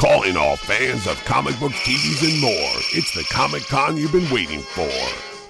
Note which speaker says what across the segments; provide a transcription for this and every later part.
Speaker 1: Calling all fans of comic books, TVs, and more, it's the Comic Con you've been waiting for.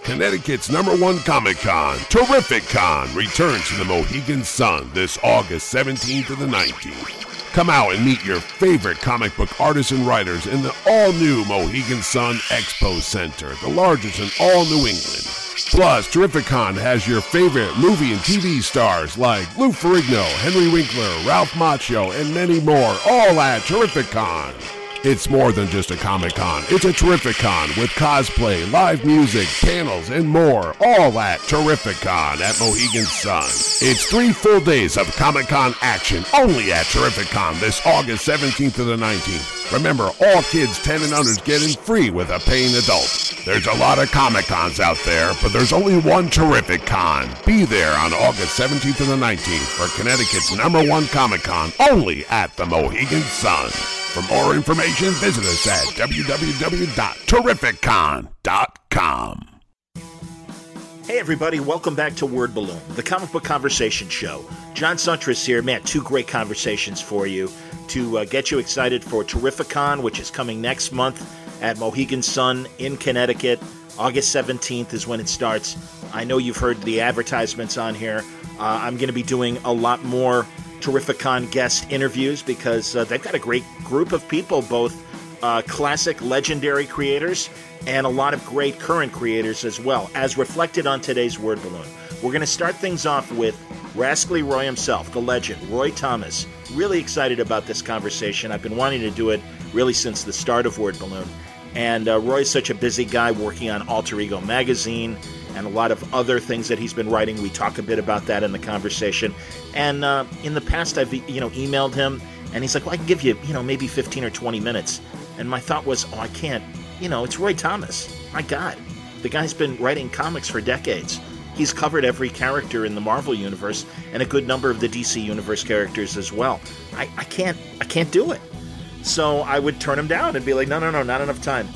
Speaker 1: Connecticut's number one Comic Con, Terrific Con, returns to the Mohegan Sun this August 17th to the 19th. Come out and meet your favorite comic book artists and writers in the all new Mohegan Sun Expo Center, the largest in all New England. Plus, Terrificon has your favorite movie and TV stars like Lou Ferrigno, Henry Winkler, Ralph Macchio, and many more, all at Terrificon. It's more than just a Comic Con. It's a Terrific Con with cosplay, live music, panels, and more, all at Terrific Con at Mohegan Sun. It's three full days of Comic Con action only at Terrific Con this August 17th to the 19th. Remember, all kids 10 and under get in free with a paying adult. There's a lot of Comic Cons out there, but there's only one Terrific Con. Be there on August 17th to the 19th for Connecticut's number one Comic Con only at the Mohegan Sun. For more information, visit us at www.terrificcon.com.
Speaker 2: Hey everybody, welcome back to Word Balloon, the comic book conversation show. John Siuntres here, man, two great conversations for you to uh, get you excited for Terrificon, which is coming next month at Mohegan Sun in Connecticut. August 17th is when it starts. I know you've heard the advertisements on here. Uh, I'm going to be doing a lot more Terrificon guest interviews because uh, they've got a great group of people, both uh, classic, legendary creators and a lot of great current creators as well, as reflected on today's Word Balloon. We're going to start things off with Rascally Roy himself, the legend, Roy Thomas. Really excited about this conversation. I've been wanting to do it really since the start of Word Balloon. And uh, Roy's such a busy guy working on Alter Ego magazine and a lot of other things that he's been writing. We talk a bit about that in the conversation. And uh, in the past, I've you know emailed him, and he's like, "Well, I can give you you know maybe 15 or 20 minutes." And my thought was, "Oh, I can't. You know, it's Roy Thomas. My God, the guy's been writing comics for decades." He's covered every character in the Marvel universe and a good number of the DC universe characters as well. I, I can't I can't do it. So I would turn him down and be like, no, no, no, not enough time.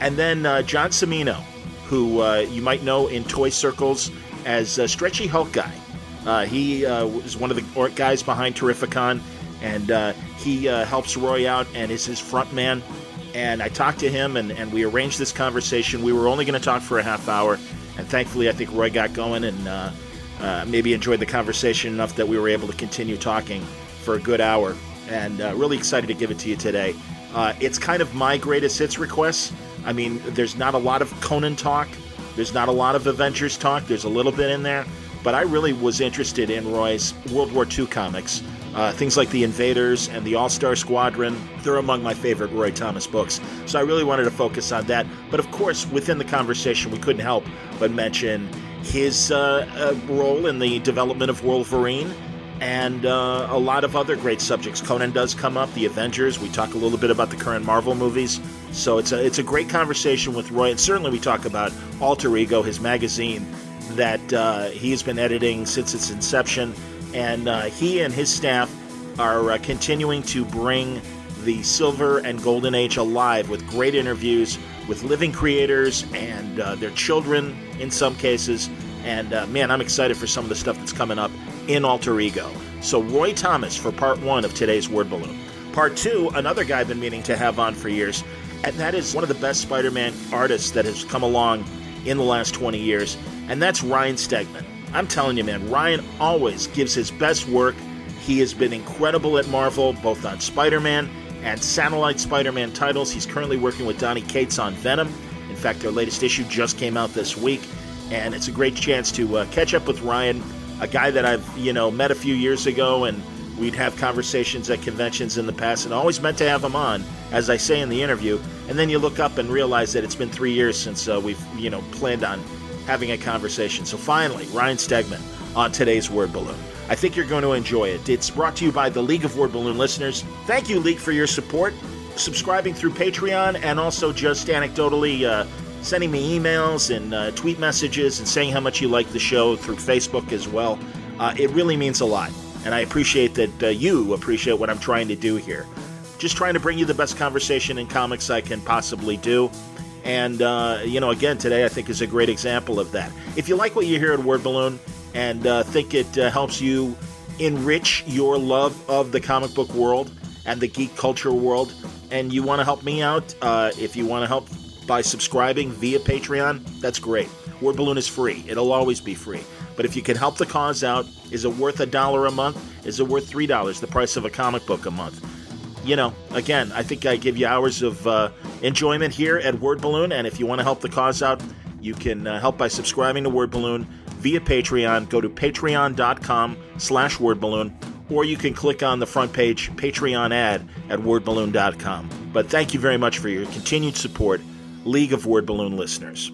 Speaker 2: And then uh, John Cimino, who uh, you might know in toy circles as uh, Stretchy Hulk Guy. Uh, he uh, was one of the guys behind Terrificon, and uh, he uh, helps Roy out and is his front man. And I talked to him, and, and we arranged this conversation. We were only going to talk for a half hour, and thankfully, I think Roy got going and maybe enjoyed the conversation enough that we were able to continue talking for a good hour. And really excited to give it to you today. it's kind of my greatest hits requests I mean, there's not a lot of Conan talk. There's not a lot of Avengers talk. There's a little bit in there. But I really was interested in Roy's World War II comics. Uh, things like The Invaders and The All Star Squadron, they're among my favorite Roy Thomas books. So I really wanted to focus on that. But of course, within the conversation, we couldn't help but mention his uh, uh, role in the development of Wolverine and uh, a lot of other great subjects. Conan does come up, the Avengers. We talk a little bit about the current Marvel movies. So it's a it's a great conversation with Roy, and certainly we talk about Alter Ego, his magazine that uh, he's been editing since its inception, and uh, he and his staff are uh, continuing to bring the Silver and Golden Age alive with great interviews with living creators and uh, their children in some cases. And uh, man, I'm excited for some of the stuff that's coming up in Alter Ego. So, Roy Thomas for part one of today's Word Balloon. Part two, another guy I've been meaning to have on for years, and that is one of the best Spider Man artists that has come along in the last 20 years, and that's Ryan Stegman. I'm telling you, man, Ryan always gives his best work. He has been incredible at Marvel, both on Spider Man and satellite Spider Man titles. He's currently working with Donny Cates on Venom. In fact, their latest issue just came out this week, and it's a great chance to uh, catch up with Ryan a guy that I've you know met a few years ago, and we'd have conversations at conventions in the past, and always meant to have him on, as I say in the interview. And then you look up and realize that it's been three years since uh, we've you know planned on having a conversation. So finally, Ryan Stegman on today's Word Balloon. I think you're going to enjoy it. It's brought to you by the League of Word Balloon listeners. Thank you, League, for your support, subscribing through Patreon, and also just anecdotally. Uh, sending me emails and uh, tweet messages and saying how much you like the show through Facebook as well. Uh, it really means a lot. And I appreciate that uh, you appreciate what I'm trying to do here. Just trying to bring you the best conversation in comics I can possibly do. And, uh, you know, again, today I think is a great example of that. If you like what you hear at Word Balloon and uh, think it uh, helps you enrich your love of the comic book world and the geek culture world, and you want to help me out, uh, if you want to help by subscribing via Patreon, that's great. Word Balloon is free. It'll always be free. But if you can help the cause out, is it worth a dollar a month? Is it worth three dollars, the price of a comic book a month? You know, again, I think I give you hours of uh, enjoyment here at Word Balloon, and if you want to help the cause out, you can uh, help by subscribing to Word Balloon via Patreon. Go to patreon.com slash wordballoon, or you can click on the front page Patreon ad at wordballoon.com. But thank you very much for your continued support, League of Word Balloon listeners.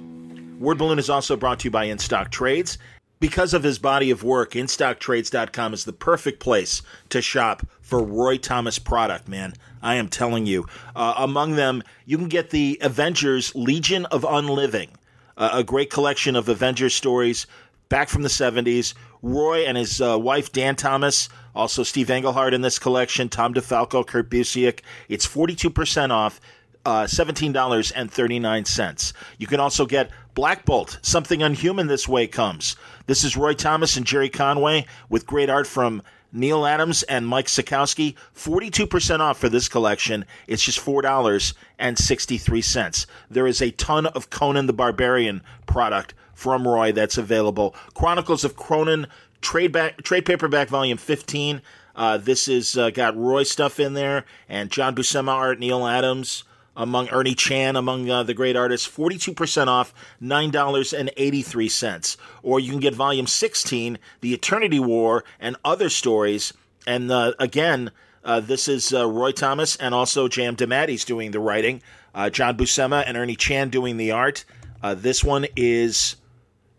Speaker 2: Word Balloon is also brought to you by In Stock Trades. Because of his body of work, InStockTrades.com is the perfect place to shop for Roy Thomas product, man. I am telling you. Uh, among them, you can get the Avengers Legion of Unliving, uh, a great collection of Avengers stories back from the 70s. Roy and his uh, wife, Dann Thomas, also Steve Englehart in this collection, Tom DeFalco, Kurt Busiek. It's 42% off uh, $17.39. You can also get Black Bolt, Something Unhuman This Way Comes. This is Roy Thomas and Gerry Conway with great art from Neal Adams and Mike Sekowsky. 42% off for this collection. It's just $4.63. There is a ton of Conan the Barbarian product from Roy that's available. Chronicles of Conan trade back, trade paperback volume 15. Uh, this is uh, got Roy stuff in there and John Buscema art, Neal Adams among Ernie Chan, among uh, the great artists, 42% off, $9.83. Or you can get volume 16, The Eternity War and Other Stories. And uh, again, uh, this is uh, Roy Thomas and also J.M. DeMatteis doing the writing, uh, John Buscema and Ernie Chan doing the art. Uh, this one is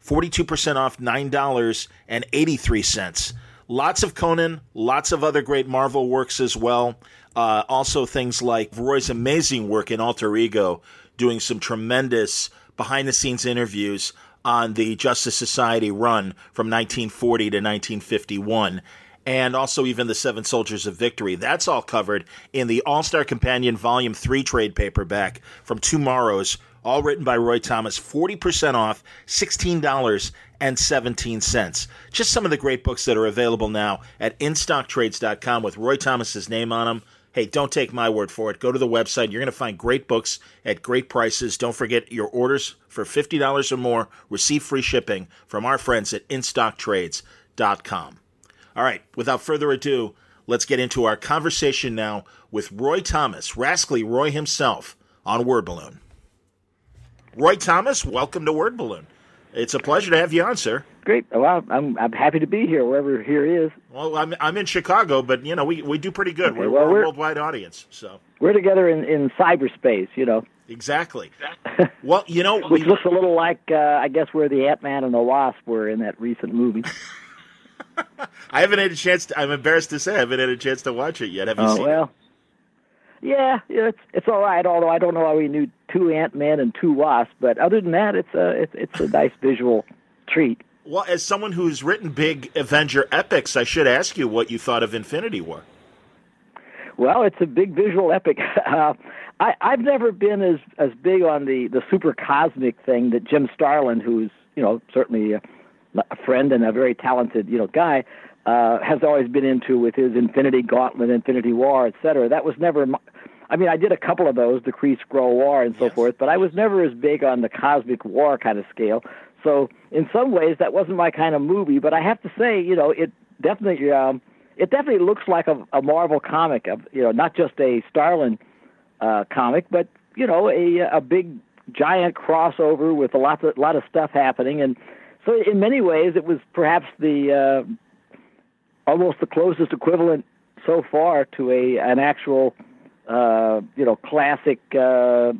Speaker 2: 42% off, $9.83. Lots of Conan, lots of other great Marvel works as well. Uh, also, things like Roy's amazing work in Alter Ego, doing some tremendous behind the scenes interviews on the Justice Society run from 1940 to 1951 and also even the Seven Soldiers of Victory. That's all covered in the All Star Companion Volume 3 trade paperback from TwoMorrows, all written by Roy Thomas, 40% off, $16.17. Just some of the great books that are available now at InStockTrades.com with Roy Thomas's name on them. Hey, don't take my word for it. Go to the website. You're going to find great books at great prices. Don't forget your orders for $50 or more receive free shipping from our friends at InStockTrades.com. All right, without further ado, let's get into our conversation now with Roy Thomas, Rascally Roy himself, on Word Balloon. Roy Thomas, welcome to Word Balloon. It's a pleasure to have you on, sir.
Speaker 3: Great. Well, I'm I'm happy to be here wherever here is.
Speaker 2: Well, I'm I'm in Chicago, but you know we, we do pretty good. Okay, we're, well, we're, a worldwide audience, so
Speaker 3: we're together in, in cyberspace. You know.
Speaker 2: Exactly. well, you know,
Speaker 3: which we, looks a little like uh, I guess where the Ant Man and the Wasp were in that recent movie.
Speaker 2: I haven't had a chance. To, I'm embarrassed to say I haven't had a chance to watch it yet. Have you
Speaker 3: oh,
Speaker 2: seen
Speaker 3: well,
Speaker 2: it?
Speaker 3: Yeah, it's it's all right. Although I don't know how we knew two Ant Man and two Wasps, but other than that, it's a it's, it's a nice visual treat.
Speaker 2: Well, as someone who's written big Avenger epics, I should ask you what you thought of Infinity War.
Speaker 3: Well, it's a big visual epic. Uh, I, I've never been as as big on the the super cosmic thing that Jim Starlin, who's you know certainly a, a friend and a very talented you know guy, uh, has always been into with his Infinity Gauntlet, Infinity War, etc. That was never. My, I mean, I did a couple of those, the Kree Skrull War and so yes. forth, but I was never as big on the cosmic war kind of scale. So in some ways, that wasn't my kind of movie. But I have to say, you know, it definitely um, it definitely looks like a, a Marvel comic. Of, you know, not just a Starlin uh, comic, but you know, a a big giant crossover with a lot of lot of stuff happening. And so, in many ways, it was perhaps the uh, almost the closest equivalent so far to a an actual uh, you know classic. Uh,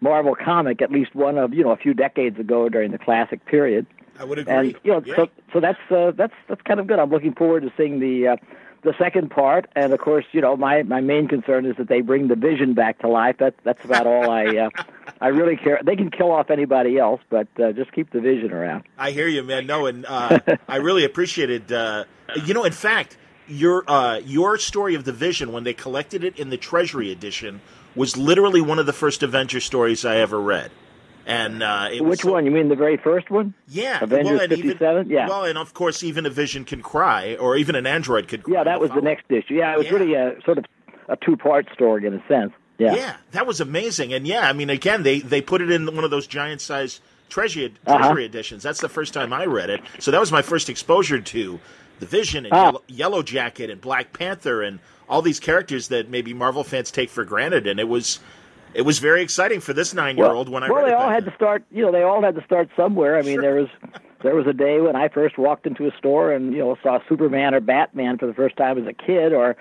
Speaker 3: Marvel comic, at least one of you know a few decades ago during the classic period.
Speaker 2: I would agree.
Speaker 3: And you know,
Speaker 2: yeah.
Speaker 3: so so that's uh, that's that's kind of good. I'm looking forward to seeing the uh, the second part, and of course, you know, my my main concern is that they bring the Vision back to life. That's that's about all I uh, I really care. They can kill off anybody else, but uh, just keep the Vision around.
Speaker 2: I hear you, man. No, and uh, I really appreciated. Uh, you know, in fact, your uh, your story of the Vision when they collected it in the Treasury edition was literally one of the first Avenger stories I ever read. And uh,
Speaker 3: which one? You mean the very first one?
Speaker 2: Yeah,
Speaker 3: Avengers
Speaker 2: well,
Speaker 3: fifty seven. Yeah.
Speaker 2: Well, and of course, even a Vision can cry, or even an android could. cry.
Speaker 3: Yeah, that was the next issue. Yeah, it was yeah. really a sort of a two part story in a sense. Yeah.
Speaker 2: yeah, that was amazing. And yeah, I mean, again, they they put it in one of those giant size treasury treasury uh-huh. editions. That's the first time I read it. So that was my first exposure to the Vision and ah. Yellow, Yellow Jacket and Black Panther and all these characters that maybe Marvel fans take for granted. And it was it was very exciting for this nine year old when I
Speaker 3: well,
Speaker 2: they
Speaker 3: all had
Speaker 2: then.
Speaker 3: to start. You know, they all had to start somewhere. I mean,
Speaker 2: sure.
Speaker 3: there was there was a day when I first walked into a store and you know saw Superman or Batman for the first time as a kid, or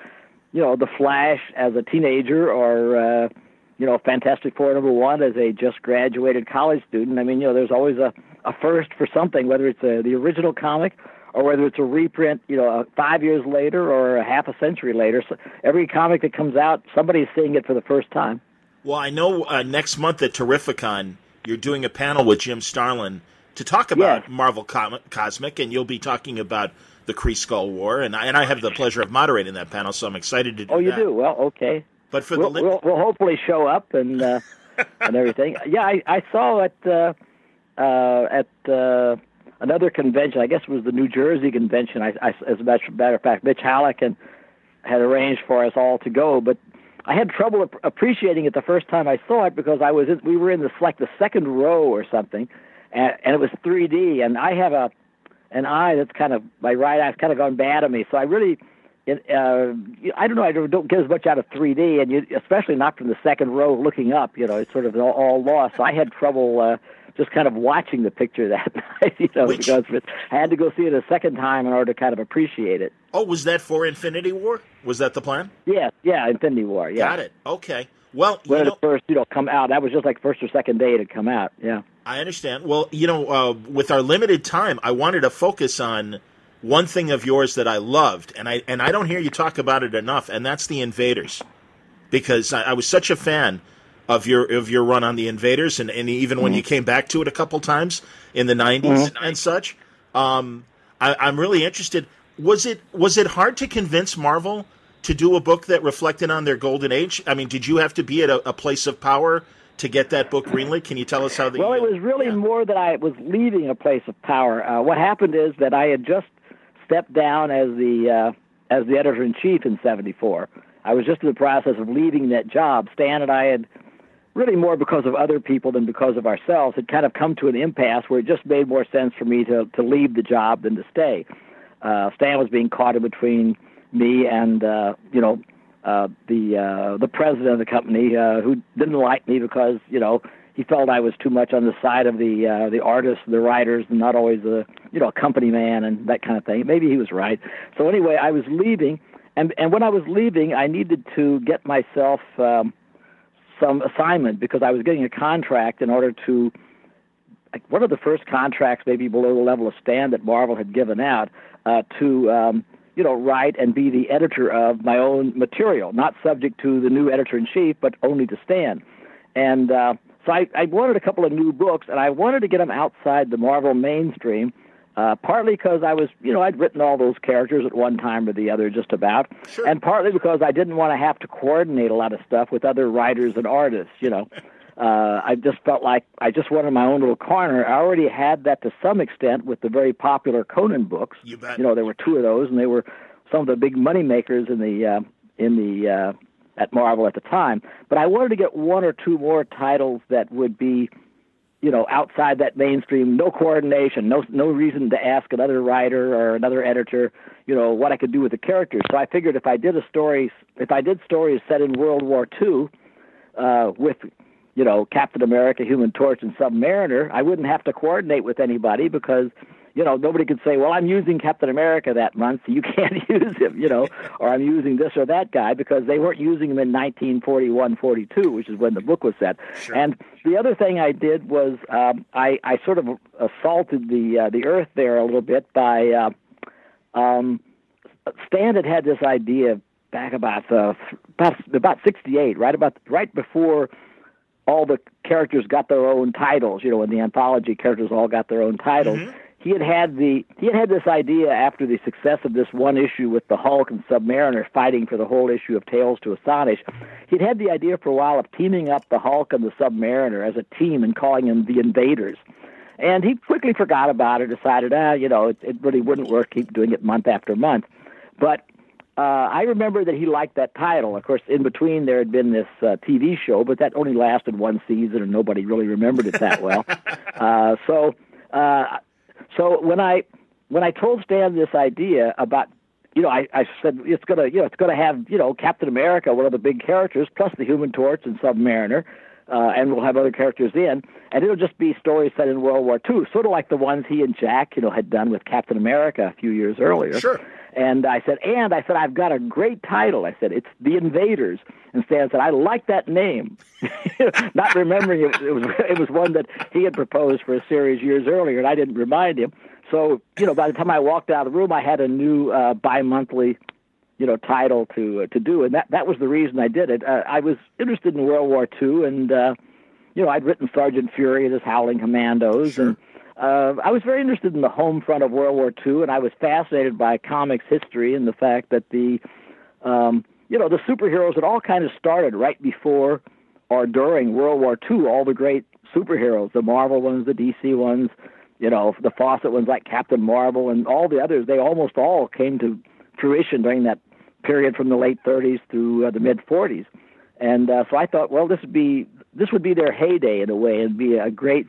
Speaker 3: you know the Flash as a teenager, or uh, you know Fantastic Four number one as a just graduated college student. I mean, you know, there's always a a first for something, whether it's a, the original comic or whether it's a reprint, you know, five years later or a half a century later. So every comic that comes out, somebody's seeing it for the first time.
Speaker 2: Well, I know uh, next month at Terrificon, you're doing a panel with Jim Starlin to talk about
Speaker 3: yes.
Speaker 2: Marvel Com- Cosmic, and you'll be talking about the Kree Skrull War, and I, and I have the pleasure of moderating that panel, so I'm excited to do that.
Speaker 3: Oh, you
Speaker 2: that.
Speaker 3: do? Well, okay.
Speaker 2: But for
Speaker 3: we'll,
Speaker 2: the
Speaker 3: we'll, we'll hopefully show up and uh, and everything. Yeah, I, I saw it uh, uh, at uh, another convention. I guess it was the New Jersey convention. I, I, as a matter of fact, Mitch Hallock and had arranged for us all to go, but I had trouble ap- appreciating it the first time I saw it because I was in, we were in this like the second row or something, and, and it was 3D, and I have a an eye that's kind of my right eye's kind of gone bad on me, so I really. It, uh, I don't know. I don't, don't get as much out of 3D, and you, especially not from the second row looking up. You know, it's sort of all, all lost. So I had trouble uh, just kind of watching the picture that night. You know,
Speaker 2: Which-
Speaker 3: because I had to go see it a second time in order to kind of appreciate it.
Speaker 2: oh, was that for Infinity War? Was that the plan?
Speaker 3: Yeah, yeah, Infinity War. Yeah,
Speaker 2: Got it. Okay. Well, you
Speaker 3: when
Speaker 2: know,
Speaker 3: it first, you know, come out. That was just like first or second day it had come out. Yeah.
Speaker 2: I understand. Well, you know, uh, with our limited time, I wanted to focus on one thing of yours that I loved, and I and I don't hear you talk about it enough, and that's the Invaders, because I, I was such a fan of your of your run on the Invaders, and, and even when you came back to it a couple times in the 90s and such. Um, I, I'm really interested. Was it was it hard to convince Marvel to do a book that reflected on their golden age? I mean, did you have to be at a, a place of power to get that book greenlit? Can you tell us how the
Speaker 3: Well, it was really
Speaker 2: yeah.
Speaker 3: more that I was leaving a place of power. Uh, what happened is that I had just stepped down as the uh, as the editor in chief in '74. I was just in the process of leaving that job. Stan and I had really more because of other people than because of ourselves had kind of come to an impasse where it just made more sense for me to to leave the job than to stay. Uh, Stan was being caught in between me and uh, you know uh, the uh, the president of the company uh, who didn't like me because you know he felt I was too much on the side of the uh, the artists, the writers, and not always the you know company man and that kind of thing. Maybe he was right. So anyway, I was leaving, and and when I was leaving, I needed to get myself um, some assignment because I was getting a contract in order to like one of the first contracts, maybe below the level of Stan that Marvel had given out, uh, to um, you know write and be the editor of my own material, not subject to the new editor in chief, but only to Stan. And uh, so I, I wanted a couple of new books, and I wanted to get them outside the Marvel mainstream. Uh, partly because I was, you know, I'd written all those characters at one time or the other, just about,
Speaker 2: Sure.
Speaker 3: and partly because I didn't want to have to coordinate a lot of stuff with other writers and artists. You know, uh, I just felt like I just wanted my own little corner. I already had that to some extent with the very popular Conan books.
Speaker 2: You bet.
Speaker 3: You know, there were two of those, and they were some of the big money makers in the uh, in the uh, at Marvel at the time. But I wanted to get one or two more titles that would be, you know, outside that mainstream. No coordination. No no reason to ask another writer or another editor, you know, what I could do with the characters. So I figured if I did a story, if I did stories set in World War II, uh, with you know Captain America, Human Torch, and Submariner, I wouldn't have to coordinate with anybody because you know nobody could say, well, I'm using Captain America that month, so you can't use him, you know, or I'm using this or that guy because they weren't using him in 1941, 42, which is when the book was set. And the other thing I did was um, I I sort of assaulted the uh, the Earth there a little bit by. Uh, um, Stan had had this idea back about uh, about about '68, right about right before all the characters got their own titles. You know, in the anthology characters all got their own titles. He had had the he had had this idea after the success of this one issue with the Hulk and Submariner fighting for the whole issue of Tales to Astonish. He'd had the idea for a while of teaming up the Hulk and the Submariner as a team and calling them the Invaders. And he quickly forgot about it, decided, ah, you know, it, it really wouldn't work, keep doing it month after month. But uh, I remember that he liked that title. Of course, in between there had been this uh, TV show, but that only lasted one season, and nobody really remembered it that well. uh, so, uh, so when I when I told Stan this idea about, you know, I, I said it's gonna, you know, it's gonna have, you know, Captain America, one of the big characters, plus the Human Torch and Submariner, uh, and we'll have other characters in, and it'll just be stories set in World War II, sort of like the ones he and Jack, you know, had done with Captain America a few years earlier.
Speaker 2: Sure.
Speaker 3: And I said, and I said, I've got a great title. I said, it's The Invaders. And Stan said, I like that name. Not remembering it, it was it was one that he had proposed for a series years earlier, and I didn't remind him. So, you know, by the time I walked out of the room, I had a new uh, bi-monthly, you know, title to uh, to do, and that that was the reason I did it. Uh, I was interested in World War II, and uh, you know, I'd written Sergeant Fury and his Howling Commandos,
Speaker 2: Sure.
Speaker 3: and uh, I was very interested in the home front of World War II, and I was fascinated by comics history and the fact that the, um, you know, the superheroes had all kind of started right before or during World War II. All the great superheroes, the Marvel ones, the DC ones, you know, the Fawcett ones like Captain Marvel, and all the others. They almost all came to fruition during that period from the late 30s through uh, the mid 40s. And uh, so I thought, well, this would be this would be their heyday in a way, and be a great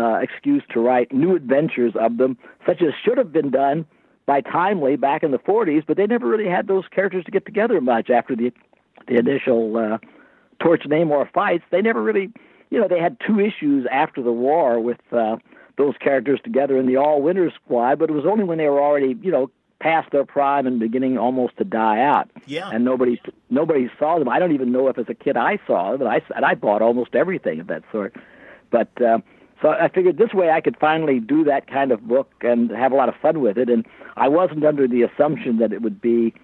Speaker 3: uh, excuse to write new adventures of them, such as should have been done by Timely back in the 40s, but they never really had those characters to get together much after the the initial uh, Torch Namor fights. They never really, you know, they had two issues after the war with uh, those characters together in the All Winners Squad, but it was only when they were already, you know, past their prime and beginning almost to die out.
Speaker 2: Yeah.
Speaker 3: And nobody nobody saw them. I don't even know if as a kid I saw them, but I and I bought almost everything of that sort. But uh, so I figured this way I could finally do that kind of book and have a lot of fun with it. And I wasn't under the assumption that it would be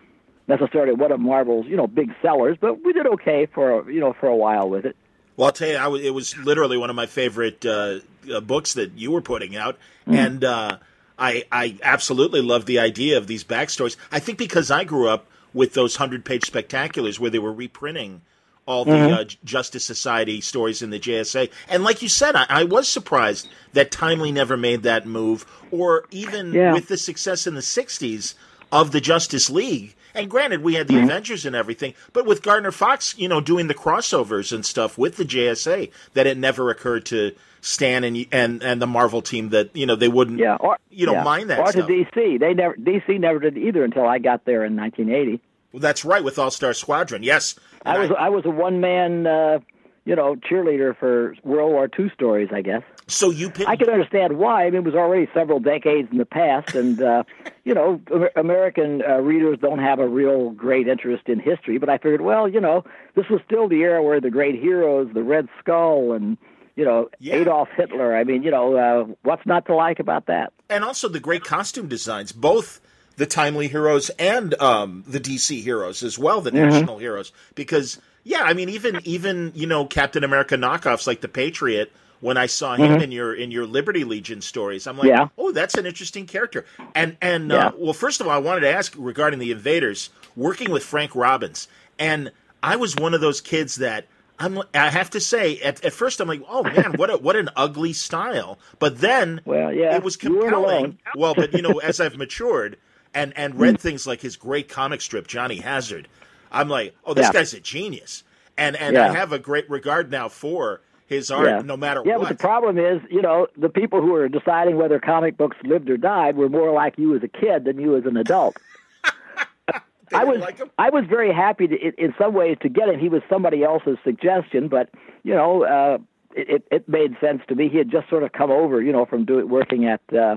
Speaker 3: necessarily one of Marvel's, you know, big sellers, but we did okay for you know for a while with it.
Speaker 2: Well, I'll tell you, I was, it was literally one of my favorite uh, uh, books that you were putting out, and uh, I, I absolutely love the idea of these backstories. I think because I grew up with those hundred-page spectaculars where they were reprinting all the uh, Justice Society stories in the JSA, and like you said, I, I was surprised that Timely never made that move, or even
Speaker 3: Yeah.
Speaker 2: with the success in the '60s of the Justice League. And granted, we had the Avengers and everything, but with Gardner Fox, you know, doing the crossovers and stuff with the JSA, that it never occurred to Stan and and and the Marvel team that you know they wouldn't,
Speaker 3: Yeah, or
Speaker 2: you know,
Speaker 3: yeah.
Speaker 2: mind that
Speaker 3: Or
Speaker 2: stuff.
Speaker 3: to DC, they never DC never did either until I got there in 1980.
Speaker 2: That's right with All Star Squadron. Yes,
Speaker 3: I was I was a one man, uh, you know, cheerleader for World War II stories. I guess
Speaker 2: so you picked.
Speaker 3: I can understand why. I mean, it was already several decades in the past, and uh, you know, American uh, readers don't have a real great interest in history. But I figured, well, you know, this was still the era where the great heroes, the Red Skull, and you know,
Speaker 2: Yeah.
Speaker 3: Adolf Hitler. I mean, you know, uh, what's not to like about that?
Speaker 2: and also the great costume designs, both the timely heroes and um, the DC heroes as well, the
Speaker 3: Mm-hmm.
Speaker 2: national heroes. Because yeah, I mean, even even you know Captain America knockoffs like the Patriot. When I saw him in your in your Liberty Legion stories, I'm like,
Speaker 3: Mm-hmm. Yeah.
Speaker 2: oh, that's an interesting character. And and
Speaker 3: Yeah.
Speaker 2: uh, well, first of all, I wanted to ask regarding the Invaders, working with Frank Robbins, and I was one of those kids that. I'm, I have to say, at, at first I'm like, oh man, what a, what an ugly style. But then
Speaker 3: Well, yeah,
Speaker 2: it was compelling. Well, but you know, as I've matured and and read things like his great comic strip Johnny Hazard, I'm like, oh, this
Speaker 3: Yeah.
Speaker 2: guy's a genius, and and I have a great regard now for his art,
Speaker 3: Yeah.
Speaker 2: no matter
Speaker 3: Yeah,
Speaker 2: what.
Speaker 3: but the problem is, you know, the people who are deciding whether comic books lived or died were more like you as a kid than you as an adult. I was
Speaker 2: like?
Speaker 3: I was very happy to, in, in some ways to get him. He was somebody else's suggestion, but you know, uh, it, it it made sense to me. He had just sort of come over, you know, from doing working at uh,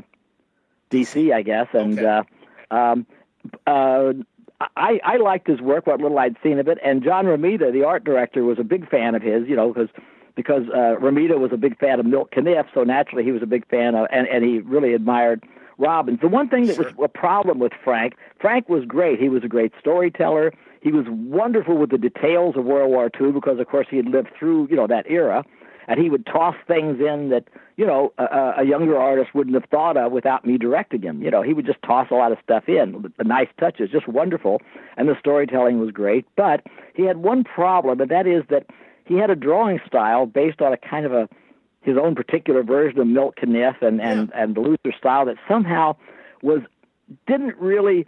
Speaker 3: DC, I guess, and
Speaker 2: Okay.
Speaker 3: uh, um, uh, I I liked his work, what little I'd seen of it, and John Romita, the art director, was a big fan of his, you know, because because uh, Romita was a big fan of Milt Caniff, so naturally he was a big fan of, and and he really admired Robbins. The one thing that was a problem with Frank, Frank was great. He was a great storyteller. He was wonderful with the details of World War II because, of course, he had lived through, you know, that era. And he would toss things in that, you know, a, a younger artist wouldn't have thought of without me directing him. You know, he would just toss a lot of stuff in, the nice touches, just wonderful. And the storytelling was great. But he had one problem, and that is that he had a drawing style based on a kind of a his own particular version of Milt Caniff and and and the Luther style that somehow was didn't really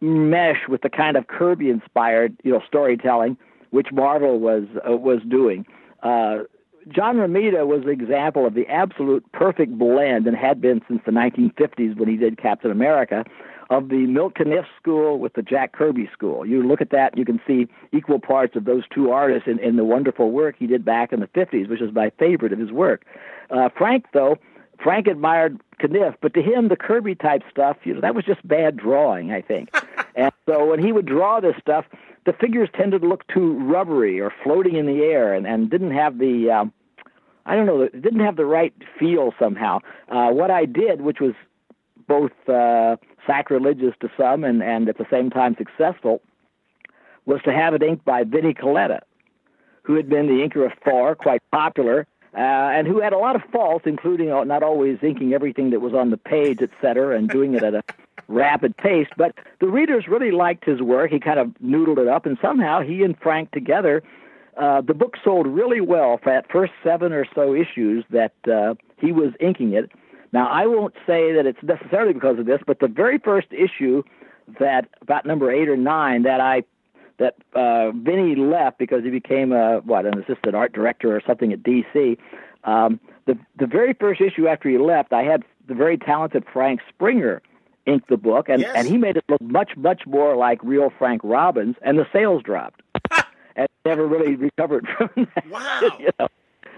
Speaker 3: mesh with the kind of Kirby inspired you know storytelling which Marvel was uh, was doing. Uh, John Romita was an example of the absolute perfect blend and had been since the 1950s when he did Captain America of the Milt Caniff school with the Jack Kirby school. You look at that, you can see equal parts of those two artists in, in the wonderful work he did back in the 50s, which is my favorite of his work. Uh, Frank, though, Frank admired Caniff, but to him, the Kirby type stuff, you know, that was just bad drawing, I think. and so when he would draw this stuff, the figures tended to look too rubbery or floating in the air and, and didn't have the um, I don't know, it didn't have the right feel somehow. Uh, what I did, which was both uh, sacrilegious to some and, and at the same time successful, was to have it inked by Vinnie Colletta, who had been the inker of Thor, quite popular, uh, and who had a lot of faults, including uh, not always inking everything that was on the page, et cetera, and doing it at a rapid pace. But the readers really liked his work. He kind of noodled it up, and somehow he and Frank together, uh, the book sold really well for that first seven or so issues that uh, he was inking it. Now, I won't say that it's necessarily because of this, but the very first issue that about number eight or nine that I that uh, Vinny left because he became a what an assistant art director or something at DC. Um, the the very first issue after he left, I had the very talented Frank Springer ink the book, and,
Speaker 2: yes.
Speaker 3: and he made it look much, much more like real Frank Robbins, and the sales dropped. Never really recovered from that.
Speaker 2: Wow.
Speaker 3: you know,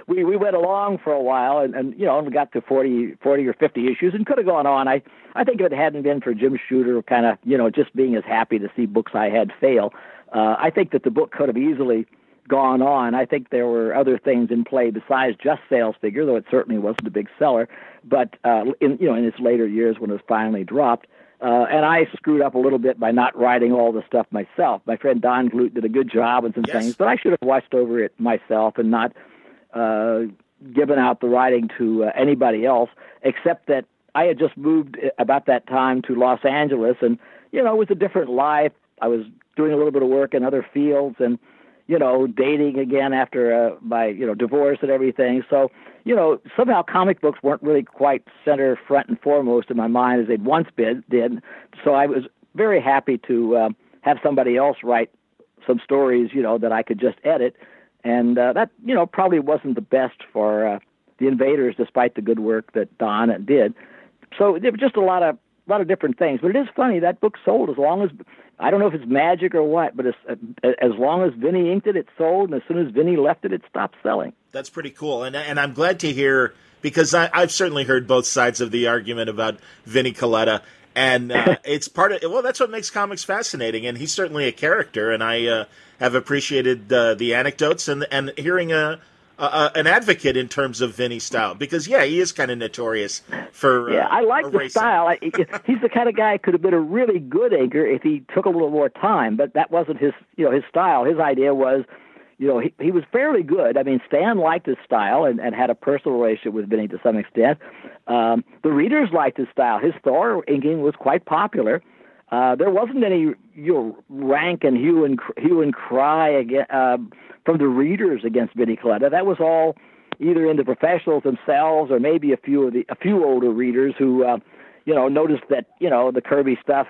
Speaker 3: we, we went along for a while, and, and you know, we got to 40, 40 or 50 issues and could have gone on. I, I think if it hadn't been for Jim Shooter kind of, you know, just being as happy to see books I had fail, uh, I think that the book could have easily gone on. I think there were other things in play besides just sales figure, though it certainly wasn't a big seller. But uh, in you know in its later years when it was finally dropped, uh, and I screwed up a little bit by not writing all the stuff myself. My friend Don Glut did a good job and some
Speaker 2: yes.
Speaker 3: things, but I should have watched over it myself and not uh, given out the writing to uh, anybody else. Except that I had just moved about that time to Los Angeles, and you know it was a different life. I was doing a little bit of work in other fields and you know, dating again after uh, my, you know, divorce and everything. So, you know, somehow comic books weren't really quite center front and foremost in my mind as they'd once been did. So I was very happy to uh, have somebody else write some stories, you know, that I could just edit, and uh, that, you know, probably wasn't the best for uh, the Invaders, despite the good work that Don did. So there were just a lot of a lot of different things. But it is funny that book sold as long as I don't know if it's magic or what, but uh, as long as Vinny inked it, it sold, and as soon as Vinny left it, it stopped selling.
Speaker 2: That's pretty cool, and and I'm glad to hear because I, have certainly heard both sides of the argument about Vinny Colletta, and uh, it's part of well, that's what makes comics fascinating, and he's certainly a character, and I uh, have appreciated uh, the anecdotes and and hearing a uh, an advocate in terms of Vinny style because yeah, he is kind of notorious for.
Speaker 3: Yeah,
Speaker 2: uh,
Speaker 3: I like the
Speaker 2: erasing.
Speaker 3: style. I, he's the kind of guy who could have been a really good anchor if he took a little more time, but that wasn't his. You know, his style. His idea was. You know, he, he was fairly good. I mean, Stan liked his style and, and had a personal relationship with Vinny to some extent. Um, the readers liked his style. His Thor inking was quite popular. Uh, there wasn't any you know, rank and hue and hue and cry uh, from the readers against Vinnie Colletta. That was all either in the professionals themselves or maybe a few of the a few older readers who uh, you know noticed that you know the Kirby stuff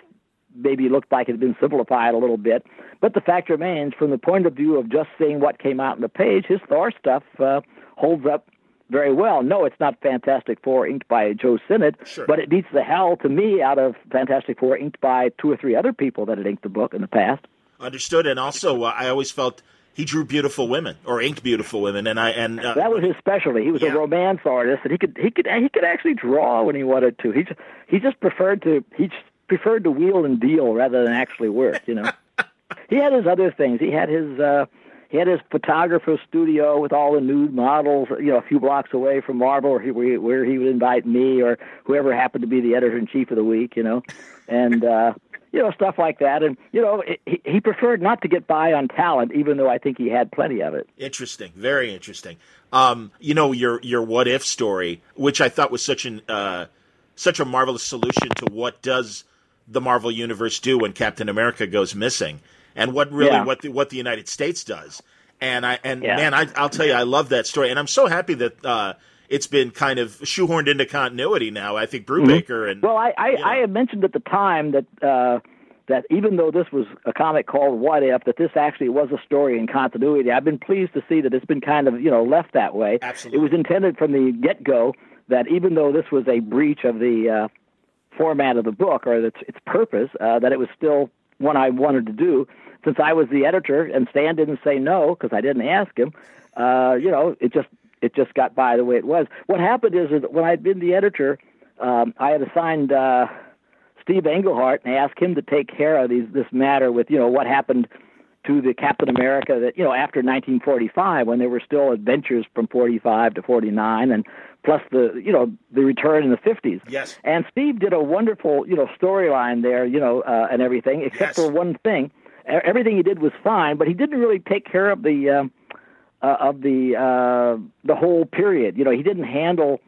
Speaker 3: maybe looked like it had been simplified a little bit. But the fact remains, from the point of view of just seeing what came out on the page, his Thor stuff uh, holds up very well. No, it's not Fantastic Four inked by Joe Sinnott,
Speaker 2: Sure.
Speaker 3: but it beats the hell to me out of Fantastic Four inked by two or three other people that had inked the book in the past.
Speaker 2: Understood, and also uh, I always felt he drew beautiful women or inked beautiful women, and I and uh,
Speaker 3: That was his specialty. He was
Speaker 2: Yeah.
Speaker 3: a romance artist, and he could he could he could actually draw when he wanted to. He just, he just preferred to he just preferred to wheel and deal rather than actually work. You know, he had his other things. He had his uh, he had his photographer studio with all the nude models. You know, a few blocks away from Marvel, where he, where he would invite me or whoever happened to be the editor in chief of the week. You know, and. uh you know stuff like that, and you know he, he preferred not to get by on talent, even though I think he had plenty of it.
Speaker 2: Interesting, very interesting. Um, you know your your what if story, which I thought was such an uh, such a marvelous solution to what does the Marvel universe do when Captain America goes missing, and what really
Speaker 3: Yeah.
Speaker 2: what the, what the United States does. And I and
Speaker 3: Yeah.
Speaker 2: man, I, I'll tell you, I love that story, and I'm so happy that uh, it's been kind of shoehorned into continuity now. I think Brubaker and
Speaker 3: Well, I I,
Speaker 2: you know.
Speaker 3: I had mentioned at the time that uh, that even though this was a comic called What If, that this actually was a story in continuity. I've been pleased to see that it's been kind of you know left that way.
Speaker 2: Absolutely.
Speaker 3: It was intended from the get go that even though this was a breach of the uh, format of the book or its its purpose, uh, that it was still one I wanted to do. Since I was the editor and Stan didn't say no because I didn't ask him, uh, you know, it just it just got by the way it was. What happened is that when I'd been the editor, um, I had assigned uh, Steve Englehart and asked him to take care of these this matter with you know what happened to the Captain America that you know after 1945 when there were still adventures from 45 to 49 and plus the you know the return in the 50s.
Speaker 2: Yes.
Speaker 3: And Steve did a wonderful you know storyline there, you know, uh, and everything except
Speaker 2: Yes.
Speaker 3: for one thing. Everything he did was fine, but he didn't really take care of the um, uh, of the uh, the whole period. You know, he didn't handle.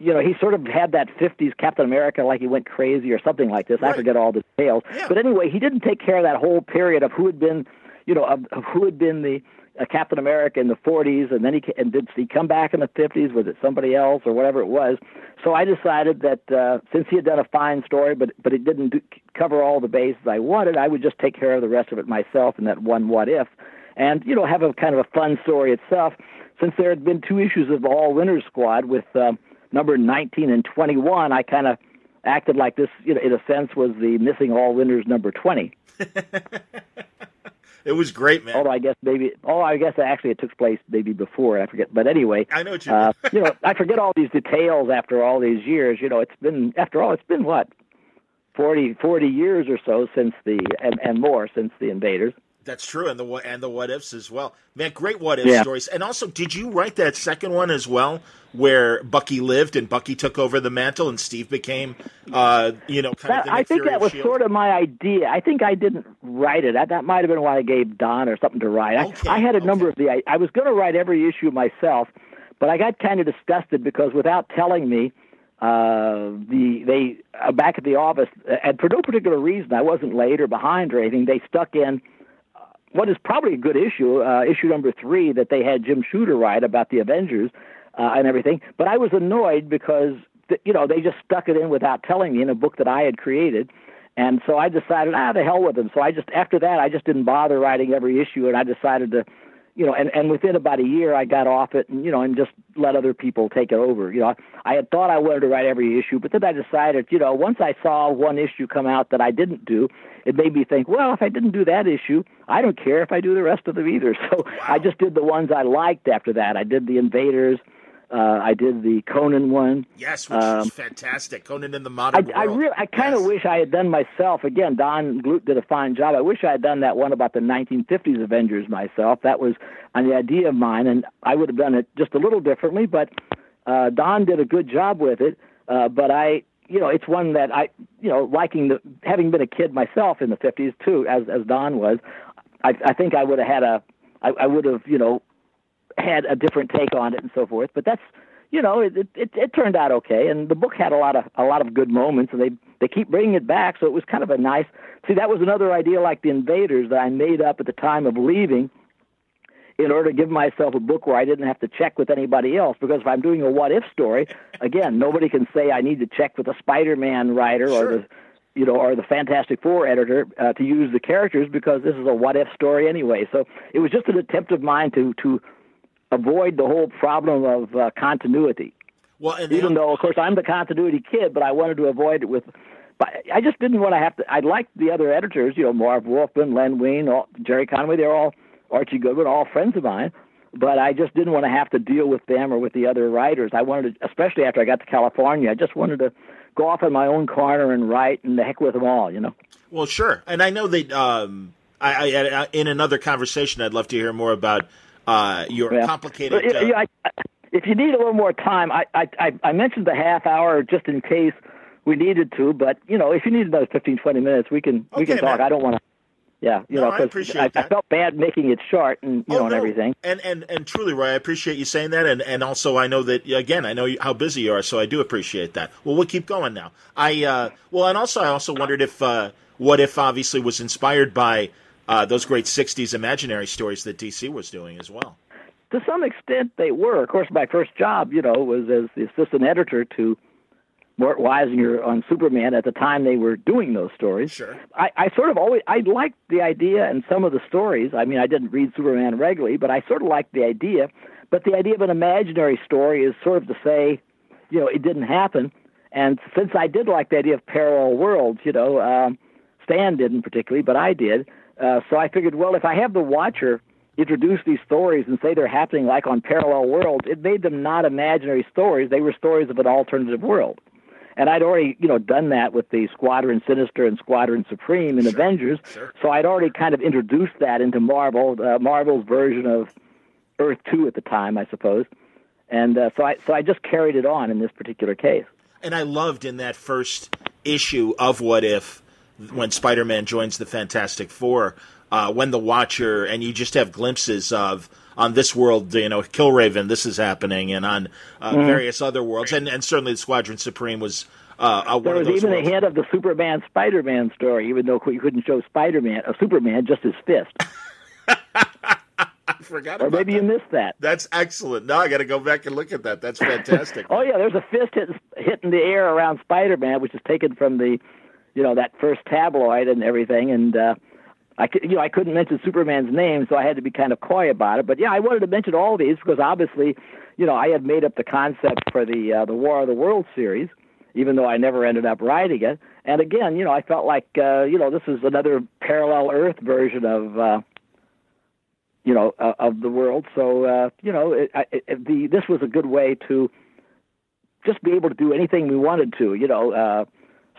Speaker 3: You know, he sort of had that '50s Captain America, like he went crazy or something like this.
Speaker 2: Right.
Speaker 3: I forget all the details,
Speaker 2: Yeah.
Speaker 3: but anyway, he didn't take care of that whole period of who had been, you know, of, of who had been the uh, Captain America in the 40s, and then he and did he come back in the 50s? Was it somebody else or whatever it was? So I decided that uh, since he had done a fine story, but but it didn't do, cover all the bases I wanted, I would just take care of the rest of it myself in that one what if, and you know have a kind of a fun story itself. Since there had been two issues of the All Winners Squad with um, number 19 and 21, I kind of acted like this, you know, in a sense, was the missing All Winners number 20.
Speaker 2: It was great, man.
Speaker 3: Although I guess maybe, oh, I guess actually it took place maybe before. I forget, but anyway,
Speaker 2: I know what you
Speaker 3: uh, you know, I forget all these details after all these years. You know, it's been after all, it's been what 40, 40 years or so since the and, and more since the invaders.
Speaker 2: That's true, and the what and the what ifs as well. Man, great what if
Speaker 3: Yeah.
Speaker 2: stories. And also, did you write that second one as well, where Bucky lived and Bucky took over the mantle and Steve became, uh, you know, kind
Speaker 3: That,
Speaker 2: of the
Speaker 3: I think that was
Speaker 2: Shield?
Speaker 3: sort of my idea. I think I didn't write it. That, that might have been why I gave Don or something to write. I,
Speaker 2: Okay,
Speaker 3: I had a number of the. I, I was going to write every issue myself, but I got kind of disgusted because without telling me, uh, the they uh, back at the office, uh, and for no particular reason, I wasn't late or behind or anything. They stuck in what is probably a good issue, uh, issue number three, that they had Jim Shooter write about the Avengers uh, and everything. But I was annoyed because th- you know they just stuck it in without telling me in a book that I had created. And so I decided, ah, the hell with them. So I just, after that, I just didn't bother writing every issue, and I decided to, you know, and, and within about a year, I got off it, and you know, and just let other people take it over. You know, I had thought I wanted to write every issue, but then I decided, you know, once I saw one issue come out that I didn't do, it made me think, well, if I didn't do that issue, I don't care if I do the rest of them either. So I just did the ones I liked after that. I did the Invaders. Uh, I did the Conan one.
Speaker 2: Yes, which
Speaker 3: Um,
Speaker 2: was fantastic. Conan in the modern
Speaker 3: I, I
Speaker 2: world.
Speaker 3: really, I kind of
Speaker 2: Yes.
Speaker 3: wish I had done myself. Again, Don Glut did a fine job. I wish I had done that one about the 1950s Avengers myself. That was an idea of mine, and I would have done it just a little differently. But uh, Don did a good job with it. Uh, but I, you know, it's one that I, you know, liking the having been a kid myself in the 50s too, as as Don was. I, I think I would have had a, I, I would have, you know, had a different take on it and so forth. But that's you know it, it it turned out okay, and the book had a lot of a lot of good moments, and they they keep bringing it back, so it was kind of a nice. See, that was another idea like the Invaders that I made up at the time of leaving. In order to give myself a book where I didn't have to check with anybody else, because if I'm doing a what if story, again, nobody can say I need to check with a Spider-Man writer
Speaker 2: Sure.
Speaker 3: or the you know, or the Fantastic Four editor uh, to use the characters because this is a what if story anyway. So it was just an attempt of mine to to avoid the whole problem of uh, continuity.
Speaker 2: Well, and
Speaker 3: Even though, of course, I'm the continuity kid, but I wanted to avoid it with. But I just didn't want to have to. I liked the other editors, you know, Marv Wolfman, Len Wein, all, Gerry Conway. They're all Archie Goodwin, all friends of mine. But I just didn't want to have to deal with them or with the other writers. I wanted, to, especially after I got to California, I just wanted to go off in my own corner and write, and the heck with them all, you know.
Speaker 2: Well, sure, and I know that um, I, I, I in another conversation, I'd love to hear more about uh, your
Speaker 3: Yeah.
Speaker 2: complicated. Uh,
Speaker 3: yeah, I, if you need a little more time, I, I, I, mentioned the half hour just in case we needed to. But you know, if you need another 15, 20 minutes, we can we can talk.
Speaker 2: man.
Speaker 3: I don't want to. Yeah, you
Speaker 2: No,
Speaker 3: know,
Speaker 2: I appreciate
Speaker 3: I, I felt bad making it short and you
Speaker 2: Oh,
Speaker 3: know and
Speaker 2: no.
Speaker 3: everything.
Speaker 2: And and and truly, Roy, I appreciate you saying that, and and also I know that again, I know you, how busy you are, so I do appreciate that. Well, we'll keep going now. I uh, well, and also I also wondered if uh, what if obviously was inspired by uh, those great '60s imaginary stories that DC was doing as well.
Speaker 3: To some extent, they were. Of course, my first job, you know, was as the assistant editor to Mort Weisinger on Superman at the time they were doing those stories.
Speaker 2: Sure.
Speaker 3: I, I sort of always I liked the idea and some of the stories. I mean, I didn't read Superman regularly, but I sort of liked the idea. But the idea of an imaginary story is sort of to say, you know, it didn't happen. And since I did like the idea of parallel worlds, you know, um, Stan didn't particularly, but I did. Uh, so I figured, well, if I have the Watcher introduce these stories and say they're happening like on parallel worlds, it made them not imaginary stories. They were stories of an alternative world. And I'd already, you know, done that with the Squadron Sinister and Squadron Supreme in
Speaker 2: Sure,
Speaker 3: Avengers.
Speaker 2: sure.
Speaker 3: So I'd already kind of introduced that into Marvel, uh, Marvel's version of Earth Two at the time, I suppose. And uh, so I so I just carried it on in this particular case.
Speaker 2: And I loved in that first issue of What If, when Spider Man joins the Fantastic Four, uh, when the Watcher, and you just have glimpses of on this world, you know, Killraven, this is happening, and on uh,
Speaker 3: Mm-hmm.
Speaker 2: various other worlds, and and certainly the Squadron Supreme was uh, uh,
Speaker 3: There was even
Speaker 2: worlds.
Speaker 3: a hint of the Superman Spider Man story, even though you couldn't show Spider Man, a Superman, just his fist.
Speaker 2: I forgot
Speaker 3: Or maybe
Speaker 2: that.
Speaker 3: you missed that.
Speaker 2: That's excellent. Now I got to go back and look at that. That's fantastic.
Speaker 3: Oh yeah, there's a fist hit, hitting the air around Spider Man, which is taken from the, you know, that first tabloid and everything. And uh, I, you know, I couldn't mention Superman's name, so I had to be kind of coy about it. But yeah, I wanted to mention all these because obviously, you know, I had made up the concept for the uh, the War of the Worlds series, even though I never ended up writing it. And again, you know, I felt like, uh, you know, this is another parallel Earth version of. Uh, you know, uh, of the world. So, uh, you know, it, I- it, the this was a good way to just be able to do anything we wanted to. You know, uh,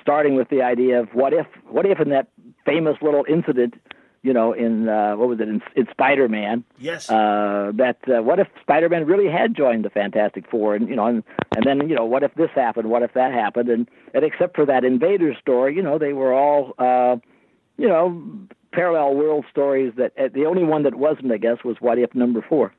Speaker 3: starting with the idea of what if, what if in that famous little incident, you know, in uh, what was it in, in Spider-Man,
Speaker 2: yes.
Speaker 3: uh, that uh, what if Spider-Man really had joined the Fantastic Four, and you know, and, and then you know, what if this happened? What if that happened? And and except for that Invader story, you know, they were all, uh, you know, parallel world stories. That uh, the only one that wasn't, I guess, was What If number four,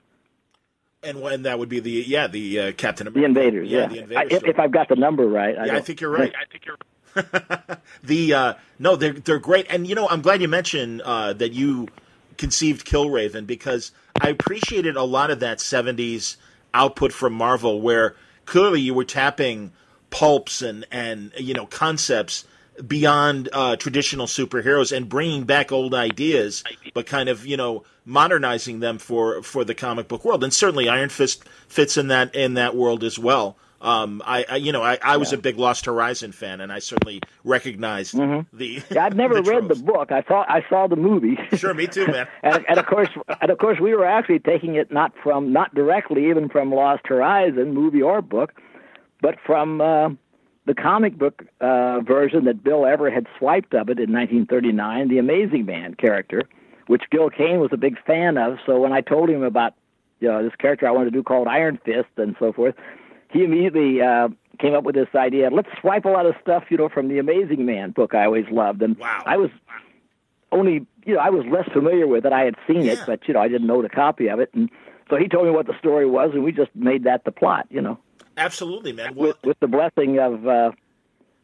Speaker 2: and when that would be the yeah the uh, Captain
Speaker 3: the
Speaker 2: America.
Speaker 3: Invaders.
Speaker 2: Yeah,
Speaker 3: Yeah,
Speaker 2: the
Speaker 3: I, if, if I've got the number right.
Speaker 2: Yeah, I
Speaker 3: don't-
Speaker 2: think you're right. I think you're the uh, no, they're they're great, and you know I'm glad you mentioned uh, that you conceived Killraven because I appreciated a lot of that '70s output from Marvel, where clearly you were tapping pulps and and you know concepts beyond uh, traditional superheroes and bringing back old ideas, but kind of you know modernizing them for for the comic book world. And certainly Iron Fist fits in that in that world as well. Um, I, I you know I, I was a big Lost Horizon fan, and I certainly recognized the.
Speaker 3: Yeah, I've never
Speaker 2: the
Speaker 3: read the book. I saw I saw the movie.
Speaker 2: Sure, me too, man.
Speaker 3: and, and of course, and of course, we were actually taking it not from, not directly, even from Lost Horizon, movie or book, but from uh, the comic book uh, version that Bill Everett had swiped of it in 1939, the Amazing Man character, which Gil Kane was a big fan of. So when I told him about you know, this character I wanted to do called Iron Fist and so forth, he immediately uh, came up with this idea. Let's swipe a lot of stuff, you know, from the Amazing Man book I always loved, and
Speaker 2: Wow.
Speaker 3: I was only you know I was less familiar with it. I had seen it, but you know I didn't own a copy of it, and so he told me what the story was, and we just made that the plot. You know,
Speaker 2: Absolutely, man. Well,
Speaker 3: with with the blessing of uh,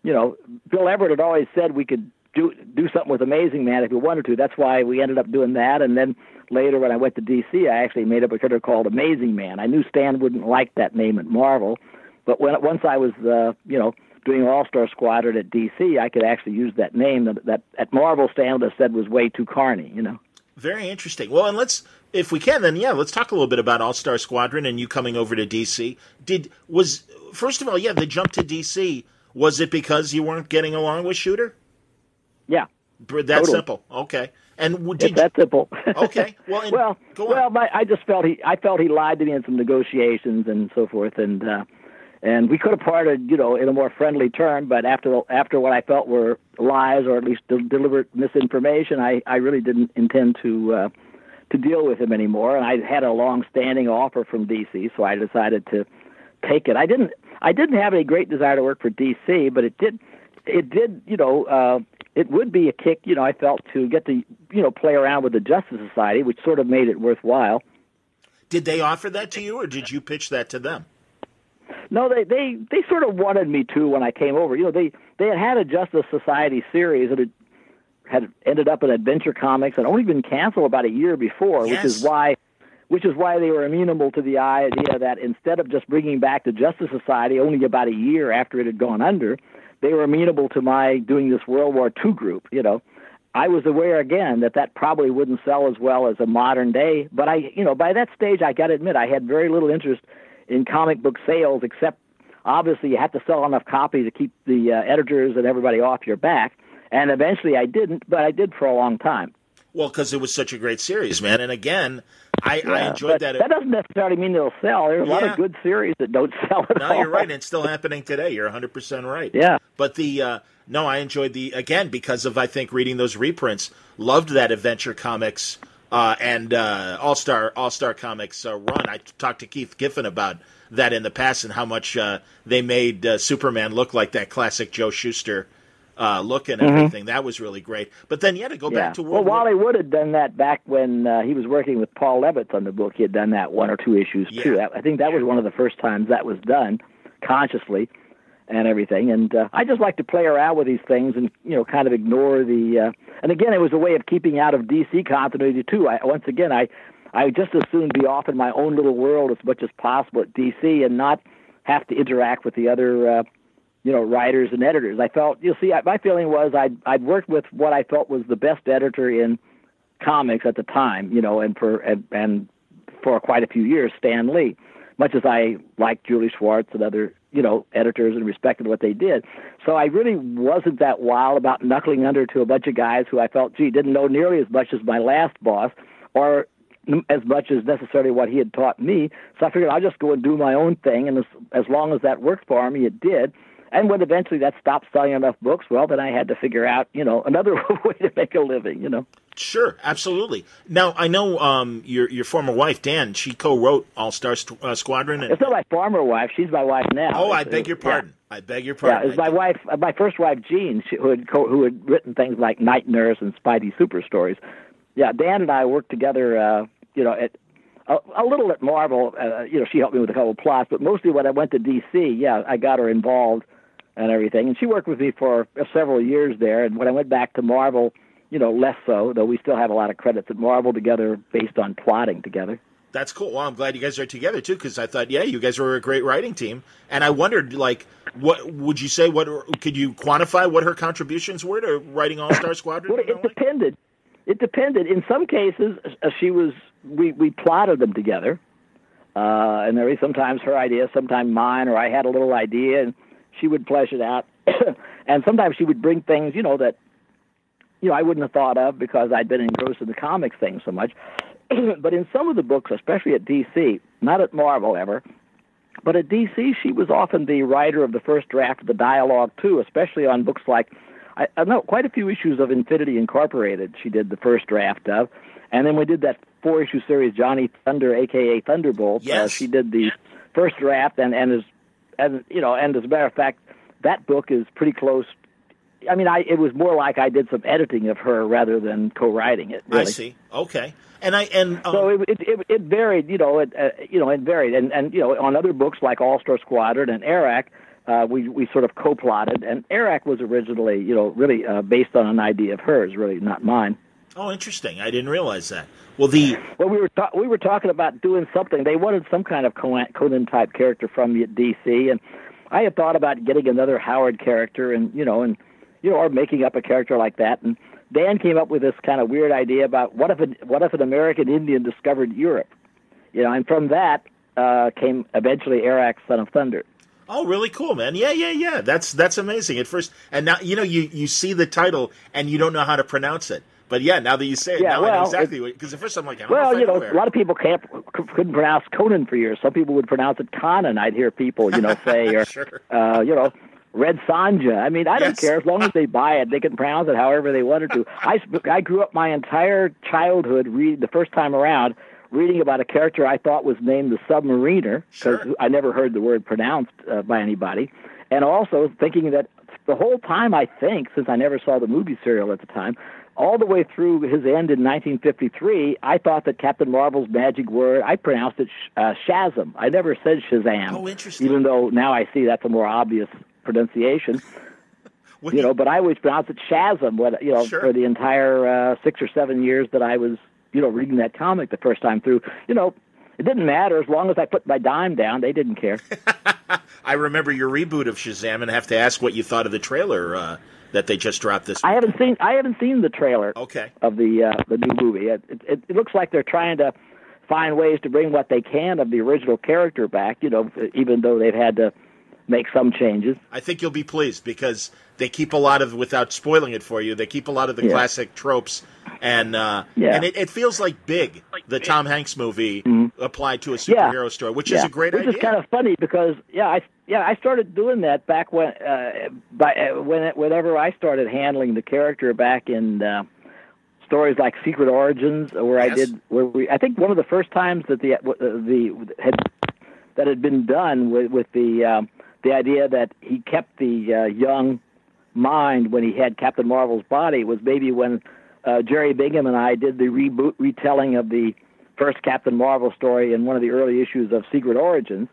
Speaker 3: you know Bill Everett had always said we could do do something with Amazing Man if we wanted to. That's why we ended up doing that, and then later when I went to DC, I actually made up a character called Amazing Man. I knew Stan wouldn't like that name at Marvel, but when once I was uh, you know doing All Star Squadron at DC, I could actually use that name that, that at Marvel Stan would have said was way too carny. You know.
Speaker 2: Very interesting. Well, and let's, if we can, then yeah, let's talk a little bit about All Star Squadron and you coming over to DC. Did was first of all, yeah, the jump to DC was it because you weren't getting along with Shooter?
Speaker 3: Yeah.
Speaker 2: That
Speaker 3: Totally.
Speaker 2: simple. Okay. And w-
Speaker 3: It's
Speaker 2: did
Speaker 3: that simple.
Speaker 2: Okay. Well,
Speaker 3: well,
Speaker 2: go on.
Speaker 3: well. My, I just felt he. I felt he lied to me in some negotiations and so forth, and uh, and we could have parted, you know, in a more friendly term. But after after what I felt were lies or at least de- deliberate misinformation, I I really didn't intend to. Uh, to deal with him anymore, and I had a long-standing offer from DC, so I decided to take it. I didn't, I didn't have any great desire to work for DC, but it did, it did, you know, uh, it would be a kick, you know, I felt to get to, you know, play around with the Justice Society, which sort of made it worthwhile.
Speaker 2: did they offer that to you or did you pitch that to them?
Speaker 3: No, they they they sort of wanted me to when I came over. You know, they they had had a Justice Society series that had had ended up in Adventure Comics and only been canceled about a year before, which is why which is why they were amenable to the idea that instead of just bringing back the Justice Society only about a year after it had gone under, they were amenable to my doing this World War II group. You know, I was aware again that that probably wouldn't sell as well as a modern day, but I, you know, by that stage, I got to admit, I had very little interest in comic book sales, except obviously you had to sell enough copies to keep the uh, editors and everybody off your back. And eventually I didn't, but I did for a long time.
Speaker 2: Well, because it was such a great series, man. And again, I, yeah, I enjoyed that.
Speaker 3: That doesn't necessarily mean they'll sell. There's a yeah. lot of good series that don't sell at
Speaker 2: no,
Speaker 3: all.
Speaker 2: No, you're right. And it's still happening today. You're 100% right.
Speaker 3: Yeah.
Speaker 2: But the, uh, no, I enjoyed the, again, because of, I think, reading those reprints, loved that Adventure Comics uh, and uh, All Star All Star Comics uh, run. I talked to Keith Giffen about that in the past and how much uh, they made uh, Superman look like that classic Joe Shuster uh, look and mm-hmm. everything. That was really great. But then, you had to go
Speaker 3: yeah.
Speaker 2: back to World
Speaker 3: well, Wally Wood had done that back when uh, he was working with Paul Levitz on the book. He had done that one or two issues
Speaker 2: yeah.
Speaker 3: too. I think that was one of the first times that was done consciously and everything. And uh, I just like to play around with these things and you know kind of ignore the. Uh, and again, it was a way of keeping out of DC continuity too. I, once again, I I just as soon be off in my own little world as much as possible at DC and not have to interact with the other. Uh, you know, writers and editors. I felt, you see, I, my feeling was I'd I'd worked with what I felt was the best editor in comics at the time, you know, and for and, and for quite a few years, Stan Lee. Much as I liked Julie Schwartz and other, you know, editors and respected what they did, so I really wasn't that wild about knuckling under to a bunch of guys who I felt, gee, didn't know nearly as much as my last boss, or as much as necessarily what he had taught me. So I figured I'll just go and do my own thing, and as as long as that worked for me, it did. And when eventually that stopped selling enough books, well, then I had to figure out, you know, another way to make a living, you know.
Speaker 2: Sure, absolutely. Now I know um, your your former wife Dann. She co-wrote All Star uh, Squadron. And...
Speaker 3: It's not my former wife. She's my wife now.
Speaker 2: Oh, I beg your pardon. Yeah. I beg your pardon.
Speaker 3: Yeah, it's my wife, uh, my first wife Jean, she, who had co- who had written things like Night Nurse and Spidey Super Stories. Yeah, Dann and I worked together. Uh, you know, at a, a little at Marvel. Uh, you know, she helped me with a couple of plots, but mostly when I went to DC, yeah, I got her involved and everything. And she worked with me for several years there. And when I went back to Marvel, you know, less so, though we still have a lot of credits at Marvel together based on plotting together.
Speaker 2: That's cool. Well, I'm glad you guys are together too, because I thought, yeah, you guys were a great writing team, and I wondered, like, what would you say? What could you quantify what her contributions were to writing All Star Squadron?
Speaker 3: well, it depended. It depended. In some cases, uh, she was we we plotted them together, uh, and there was sometimes her idea, sometimes mine, or I had a little idea, and she would flesh it out. and sometimes she would bring things, you know, that you know I wouldn't have thought of because I'd been engrossed in the comics thing so much. but in some of the books, especially at DC, not at Marvel ever, but at DC, she was often the writer of the first draft of the dialogue too, especially on books like I, I know quite a few issues of Infinity Incorporated. She did the first draft of, and then we did that four issue series Johnny Thunder, aka Thunderbolt.
Speaker 2: Yes. Uh,
Speaker 3: she did the first draft and and is and you know, and as a matter of fact, that book is pretty close. I mean, I it was more like I did some editing of her rather than co-writing it. Really. I
Speaker 2: see. Okay, and I and
Speaker 3: um, so it, it it, it varied. You know, it uh, you know it varied, and and you know on other books like All Star Squadron and Arak. Uh, we we sort of co-plotted, and Arak was originally, you know, really uh, based on an idea of hers, really not mine.
Speaker 2: Oh, interesting. I didn't realize that. Well, the
Speaker 3: well, we were ta- we were talking about doing something. They wanted some kind of Conan type character from DC, and I had thought about getting another Howard character, and you know, and you know, or making up a character like that. And Dann came up with this kind of weird idea about what if a, what if an American Indian discovered Europe, you know, and from that uh, came eventually Arak, Son of Thunder.
Speaker 2: Oh, really cool, man! Yeah, yeah, yeah. That's that's amazing. At first, and now you know you you see the title and you don't know how to pronounce it. But yeah, now that you say it,
Speaker 3: yeah,
Speaker 2: now
Speaker 3: well,
Speaker 2: I know exactly. Because at first I'm like, I
Speaker 3: well, you know,
Speaker 2: know
Speaker 3: a lot of people can't couldn't pronounce Conan for years. Some people would pronounce it Conan. I'd hear people, you know, say, or
Speaker 2: sure.
Speaker 3: uh, you know, Red Sanja. I mean, I don't care as long as they buy it. They can pronounce it however they wanted to. I I grew up my entire childhood reading the first time around reading about a character I thought was named the Submariner because
Speaker 2: sure.
Speaker 3: I never heard the word pronounced uh, by anybody, and also thinking that the whole time I think, since I never saw the movie serial at the time, all the way through his end in 1953, I thought that Captain Marvel's magic word, I pronounced it uh, Shazam. I never said Shazam.
Speaker 2: Oh, interesting.
Speaker 3: Even though now I see that's a more obvious pronunciation. you, you know, but I always pronounced it Shazam. What you know
Speaker 2: sure.
Speaker 3: for the entire uh, six or seven years that I was you know, reading that comic the first time through. You know, it didn't matter as long as I put my dime down. They didn't care.
Speaker 2: I remember your reboot of Shazam, and have to ask what you thought of the trailer uh, that they just dropped this. Week.
Speaker 3: I haven't seen I haven't seen the trailer.
Speaker 2: Okay.
Speaker 3: Of the uh, the new movie, it, it, it looks like they're trying to find ways to bring what they can of the original character back. You know, even though they've had to make some changes.
Speaker 2: I think you'll be pleased because they keep a lot of, without spoiling it for you, they keep a lot of the
Speaker 3: Yeah.
Speaker 2: classic tropes, and uh,
Speaker 3: Yeah.
Speaker 2: and it, it feels like Big, the Tom Hanks movie, applied to a
Speaker 3: Mm-hmm. Yeah.
Speaker 2: superhero story, which is a great
Speaker 3: which
Speaker 2: idea.
Speaker 3: is kind of funny because yeah, I yeah I started doing that back when uh, by uh, when it, whenever I started handling the character back in uh, stories like Secret Origins, where I did where we I think one of the first times that the uh, the had that had been done with with the um, the idea that he kept the uh, young mind when he had Captain Marvel's body was maybe when uh, Jerry Bingham and I did the reboot retelling of the first Captain Marvel story in one of the early issues of Secret Origins,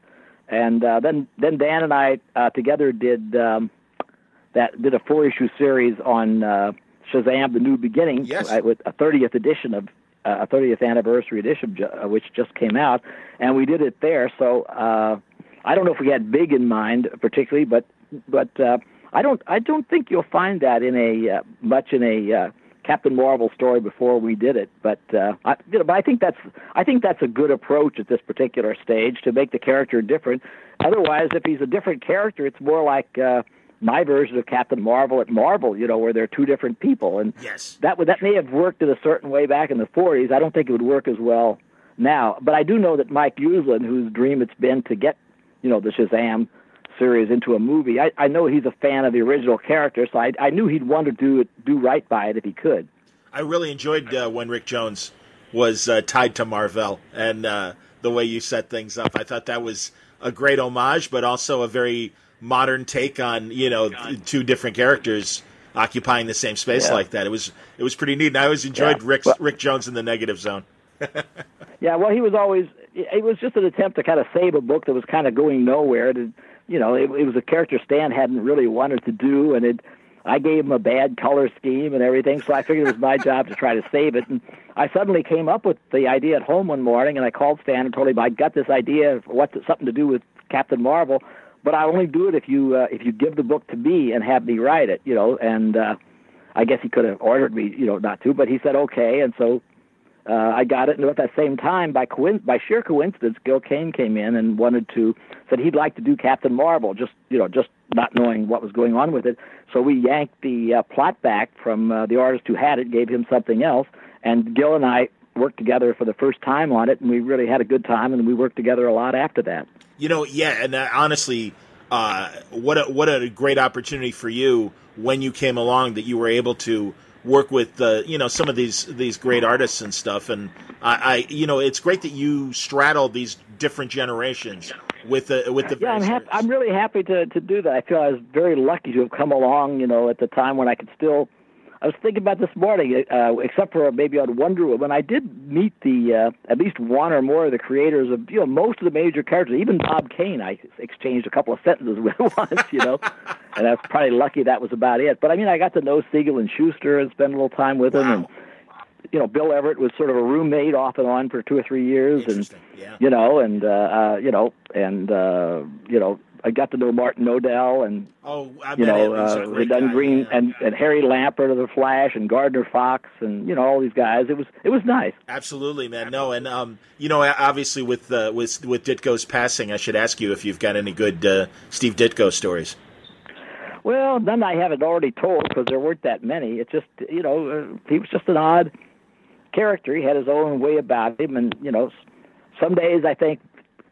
Speaker 3: and uh, then then Dann and I uh, together did um, that did a four issue series on uh, Shazam: The New Beginning,
Speaker 2: Yes.
Speaker 3: right, with a 30th edition of uh, a 30th anniversary edition uh, which just came out, and we did it there. So uh, I don't know if we had big in mind particularly, but but uh, I don't I don't think you'll find that in a uh, much in a uh, Captain Marvel story before we did it. But uh, I, you know, but I think that's I think that's a good approach at this particular stage to make the character different. Otherwise, if he's a different character, it's more like. Uh, my version of Captain Marvel at Marvel, you know, where they're two different people, and
Speaker 2: yes.
Speaker 3: that would that may have worked in a certain way back in the 40s. I don't think it would work as well now. But I do know that Mike Uslan, whose dream it's been to get, you know, the Shazam series into a movie, I, I know he's a fan of the original character, so I, I knew he'd want to do it, do right by it if he could.
Speaker 2: I really enjoyed uh, when Rick Jones was uh, tied to Marvel and uh, the way you set things up. I thought that was a great homage, but also a very modern take on you know th- two different characters occupying the same space
Speaker 3: Yeah.
Speaker 2: like that. It was it was pretty neat. And I always enjoyed
Speaker 3: Yeah.
Speaker 2: Rick
Speaker 3: Well-
Speaker 2: Rick Jones in the negative zone.
Speaker 3: Yeah, well, he was always. It was just an attempt to kind of save a book that was kind of going nowhere. To, you know, it, it was a character Stan hadn't really wanted to do, and it. I gave him a bad color scheme and everything, so I figured it was my job to try to save it. And I suddenly came up with the idea at home one morning, and I called Stan and told him I got this idea of what's something to do with Captain Marvel, but I'll only do it if you uh, if you give the book to me and have me write it. You know, and uh, I guess he could have ordered me, you know, not to, but he said okay, and so uh, I got it, and at that same time, by by sheer coincidence, Gil Kane came in and wanted to said he'd like to do Captain Marvel, just you know, just not knowing what was going on with it. So we yanked the uh, plot back from uh, the artist who had it, gave him something else, and Gil and I worked together for the first time on it, and we really had a good time, and we worked together a lot after that.
Speaker 2: You know, yeah, and uh, honestly, uh, what a, what a great opportunity for you when you came along that you were able to work with uh, you know some of these these great artists and stuff. And I, I you know it's great that you straddle these different generations with the with the
Speaker 3: Yeah, I'm happy. I'm really happy to to do that. I feel I was very lucky to have come along. You know, at the time when I could still. I was thinking about this morning, uh, except for maybe on Wonder Woman, I did meet the uh, at least one or more of the creators of you know most of the major characters. Even Bob Kane, I exchanged a couple of sentences with once. You know, and I was probably lucky that was about it. But I mean, I got to know Siegel and Shuster and spend a little time with them, and you know, Bill Everett was sort of a roommate off and on for two or three years, and
Speaker 2: Yeah.
Speaker 3: you know, and uh, uh, you know, and uh, you know, I got to know Martin Nodell and
Speaker 2: Oh, I
Speaker 3: you know, uh, Redun Green
Speaker 2: yeah.
Speaker 3: and and Harry Lampert of the Flash and Gardner Fox and you know all these guys. It was it was nice.
Speaker 2: Absolutely, man. No, and um, you know, obviously with uh, with with Ditko's passing, I should ask you if you've got any good uh, Steve Ditko stories.
Speaker 3: Well, none I haven't already told because there weren't that many. It's just you know uh, he was just an odd character. He had his own way about him, and you know, some days I think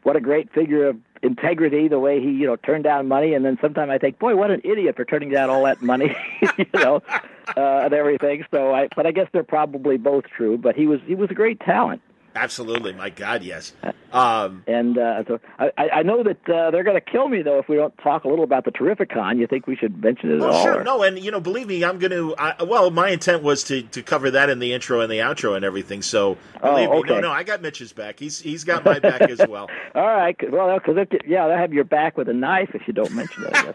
Speaker 3: what a great figure of integrity the way he you know turned down money, and then sometimes I think, boy, what an idiot for turning down all that money, you know, uh, and everything. So I, but I guess they're probably both true. But he was he was a great talent.
Speaker 2: Absolutely, my God, yes. Um,
Speaker 3: and uh, so I, I know that uh, they're going to kill me though if we don't talk a little about the Terrificon. You think we should mention it
Speaker 2: well,
Speaker 3: at all?
Speaker 2: Sure,
Speaker 3: or?
Speaker 2: no, and you know, believe me, I'm going to. Well, my intent was to, to cover that in the intro and the outro and everything. So believe
Speaker 3: oh,
Speaker 2: me,
Speaker 3: okay.
Speaker 2: no, no, I got Mitch's back. He's he's got my back as well.
Speaker 3: all right, well, because yeah, they'll have your back with a knife if you don't mention it. I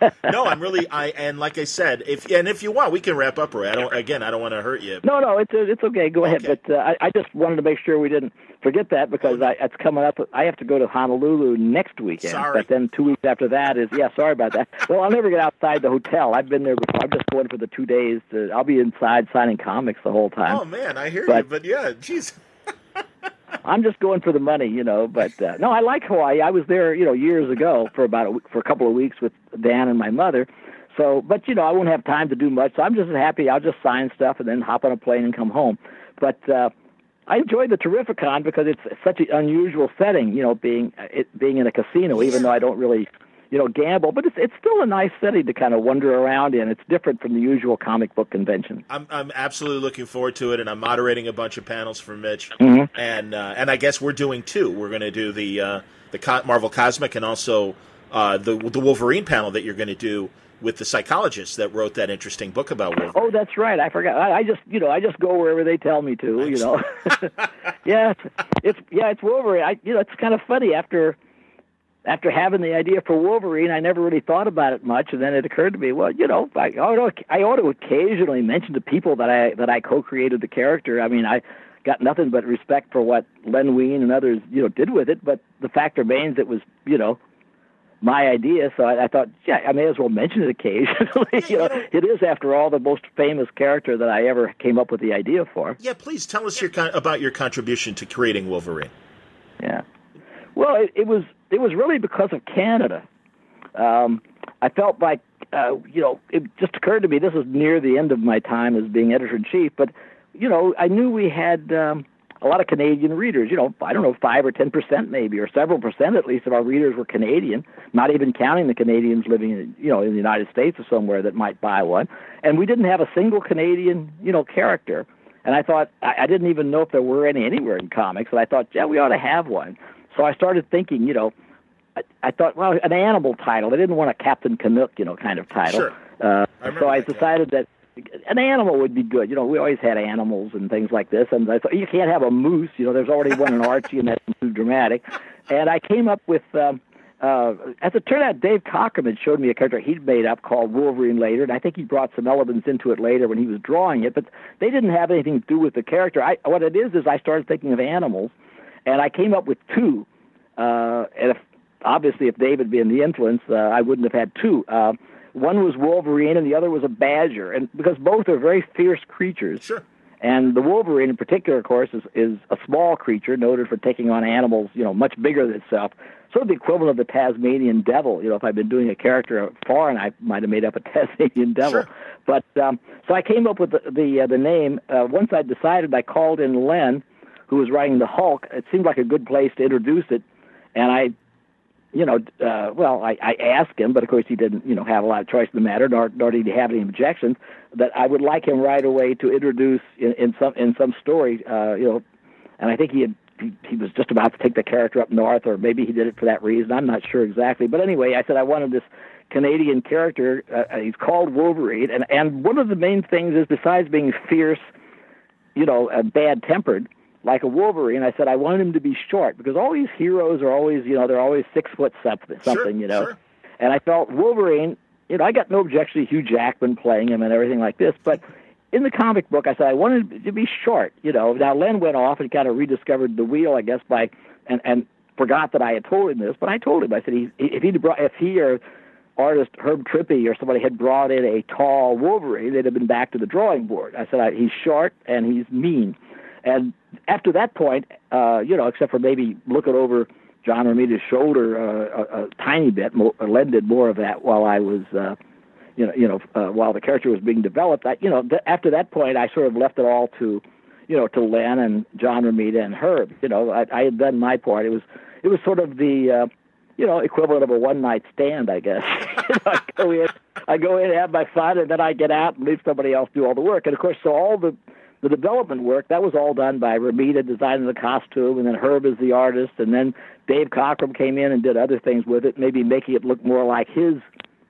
Speaker 2: guess, no, I'm really I and like I said, if and if you want, we can wrap up. Roy. I don't again, I don't want to hurt you.
Speaker 3: No, no, it's it's okay. Go ahead, but uh, I, I just wanted to make sure we didn't forget that because I, it's coming up. I have to go to Honolulu next weekend.
Speaker 2: Sorry.
Speaker 3: But then two weeks after that is yeah. Sorry about that. Well, I'll never get outside the hotel. I've been there before. I'm just going for the two days. To, I'll be inside signing comics the whole time.
Speaker 2: Oh man, I hear
Speaker 3: but,
Speaker 2: you. But yeah, jeez.
Speaker 3: I'm just going for the money, you know. But uh, no, I like Hawaii. I was there, you know, years ago for about a, for a couple of weeks with Dann and my mother. So, but you know, I won't have time to do much. So I'm just happy. I'll just sign stuff and then hop on a plane and come home. But uh, I enjoy the Terrificon because it's such an unusual setting. You know, being it being in a casino, even though I don't really, you know, gamble. But it's it's still a nice setting to kind of wander around in. It's different from the usual comic book convention.
Speaker 2: I'm I'm absolutely looking forward to it, and I'm moderating a bunch of panels for Mitch,
Speaker 3: mm-hmm.
Speaker 2: and uh, and I guess we're doing two. We're going to do the uh, the Marvel Cosmic and also uh, the the Wolverine panel that you're going to do with the psychologist that wrote that interesting book about Wolverine.
Speaker 3: Oh, that's right. I forgot. I, I just, you know, I just go wherever they tell me to. You know. yeah, it's, it's yeah, it's Wolverine. I, you know, it's kind of funny after after having the idea for Wolverine, I never really thought about it much, and then it occurred to me, well, you know, I ought to, I ought to occasionally mention to people that I that I co-created the character. I mean, I got nothing but respect for what Len Wein and others, you know, did with it, but the fact remains it was, you know, my idea, so I, I thought, yeah, I may as well mention it occasionally. you know, it is, after all, the most famous character that I ever came up with the idea for.
Speaker 2: Yeah, please tell us your con- about your contribution to creating Wolverine.
Speaker 3: Yeah, well, it, it was it was really because of Canada. Um, I felt like, uh, you know, it just occurred to me this was near the end of my time as being editor in chief, but you know, I knew we had. Um, a lot of Canadian readers. You know, I don't know, five or ten percent maybe, or several percent at least of our readers were Canadian. Not even counting the Canadians living, in, you know, in the United States or somewhere that might buy one. And we didn't have a single Canadian, you know, character. And I thought I, I didn't even know if there were any anywhere in comics. And I thought, yeah, we ought to have one. So I started thinking, you know, I, I thought, well, an animal title. I didn't want a Captain Canuck, you know, kind of title.
Speaker 2: Sure.
Speaker 3: Uh,
Speaker 2: I
Speaker 3: so I
Speaker 2: that,
Speaker 3: decided
Speaker 2: yeah.
Speaker 3: that an animal would be good. You know, we always had animals and things like this, and I thought you can't have a moose. You know, there's already one in Archie, and that's too dramatic. And I came up with, um, uh, as it turned out, Dave Cockrum had showed me a character he'd made up called Wolverine later, and I think he brought some elements into it later when he was drawing it. But they didn't have anything to do with the character. I, what it is is I started thinking of animals, and I came up with two. Uh, and if, obviously, if David been the influence, uh, I wouldn't have had two. Uh, one was Wolverine and the other was a badger, and because both are very fierce creatures.
Speaker 2: Sure.
Speaker 3: And the Wolverine, in particular, of course, is, is a small creature noted for taking on animals, you know, much bigger than itself. Sort of the equivalent of the Tasmanian devil. You know, if I'd been doing a character foreign, I might have made up a Tasmanian devil.
Speaker 2: Sure.
Speaker 3: But um, so I came up with the the, uh, the name. Uh, once I decided, I called in Len, who was writing the Hulk. It seemed like a good place to introduce it, and I you know, uh, well, I, I asked him, but of course he didn't, you know, have a lot of choice in the matter, nor, nor did he have any objections. That I would like him right away to introduce in, in some in some story, uh, you know, and I think he had he, he was just about to take the character up north, or maybe he did it for that reason. I'm not sure exactly, but anyway, I said I wanted this Canadian character. Uh, he's called Wolverine, and and one of the main things is besides being fierce, you know, uh, bad tempered like a Wolverine. I said I wanted him to be short because all these heroes are always, you know, they're always six foot something, something,
Speaker 2: sure,
Speaker 3: you know.
Speaker 2: Sure.
Speaker 3: And I felt Wolverine. You know, I got no objection to Hugh Jackman playing him and everything like this, but in the comic book, I said I wanted to be short. You know, now Len went off and kind of rediscovered the wheel, I guess, by and and forgot that I had told him this, but I told him. I said he if he brought if he or artist Herb Trimpe or somebody had brought in a tall Wolverine, they'd have been back to the drawing board. I said I, he's short and he's mean. And after that point, uh, you know, except for maybe looking over John Romita's shoulder uh, a, a tiny bit, more, did more of that while I was, uh, you know, you know, uh, while the character was being developed. I, you know, th- after that point, I sort of left it all to, you know, to Len and John Romita and Herb. You know, I, I had done my part. It was, it was sort of the, uh, you know, equivalent of a one night stand, I guess. you know, I go in, I go in, have my fun, and then I get out and leave somebody else do all the work. And of course, so all the the development work that was all done by Romita designing the costume, and then Herb is the artist, and then Dave Cockrum came in and did other things with it, maybe making it look more like his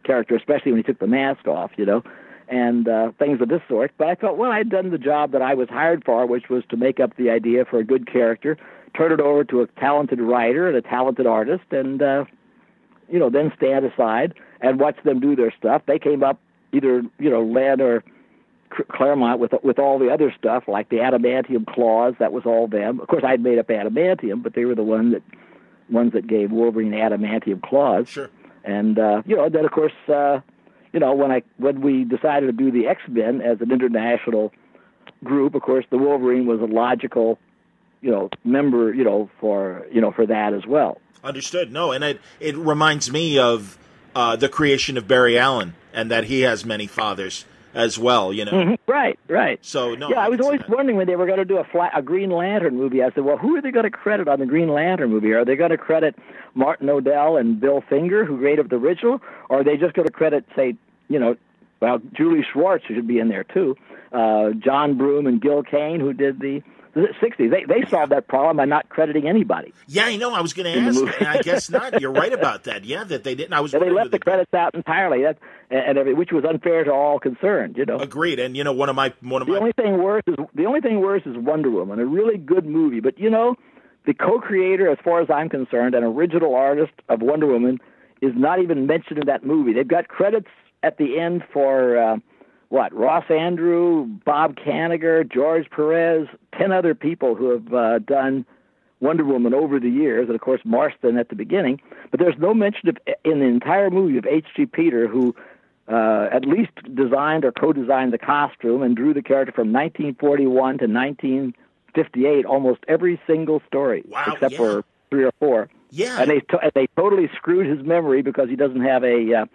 Speaker 3: character, especially when he took the mask off, you know, and uh, things of this sort. But I thought, well, I'd done the job that I was hired for, which was to make up the idea for a good character, turn it over to a talented writer and a talented artist, and uh, you know, then stand aside and watch them do their stuff. They came up either you know Len or Claremont with with all the other stuff like the adamantium claws. That was all them. Of course, I'd made up adamantium, but they were the one that ones that gave Wolverine adamantium claws.
Speaker 2: Sure.
Speaker 3: And uh, you know, then of course, uh, you know, when I when we decided to do the X Men as an international group, of course, the Wolverine was a logical, you know, member, you know, for you know for that as well.
Speaker 2: Understood. No, and it it reminds me of uh, the creation of Barry Allen and that he has many fathers as well, you know.
Speaker 3: Mm-hmm. Right, right.
Speaker 2: So no.
Speaker 3: Yeah, I was always wondering when they were going to do a flat, a Green Lantern movie. I said, well, who are they going to credit on the Green Lantern movie? Are they going to credit Martin Nodell and Bill Finger, who created the original, or are they just going to credit, say, you know, well, Julie Schwartz should be in there too, uh, John Broome and Gil Kane, who did the 60s. They they solved that problem by not crediting anybody.
Speaker 2: Yeah, I know. I was going to ask. I guess not. You're right about that. Yeah, that they didn't. I was.
Speaker 3: Yeah, they left the credits out entirely. That and, and which was unfair to all concerned. You know.
Speaker 2: Agreed. And you know, one of my one of
Speaker 3: the
Speaker 2: my
Speaker 3: only thing worse is the only thing worse is Wonder Woman, a really good movie. But you know, the co-creator, as far as I'm concerned, an original artist of Wonder Woman, is not even mentioned in that movie. They've got credits at the end for. Uh, what Ross Andru, Bob Kanigher, George Perez, ten other people who have uh, done Wonder Woman over the years, and of course Marston at the beginning. But there's no mention of in the entire movie of H.G. Peter, who uh, at least designed or co-designed the costume and drew the character from 1941 to 1958, almost every single story,
Speaker 2: wow,
Speaker 3: except
Speaker 2: yeah.
Speaker 3: for three or four.
Speaker 2: Yeah,
Speaker 3: and they to- and they totally screwed his memory because he doesn't have a uh,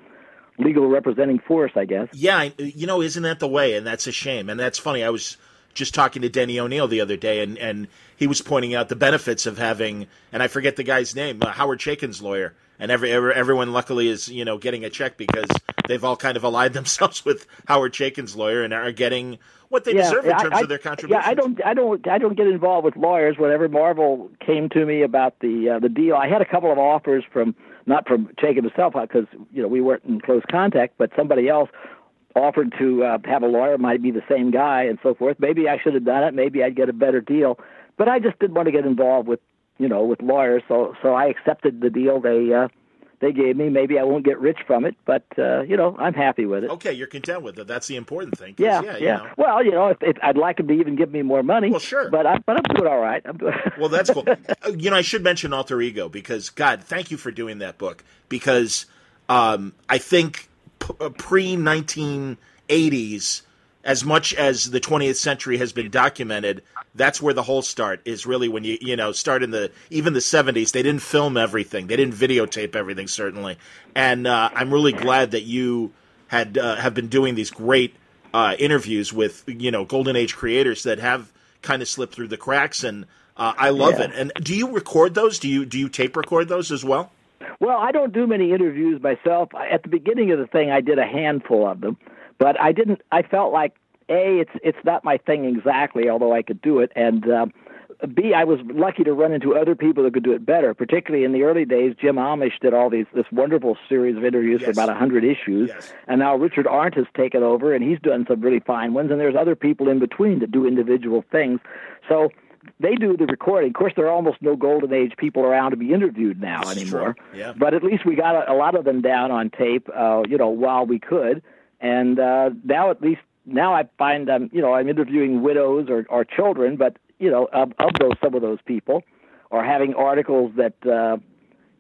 Speaker 3: legal representing force, I guess.
Speaker 2: Yeah, you know, isn't that the way? And that's a shame. And that's funny. I was just talking to Denny O'Neil the other day, and, and he was pointing out the benefits of having, and I forget the guy's name, uh, Howard Chaykin's lawyer. And every, every, everyone luckily is you know getting a check because they've all kind of allied themselves with Howard Chaykin's lawyer and are getting what they
Speaker 3: yeah,
Speaker 2: deserve in terms
Speaker 3: I,
Speaker 2: of their contributions.
Speaker 3: Yeah, I don't, I don't, I don't get involved with lawyers. Whenever Marvel came to me about the uh, the deal, I had a couple of offers from not from Chaykin himself because you know we weren't in close contact, but somebody else offered to uh, have a lawyer, might be the same guy, and so forth. Maybe I should have done it. Maybe I'd get a better deal, but I just didn't want to get involved with you know with lawyers. So so I accepted the deal they uh, they gave me. Maybe I won't get rich from it, but uh, you know I'm happy with it.
Speaker 2: Okay, you're content with it. That's the important thing.
Speaker 3: Yeah,
Speaker 2: yeah.
Speaker 3: yeah.
Speaker 2: You know.
Speaker 3: Well, you know, if, if I'd like them to even give me more money.
Speaker 2: Well, sure.
Speaker 3: But I'm but I'm doing all right. I'm doing.
Speaker 2: Well, that's cool. Uh, you know, I should mention Alter Ego because God, thank you for doing that book because um, I think pre nineteen eighties, as much as the twentieth century has been documented, that's where the whole start is really when you you know start in the even the seventies. They didn't film everything, they didn't videotape everything certainly, and uh, I'm really glad that you had uh, have been doing these great uh, interviews with you know golden age creators that have kind of slipped through the cracks and. Uh, I love
Speaker 3: Yeah.
Speaker 2: it. And do you record those? Do you do you tape record those as well?
Speaker 3: Well, I don't do many interviews myself. At the beginning of the thing, I did a handful of them, but I didn't. I felt like a it's it's not my thing exactly, although I could do it, and um, b I was lucky to run into other people that could do it better. Particularly in the early days, Jim Amash did all these this wonderful series of interviews for about a hundred issues,
Speaker 2: Yes.
Speaker 3: and now Richard Arndt has taken over, and he's done some really fine ones. And there's other people in between that do individual things. So they do the recording. Of course, there are almost no golden age people around to be interviewed now
Speaker 2: This is
Speaker 3: anymore.
Speaker 2: true. Yeah.
Speaker 3: But at least we got a, a lot of them down on tape, uh, you know, while we could. And uh, now, at least now, I find I'm, you know, I'm interviewing widows or, or children, but you know, of, of those some of those people, or having articles that uh,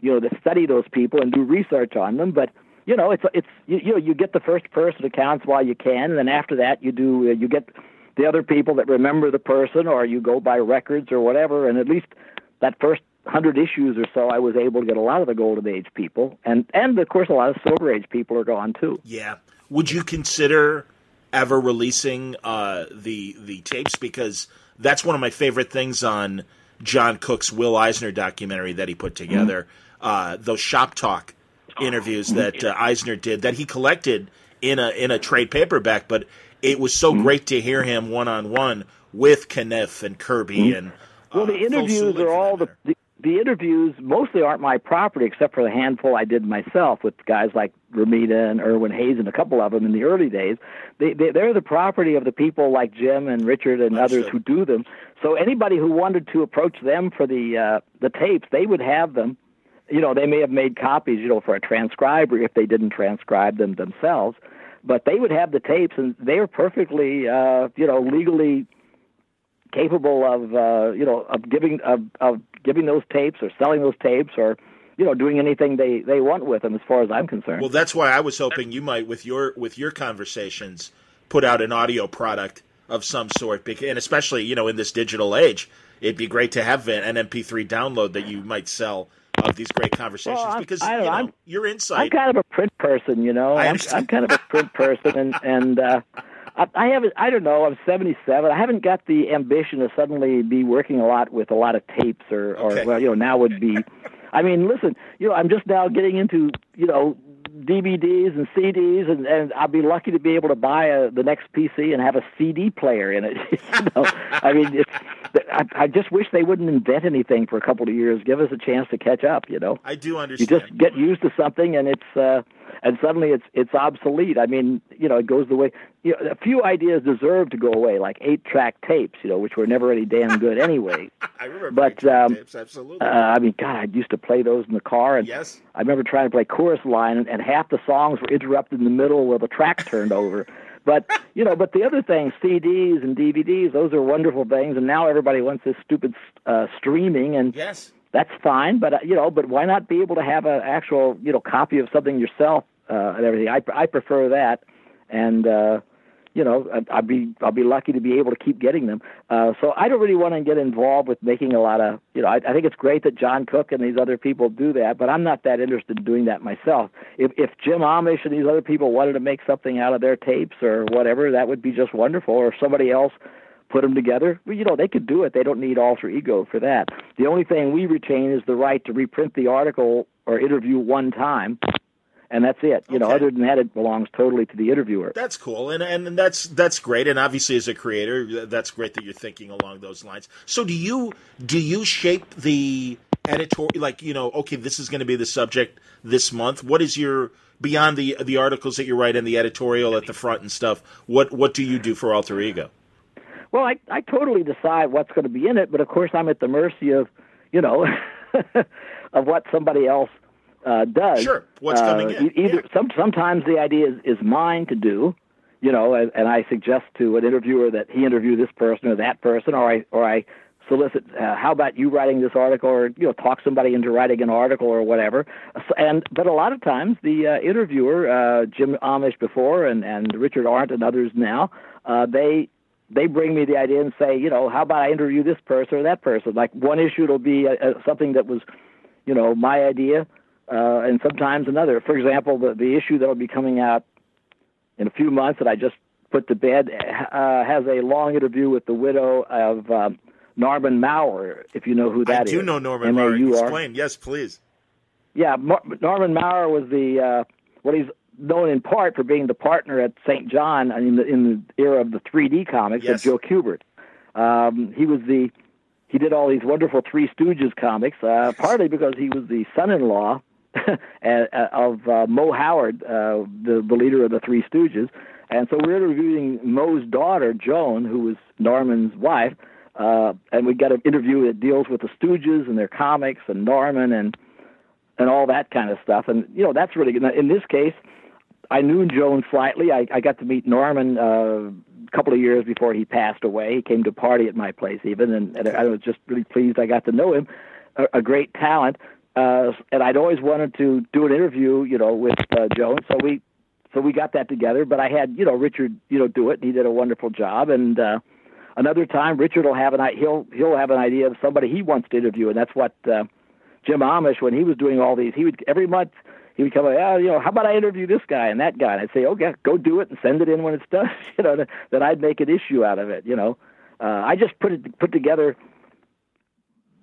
Speaker 3: you know that study those people and do research on them. But you know, it's it's you, you know you get the first person accounts while you can, and then after that you do uh, you get the other people that remember the person, or you go by records or whatever, and at least that first hundred issues or so, I was able to get a lot of the golden age people, and and of course a lot of silver age people are gone too.
Speaker 2: Yeah. Would you consider ever releasing uh, the the tapes because that's one of my favorite things on Jon Cooke's Will Eisner documentary that he put together. Uh, those shop talk interviews that uh, Eisner did that he collected in a in a trade paperback, but it was so great to hear him one on one with Caniff and Kirby mm-hmm. and.
Speaker 3: well, the uh, interviews are all the, the, the interviews mostly aren't my property, except for the handful I did myself with guys like Romita and Irwin Hasen and a couple of them in the early days. They, they they're the property of the people like Jim and Richard and others who do them. So anybody who wanted to approach them for the uh, the tapes, they would have them. You know, they may have made copies, you know, for a transcriber if they didn't transcribe them themselves, but they would have the tapes, and they are perfectly, uh, you know, legally capable of uh, you know of giving of, of giving those tapes or selling those tapes or you know doing anything they they want with them as far as I'm concerned.
Speaker 2: Well, that's why I was hoping you might with your with your conversations put out an audio product of some sort, and especially you know in this digital age, it'd be great to have an MP3 download that you might sell of these great conversations well, because I, you know, I'm, your insight.
Speaker 3: I'm kind of a print person, you know. I am I'm, I'm kind of a print person, and and uh, I, I haven't. I don't know. I'm 77. I haven't got the ambition to suddenly be working a lot with a lot of tapes or, or okay. well, you know, now would be. I mean, listen, you know, I'm just now getting into, you know, DVDs and CDs, and, and I'll be lucky to be able to buy a, the next PC and have a CD player in it. you know, I mean, it's, I, I just wish they wouldn't invent anything for a couple of years. Give us a chance to catch up. You know,
Speaker 2: I do understand.
Speaker 3: You just get used to something, and it's. uh and suddenly it's it's obsolete. I mean, you know, it goes the way. You know, a few ideas deserve to go away, like eight-track tapes, you know, which were never any damn good anyway.
Speaker 2: I remember
Speaker 3: but,
Speaker 2: um, tapes, absolutely. Uh,
Speaker 3: I mean, God, I used to play those in the car, and
Speaker 2: yes.
Speaker 3: I remember trying to play chorus line, and, and half the songs were interrupted in the middle where the track turned over. But you know, but the other things, CDs and DVDs, those are wonderful things, and now everybody wants this stupid uh, streaming, and
Speaker 2: yes,
Speaker 3: that's fine. But uh, you know, but why not be able to have an actual you know copy of something yourself uh, and everything. I I prefer that, and uh, you know I'd be I'll be lucky to be able to keep getting them. Uh, so I don't really want to get involved with making a lot of you know I, I think it's great that Jon Cooke and these other people do that, but I'm not that interested in doing that myself. If if Jim Amash and these other people wanted to make something out of their tapes or whatever, that would be just wonderful. Or somebody else put them together. Well, you know, they could do it. They don't need alter ego for that. The only thing we retain is the right to reprint the article or interview one time and that's it. You okay. know, other than that, it belongs totally to the interviewer.
Speaker 2: That's cool, and and that's that's great. And obviously, as a creator, that's great that you're thinking along those lines. So, do you do you shape the editorial? Like, you know, okay, this is going to be the subject this month. What is your beyond the the articles that you write and the editorial at the front and stuff? What what do you do for Alter Ego?
Speaker 3: Well, I I totally decide what's going to be in it, but of course, I'm at the mercy of you know of what somebody else uh, does.
Speaker 2: Sure, what's
Speaker 3: uh,
Speaker 2: coming in?
Speaker 3: Either
Speaker 2: yeah.
Speaker 3: some sometimes the idea is, is mine to do, you know, and, and I suggest to an interviewer that he interview this person or that person, or I or I solicit. Uh, how about you writing this article, or you know, talk somebody into writing an article or whatever. And but a lot of times the uh, interviewer, uh, Jim Amash before, and and Richard Arndt and others now, uh, they they bring me the idea and say, you know, how about I interview this person or that person? Like one issue, it'll be a, a, something that was, you know, my idea uh, and sometimes another. For example, the, the issue that will be coming out in a few months that I just put to bed uh, has a long interview with the widow of um, Norman Maurer, if you know who that
Speaker 2: is.
Speaker 3: I
Speaker 2: do know Norman Maurer. Explain. Yes, please.
Speaker 3: Yeah, Mar- Norman Maurer was the uh, what he's known in part for being the partner at St. John in the, in the era of the 3D comics yes. of Joe Kubert. Um, he was the he did all these wonderful Three Stooges comics, uh, partly because he was the son-in-law of uh, Moe Howard, uh, the, the leader of the Three Stooges. And so we're interviewing Moe's daughter, Joan, who was Norman's wife, uh, and we got an interview that deals with the Stooges and their comics and Norman and and all that kind of stuff. And you know that's really good. In this case, I knew Joan slightly. I, I got to meet Norman uh, a couple of years before he passed away. He came to party at my place even, and, and I was just really pleased I got to know him. A, a great talent uh, and I'd always wanted to do an interview, you know, with uh, Joe, so we, so we got that together. But I had, you know, Richard, you know, do it, and he did a wonderful job. And uh, another time, Richard will have an he'll he'll have an idea of somebody he wants to interview, and that's what uh, Jim Amash when he was doing all these, he would every month he would come like, oh, you know, how about I interview this guy and that guy? And I'd say, okay, go do it and send it in when it's done. you know, that I'd make an issue out of it. You know, uh, I just put it put together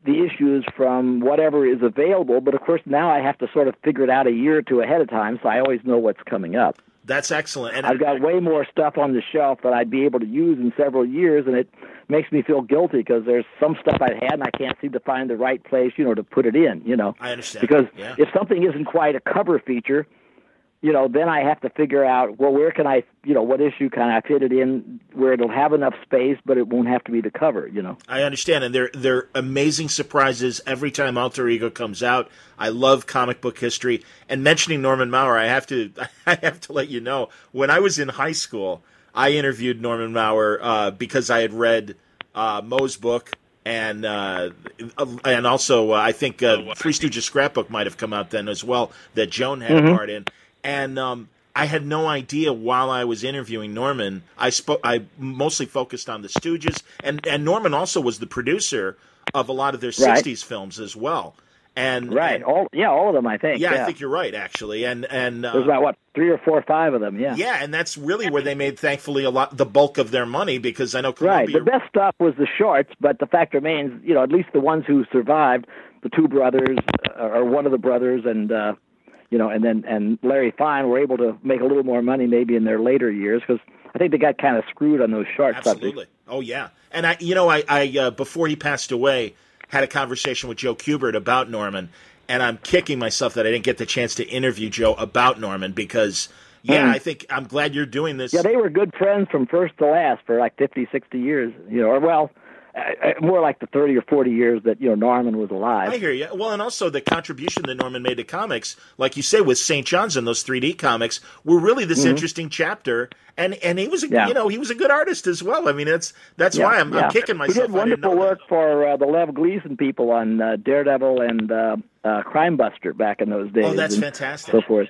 Speaker 3: the issues from whatever is available. But of course, now I have to sort of figure it out a year or two ahead of time, so I always know what's coming up.
Speaker 2: That's excellent. And
Speaker 3: I've got way more stuff on the shelf that I'd be able to use in several years, and it makes me feel guilty because there's some stuff I've had and I can't seem to find the right place, you know, to put it in. You know,
Speaker 2: I understand
Speaker 3: because
Speaker 2: yeah.
Speaker 3: if something isn't quite a cover feature, you know, then I have to figure out well where can I, you know, what issue can I fit it in where it'll have enough space, but it won't have to be the cover. You know,
Speaker 2: I understand, and they're they're amazing surprises every time Alter Ego comes out. I love comic book history, and mentioning Norman Maurer, I have to I have to let you know when I was in high school, I interviewed Norman Maurer uh, because I had read uh, Moe's book. And uh, and also, uh, I think uh, oh, Three Stooges scrapbook might have come out then as well that Joan had mm-hmm. a part in and um, I had no idea while I was interviewing Norman. I spoke. I mostly focused on the Stooges, and and Norman also was the producer of a lot of their
Speaker 3: right.
Speaker 2: '60s films as well. And
Speaker 3: right,
Speaker 2: and,
Speaker 3: all yeah, all of them. I think.
Speaker 2: Yeah,
Speaker 3: yeah.
Speaker 2: I think you're right, actually. And and
Speaker 3: uh, there's about what three or four, or five of them. Yeah.
Speaker 2: Yeah, and that's really where they made, thankfully, a lot the bulk of their money because I know Columbia...
Speaker 3: right. The best stuff was the shorts, but the fact remains, you know, at least the ones who survived, the two brothers uh, or one of the brothers, and uh, you know, and then and Larry Fine were able to make a little more money maybe in their later years because I think they got kind of screwed on those short
Speaker 2: Absolutely. Oh yeah, and I, you know, I, I uh, before he passed away, had a conversation with Joe Kubert about Norman, and I'm kicking myself that I didn't get the chance to interview Joe about Norman because. Yeah, mm. I think I'm glad you're doing this.
Speaker 3: Yeah, they were good friends from first to last for like 50, 60 years, you know, or well, more like the 30 or 40 years that you know Norman was alive.
Speaker 2: I hear you. Well, and also the contribution that Norman made to comics, like you say, with St. John's and those 3D comics, were really this mm-hmm. interesting chapter. And and he was a yeah. you know he was a good artist as well. I mean, that's that's
Speaker 3: yeah,
Speaker 2: why I'm,
Speaker 3: yeah.
Speaker 2: I'm kicking myself.
Speaker 3: He did wonderful work for uh, the Lev Gleason people on uh, Daredevil and uh, uh, Crime Buster back in those days.
Speaker 2: Oh, that's fantastic.
Speaker 3: So forth.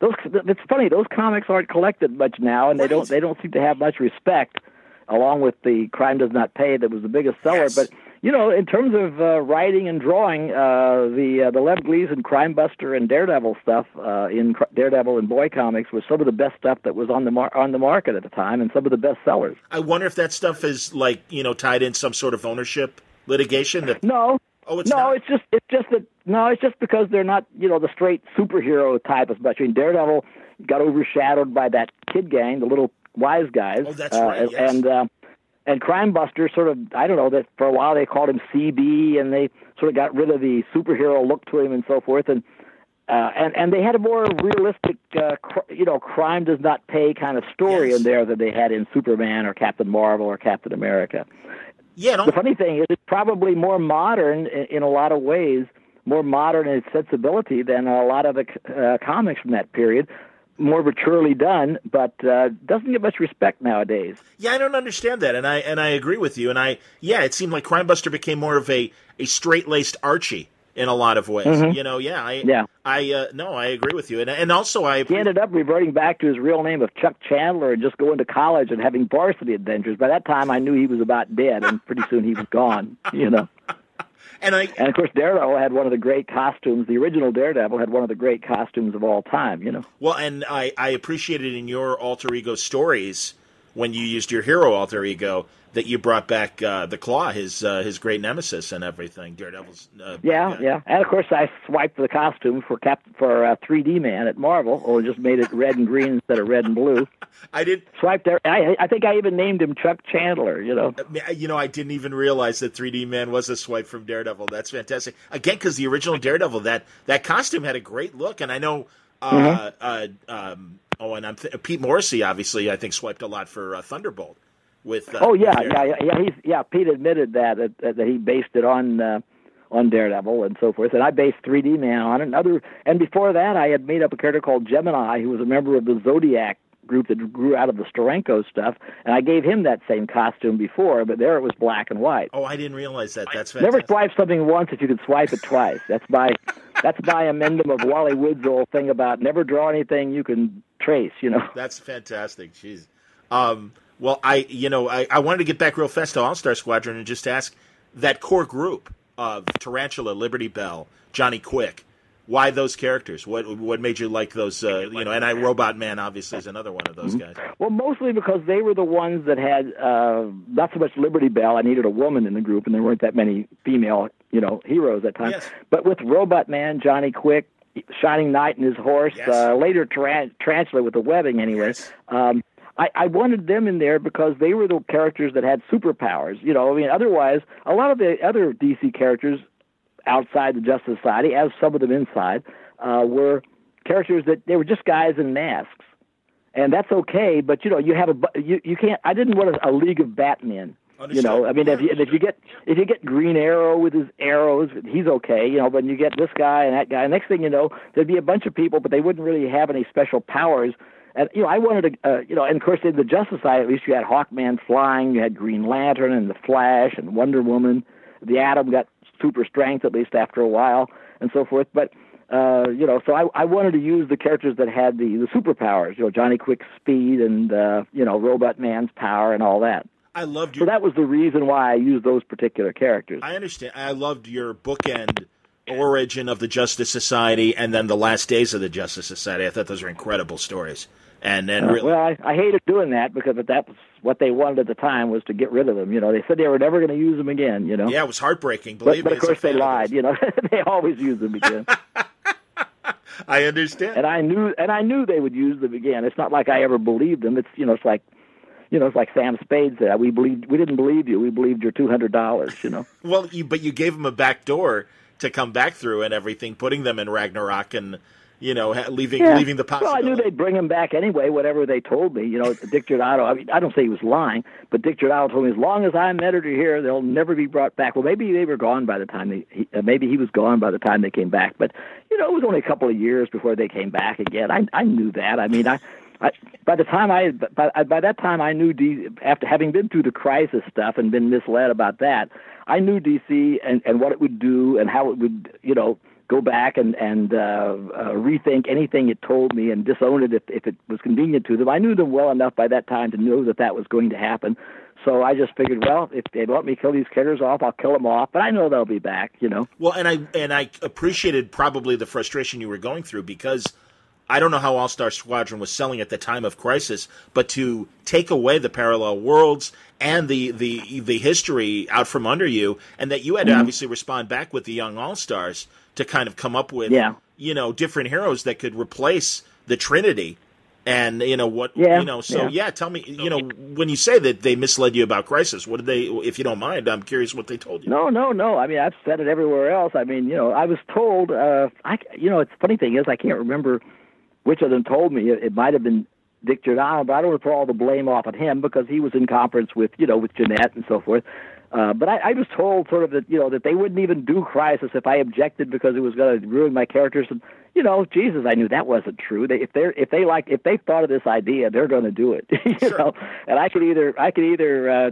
Speaker 3: Those it's funny. Those comics aren't collected much now, and right. they don't they don't seem to have much respect along with the Crime Does Not Pay that was the biggest seller.
Speaker 2: Yes.
Speaker 3: But you know, in terms of uh, writing and drawing, uh, the uh, the Lev Gleason Crime Buster and Daredevil stuff uh, in Daredevil and Boy Comics was some of the best stuff that was on the mar- on the market at the time, and some of the best sellers.
Speaker 2: I wonder if that stuff is like you know tied in some sort of ownership litigation. That
Speaker 3: no.
Speaker 2: Oh, it's
Speaker 3: no,
Speaker 2: not?
Speaker 3: it's just it's just that no, it's just because they're not you know the straight superhero type as much. I mean, Daredevil got overshadowed by that kid gang, the little wise guys.
Speaker 2: Oh, that's right. Yes.
Speaker 3: And uh, and Crime Buster sort of I don't know that for a while they called him CB, and they sort of got rid of the superhero look to him and so forth, and. Uh, and and they had a more realistic, uh, cr- you know, crime does not pay kind of story
Speaker 2: yes.
Speaker 3: in there than they had in Superman or Captain Marvel or Captain America.
Speaker 2: Yeah.
Speaker 3: The funny thing is, it's probably more modern in, in a lot of ways, more modern in its sensibility than a lot of the uh, comics from that period more maturely done, but uh, doesn't get much respect nowadays.
Speaker 2: Yeah, I don't understand that, and I and I agree with you. And I yeah, it seemed like Crime Buster became more of a a straight laced Archie in a lot of ways.
Speaker 3: Mm-hmm.
Speaker 2: You know, yeah, I
Speaker 3: yeah,
Speaker 2: I uh, no, I agree with you, and and also I
Speaker 3: he ended up reverting back to his real name of Chuck Chandler and just going to college and having varsity adventures. By that time, I knew he was about dead, and pretty soon he was gone. You know.
Speaker 2: And I
Speaker 3: and of course Daredevil had one of the great costumes. The original Daredevil had one of the great costumes of all time. You know.
Speaker 2: Well, and I I appreciated in your alter ego stories when you used your hero alter ego that you brought back uh, the Claw, his uh, his great nemesis and everything. Daredevil's. Uh,
Speaker 3: yeah, yeah, and of course I swiped the costume for Cap for uh, 3D Man at Marvel, or just made it red and green instead of red and blue.
Speaker 2: I did
Speaker 3: swipe there. I I think I even named him Chuck Chandler. You know.
Speaker 2: Uh, you know, I didn't even realize that 3D Man was a swipe from Daredevil. That's fantastic. Again, because the original Daredevil that that costume had a great look, and I know. Uh, mm-hmm. Uh, um, oh, and I'm th- Pete Morisi, obviously I think swiped a lot for Thunderbolt with. Uh,
Speaker 3: oh yeah, yeah, yeah. He's yeah. Pete admitted that that, that he based it on uh, on Daredevil and so forth, and I based 3D Man on it. And other and before that, I had made up a character called Gemini, who was a member of the Zodiac group that grew out of the Steranko stuff, and I gave him that same costume before, but there it was black and white.
Speaker 2: Oh, I didn't realize that. That's fantastic.
Speaker 3: never swipe something once if you can swipe it twice. That's my that's my amendment of Wally Wood's old thing about never draw anything you can trace. You know.
Speaker 2: That's fantastic. Jeez. Um, well, I you know I, I wanted to get back real fast to All Star Squadron and just ask that core group of Tarantula, Liberty Bell, Johnny Quick. Why those characters? What what made you like those? Uh, you know, and I Robot Man obviously is another one of those mm-hmm. guys.
Speaker 3: Well, mostly because they were the ones that had uh, not so much Liberty Bell. I needed a woman in the group, and there weren't that many female, you know, heroes at times.
Speaker 2: Yes.
Speaker 3: But with Robot Man, Johnny Quick, Shining Knight and his horse.
Speaker 2: Yes.
Speaker 3: Uh, later, Taran- Tarantula with the webbing. Anyway,
Speaker 2: Yes.
Speaker 3: um, I, I wanted them in there because they were the characters that had superpowers. You know, I mean, otherwise, a lot of the other DC characters outside the Justice Society, as some of them inside, uh, were characters that they were just guys in masks, and that's okay. But you know, you have a you you can't. I didn't want a, a League of Batmen. You know, I mean, if you, if you get if you get Green Arrow with his arrows, he's okay. You know, but you get this guy and that guy. Next thing you know, there'd be a bunch of people, but they wouldn't really have any special powers. And you know, I wanted to, uh, you know, and of course in the Justice Society, at least you had Hawkman flying, you had Green Lantern and the Flash and Wonder Woman. The Atom got super strength at least after a while, and so forth. But uh, you know, so I, I wanted to use the characters that had the the superpowers. You know, Johnny Quick's speed and uh, you know Robot Man's power and all that.
Speaker 2: I loved your.
Speaker 3: So that was the reason why I used those particular characters.
Speaker 2: I understand. I loved your bookend origin of the Justice Society and then the last days of the Justice Society. I thought those were incredible stories. And and
Speaker 3: Uh,
Speaker 2: really,
Speaker 3: well, I, I hated doing that because that was what they wanted at the time was to get rid of them. You know, they said they were never going to use them again. You know,
Speaker 2: yeah, it was heartbreaking.
Speaker 3: but,
Speaker 2: Believe
Speaker 3: but
Speaker 2: me,
Speaker 3: of course they lied. You know, they always use them again,
Speaker 2: I understand.
Speaker 3: and I knew and I knew they would use them again. It's not like I ever believed them. It's you know, it's like. You know, it's like Sam Spade said. We believed. We didn't believe you. We believed your two hundred dollars. You know.
Speaker 2: Well, you, but you gave them a back door to come back through and everything, putting them in Ragnarok and you know leaving
Speaker 3: Yeah.
Speaker 2: leaving the
Speaker 3: Well, I knew they'd bring him back anyway, whatever they told me. You know, Dick Giordano, I mean, I don't say he was lying, but Dick Giordano told me, as long as I'm editor here, they'll never be brought back. Well, maybe they were gone by the time they, he, uh, maybe he was gone by the time they came back. But, you know, it was only a couple of years before they came back again. I, I knew that. I mean, I, I, by the time I, by, by that time I knew, D, after having been through the crisis stuff and been misled about that, I knew DC and, and what it would do and how it would, you know, go back and and uh, uh, rethink anything it told me and disown it if if it was convenient to them. I knew them well enough by that time to know that that was going to happen. So I just figured, well, if they let me kill these characters off, I'll kill them off. But I know they'll be back, you know.
Speaker 2: Well, and I and I appreciated probably the frustration you were going through because I don't know how All Star Squadron was selling at the time of Crisis, but to take away the parallel worlds and the the the history out from under you, and that you had to
Speaker 3: Mm-hmm.
Speaker 2: obviously respond back with the young All Stars to kind of come up with
Speaker 3: Yeah.
Speaker 2: you know different heroes that could replace the Trinity. And you know what?
Speaker 3: Yeah,
Speaker 2: you know. So
Speaker 3: yeah.
Speaker 2: yeah. tell me. You know, when you say that they misled you about Crisis, what did they? If you don't mind, I'm curious what they told you.
Speaker 3: No, no, no. I mean, I've said it everywhere else. I mean, you know, I was told. Uh, I, you know, it's funny thing is, I can't remember which of them told me. It, it might have been Dick Giordano, but I don't want to put all the blame off on him because he was in conference with, you know, with Jenette and so forth. Uh, but I, I was told sort of that, you know, that they wouldn't even do Crisis if I objected because it was going to ruin my characters. And you know, Jesus, I knew that wasn't true. They, if they're if they like if they thought of this idea, they're going to do it. you
Speaker 2: Sure.
Speaker 3: know, and I could either I could either uh,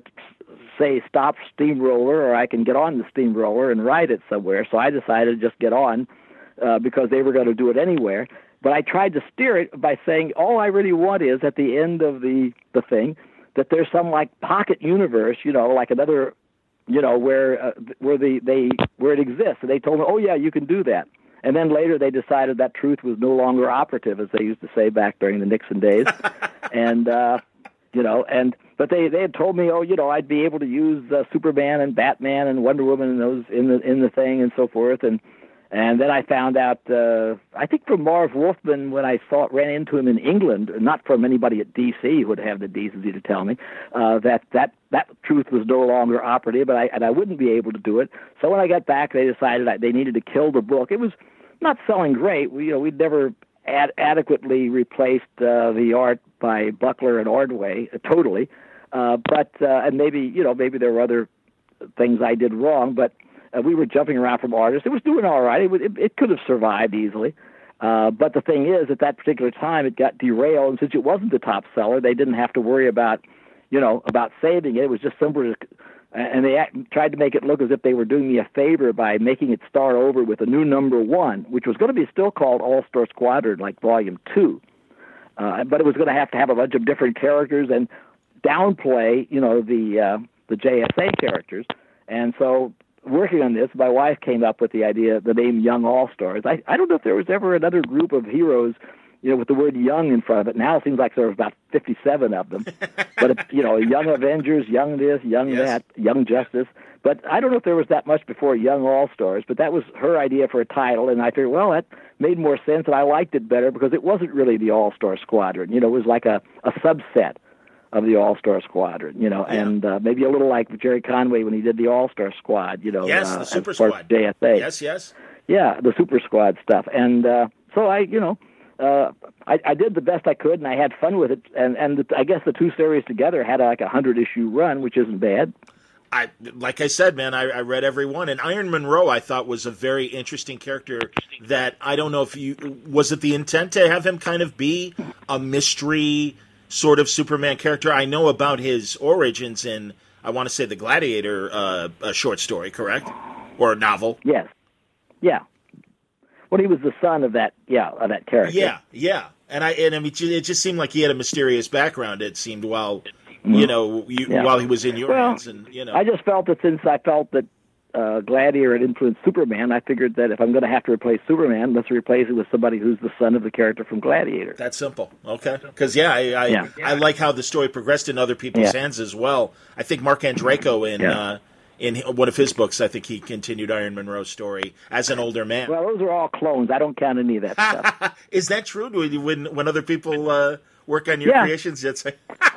Speaker 3: say stop steamroller or I can get on the steamroller and ride it somewhere. So I decided to just get on uh, because they were going to do it anywhere. But I tried to steer it by saying all I really want is at the end of the the thing that there's some like pocket universe, you know, like another, you know, where uh, where the they where it exists. And they told me, oh yeah, you can do that. And then later they decided that truth was no longer operative, as they used to say back during the Nixon days. and uh, you know, and but they they had told me, oh, you know, I'd be able to use uh, Superman and Batman and Wonder Woman and those in the in the thing and so forth. And and then I found out, uh, I think from Marv Wolfman when I saw ran into him in England, not from anybody at DC who would have the decency to tell me uh, that that that truth was no longer operative, but I and I wouldn't be able to do it. So when I got back, they decided I, they needed to kill the book. It was not selling great. We, you know, we'd never ad- adequately replaced uh, the art by Buckler and Ordway uh, totally, uh, but uh, and maybe you know maybe there were other things I did wrong, but uh, we were jumping around from artists. It was doing all right. It, would, it, it could have survived easily. Uh, but the thing is, at that particular time, it got derailed, and since it wasn't the top seller, they didn't have to worry about, you know, about saving it. It was just simpler, to, and they act, tried to make it look as if they were doing me a favor by making it start over with a new number one, which was going to be still called All Star Squadron, like Volume Two, uh, but it was going to have to have a bunch of different characters and downplay, you know, the uh, the JSA characters, and so working on this, my wife came up with the idea, the name Young All Stars. I, I don't know if there was ever another group of heroes, you know, with the word young in front of it. Now it seems like there are about 57 of them. but, you know, Young Avengers, Young this, Young
Speaker 2: Yes.
Speaker 3: that, Young Justice. But I don't know if there was that much before Young All Stars, but that was her idea for a title. And I figured, well, that made more sense, and I liked it better because it wasn't really the All Star Squadron. You know, it was like a a subset of the All Star Squadron. You know,
Speaker 2: Yeah.
Speaker 3: and uh, maybe a little like Gerry Conway when he did the All Star Squad. You know,
Speaker 2: Yes,
Speaker 3: uh,
Speaker 2: the Super Squad.
Speaker 3: JSA.
Speaker 2: Yes, yes.
Speaker 3: Yeah, the Super Squad stuff, and uh, so I, you know. Uh, I, I did the best I could, and I had fun with it. And and the, I guess the two series together had like a hundred issue run, which isn't bad.
Speaker 2: I like I said, man, I, I read every one, and Iron Munro I thought was a very interesting character. That I don't know if you was it the intent to have him kind of be a mystery sort of Superman character. I know about his origins in I want to say the Gladiator uh, a short story, correct, or a novel.
Speaker 3: Yes, yeah. When he was the son of that, yeah, of that character.
Speaker 2: Yeah, yeah, and I and I mean it just seemed like he had a mysterious background. It seemed while you know you,
Speaker 3: Mm-hmm. Yeah.
Speaker 2: while he was in your
Speaker 3: Well,
Speaker 2: hands, and you know
Speaker 3: I just felt that since I felt that uh, Gladiator had influenced Superman, I figured that if I'm going to have to replace Superman, let's replace it with somebody who's the son of the character from Gladiator.
Speaker 2: That simple. Okay. Because yeah, I I,
Speaker 3: Yeah.
Speaker 2: I like how the story progressed in other people's
Speaker 3: Yeah.
Speaker 2: hands as well. I think Marc Andreyko in
Speaker 3: Yeah.
Speaker 2: uh, in one of his books, I think he continued Iron Munro's story as an older man.
Speaker 3: Well, those are all clones. I don't count any of that stuff.
Speaker 2: Is that true? When when other people uh, work on your creations, you'd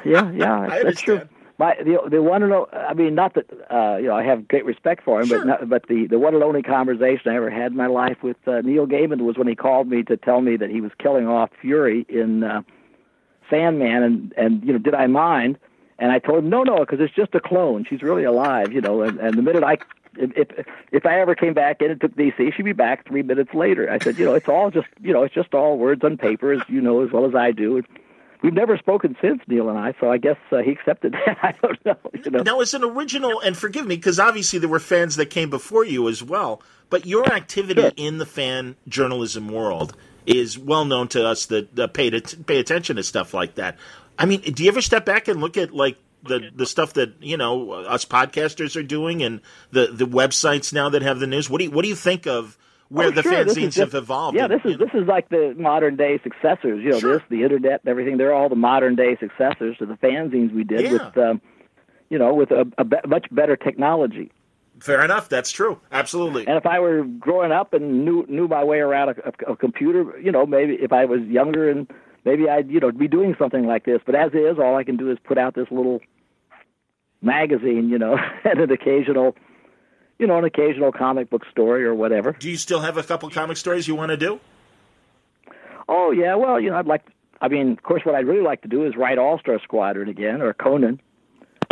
Speaker 3: yeah, yeah,
Speaker 2: I
Speaker 3: that's true. My the the one and o- I mean, not that uh, you know I have great respect for him,
Speaker 2: Sure.
Speaker 3: but not, but the the one and only conversation I ever had in my life with uh, Neil Gaiman was when he called me to tell me that he was killing off Fury in uh, Sandman, and and you know, did I mind? And I told him no, no, because it's just a clone. She's really alive, you know. And, and the minute I if if- if I ever came back in and took DC, she'd be back three minutes later. I said, you know, it's all just you know, it's just all words on paper, as you know as well as I do. We've never spoken since Neil and I, so I guess uh, he accepted that. I don't know. You know.
Speaker 2: Now, as an original, and forgive me, because obviously there were fans that came before you as well, but your activity
Speaker 3: Sure.
Speaker 2: in the fan journalism world is well known to us that uh, pay, to, pay attention to stuff like that. I mean, do you ever step back and look at, like, the, the stuff that you know us podcasters are doing and the, the websites now that have the news what do you what do you think of where
Speaker 3: Oh,
Speaker 2: the
Speaker 3: sure,
Speaker 2: fanzines
Speaker 3: just-
Speaker 2: have evolved
Speaker 3: Yeah, this is this is like the modern day successors. You know,
Speaker 2: Sure.
Speaker 3: this, the internet, and everything. They're all the modern day successors to the fanzines we did
Speaker 2: Yeah.
Speaker 3: with, um, you know, with a, a be- much better technology.
Speaker 2: fair enough that's true absolutely
Speaker 3: And if I were growing up and knew knew my way around a, a, a computer, you know, maybe if I was younger and maybe I'd you know be doing something like this. But as is, all I can do is put out this little magazine, you know, and an occasional, you know, an occasional comic book story or whatever.
Speaker 2: do you still have a couple comic stories you want to do
Speaker 3: Oh yeah, well, you know, I'd like. I mean, of course, what I'd really like to do is write All Star Squadron again or Conan,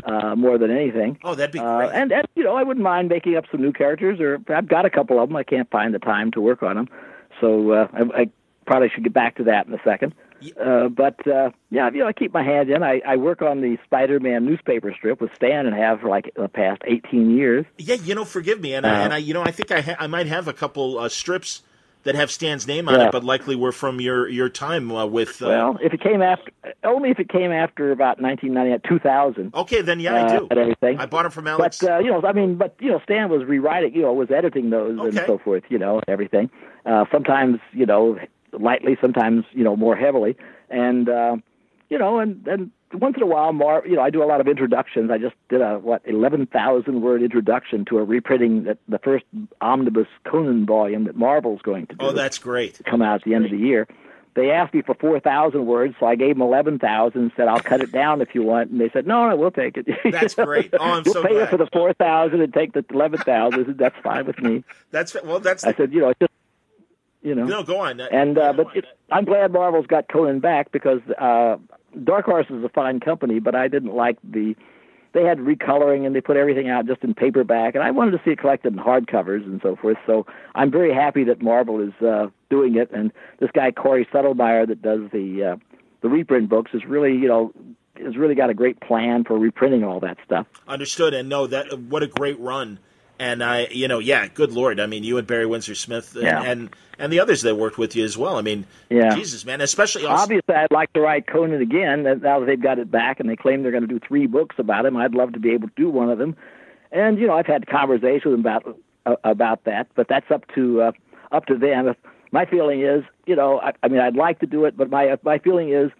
Speaker 3: uh, more than anything.
Speaker 2: oh that'd be
Speaker 3: Uh,
Speaker 2: great
Speaker 3: and, and you know, I wouldn't mind making up some new characters, or I've got a couple of them. I can't find the time to work on them, so uh, I, I probably should get back to that in a second. Uh, but uh, yeah, you know, I keep my hand in. I, I work on the Spider-Man newspaper strip with Stan and have for like the past 18 years.
Speaker 2: Yeah, you know, forgive me, and I,
Speaker 3: Uh,
Speaker 2: and I, you know, I think I ha- I might have a couple uh, strips that have Stan's name on
Speaker 3: Yeah.
Speaker 2: it, but likely were from your your time uh, with. Uh,
Speaker 3: Well, if it came after, only if it came after about 1998, 2000.
Speaker 2: okay, then yeah, I
Speaker 3: uh,
Speaker 2: do.
Speaker 3: everything.
Speaker 2: I bought them from Alex.
Speaker 3: But uh, you know, I mean, but you know, Stan was rewriting, you know, was editing those and so forth, you know, everything. Uh, sometimes, you know, lightly, sometimes, you know, more heavily, and uh, you know, and and once in a while, Mar, you know, I do a lot of introductions. I just did a what eleven thousand word introduction to a reprinting that the first omnibus Conan volume that Marvel's going to do
Speaker 2: oh, that's great.
Speaker 3: come out at the end of the year. They asked me for four thousand words, so I gave them eleven thousand. Said I'll cut it down if you want, and they said no, no, we'll take it.
Speaker 2: That's great. Oh, I'm
Speaker 3: You'll
Speaker 2: so
Speaker 3: pay
Speaker 2: glad.
Speaker 3: it for the four thousand and take the eleven thousand. That's fine with me.
Speaker 2: That's well, that's
Speaker 3: I said, you know, it's just you know,
Speaker 2: no. Go on.
Speaker 3: That, and uh, but it, I'm glad Marvel's got Conan back because uh, Dark Horse is a fine company, but I didn't like the. They had recoloring and they put everything out just in paperback, and I wanted to see it collected in hardcovers and so forth. So I'm very happy that Marvel is uh, doing it, and this guy Cory Sedlmeier that does the uh, the reprint books is really, you know, has really got a great plan for reprinting all that stuff.
Speaker 2: Understood. And no, that what a great run. And I, you know, yeah, good lord. I mean, you and Barry Windsor Smith, and,
Speaker 3: Yeah.
Speaker 2: and and the others that worked with you as well. I mean,
Speaker 3: Yeah.
Speaker 2: Jesus, man, especially also,
Speaker 3: Obviously, I'd like to write Conan again. Now that they've got it back, and they claim they're going to do three books about him, I'd love to be able to do one of them. And you know, I've had conversations with them about uh, about that, but that's up to uh, up to them. My feeling is, you know, I, I mean, I'd like to do it, but my my feeling is,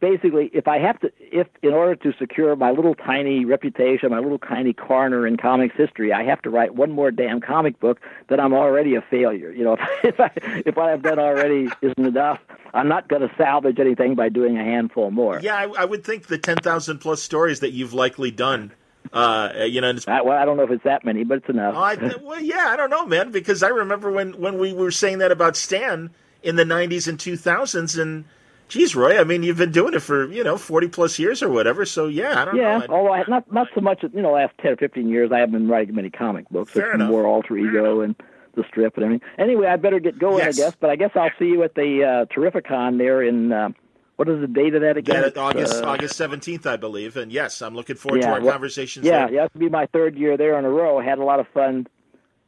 Speaker 3: basically, if I have to, if in order to secure my little tiny reputation, my little tiny corner in comics history, I have to write one more damn comic book, then I'm already a failure. You know, if I if what I've done already isn't enough, I'm not going to salvage anything by doing a handful more.
Speaker 2: Yeah, I, I would think the ten thousand plus stories that you've likely done. Uh, you know,
Speaker 3: I, well, I don't know if it's that many, but it's enough.
Speaker 2: I, well, yeah, I don't know, man, because I remember when when we were saying that about Stan in the '90s and 2000s, and geez, Roy, I mean, you've been doing it for you know 40 plus years or whatever. So yeah, I don't
Speaker 3: yeah,
Speaker 2: know.
Speaker 3: Yeah, although I, not not so much. You know, last 10 or 15 years, I haven't been writing many comic books.
Speaker 2: Fair
Speaker 3: it's
Speaker 2: enough.
Speaker 3: More alter ego and the strip and everything. Anyway, I better get going,
Speaker 2: Yes.
Speaker 3: I guess. But I guess I'll see you at the uh, Terrificon there in. Uh, what is the date of that again?
Speaker 2: That August
Speaker 3: uh,
Speaker 2: August 17th, I believe, and yes, I'm looking forward to our
Speaker 3: well,
Speaker 2: conversations.
Speaker 3: Yeah,
Speaker 2: there.
Speaker 3: yeah, it'll be my third year there in a row. I had a lot of fun.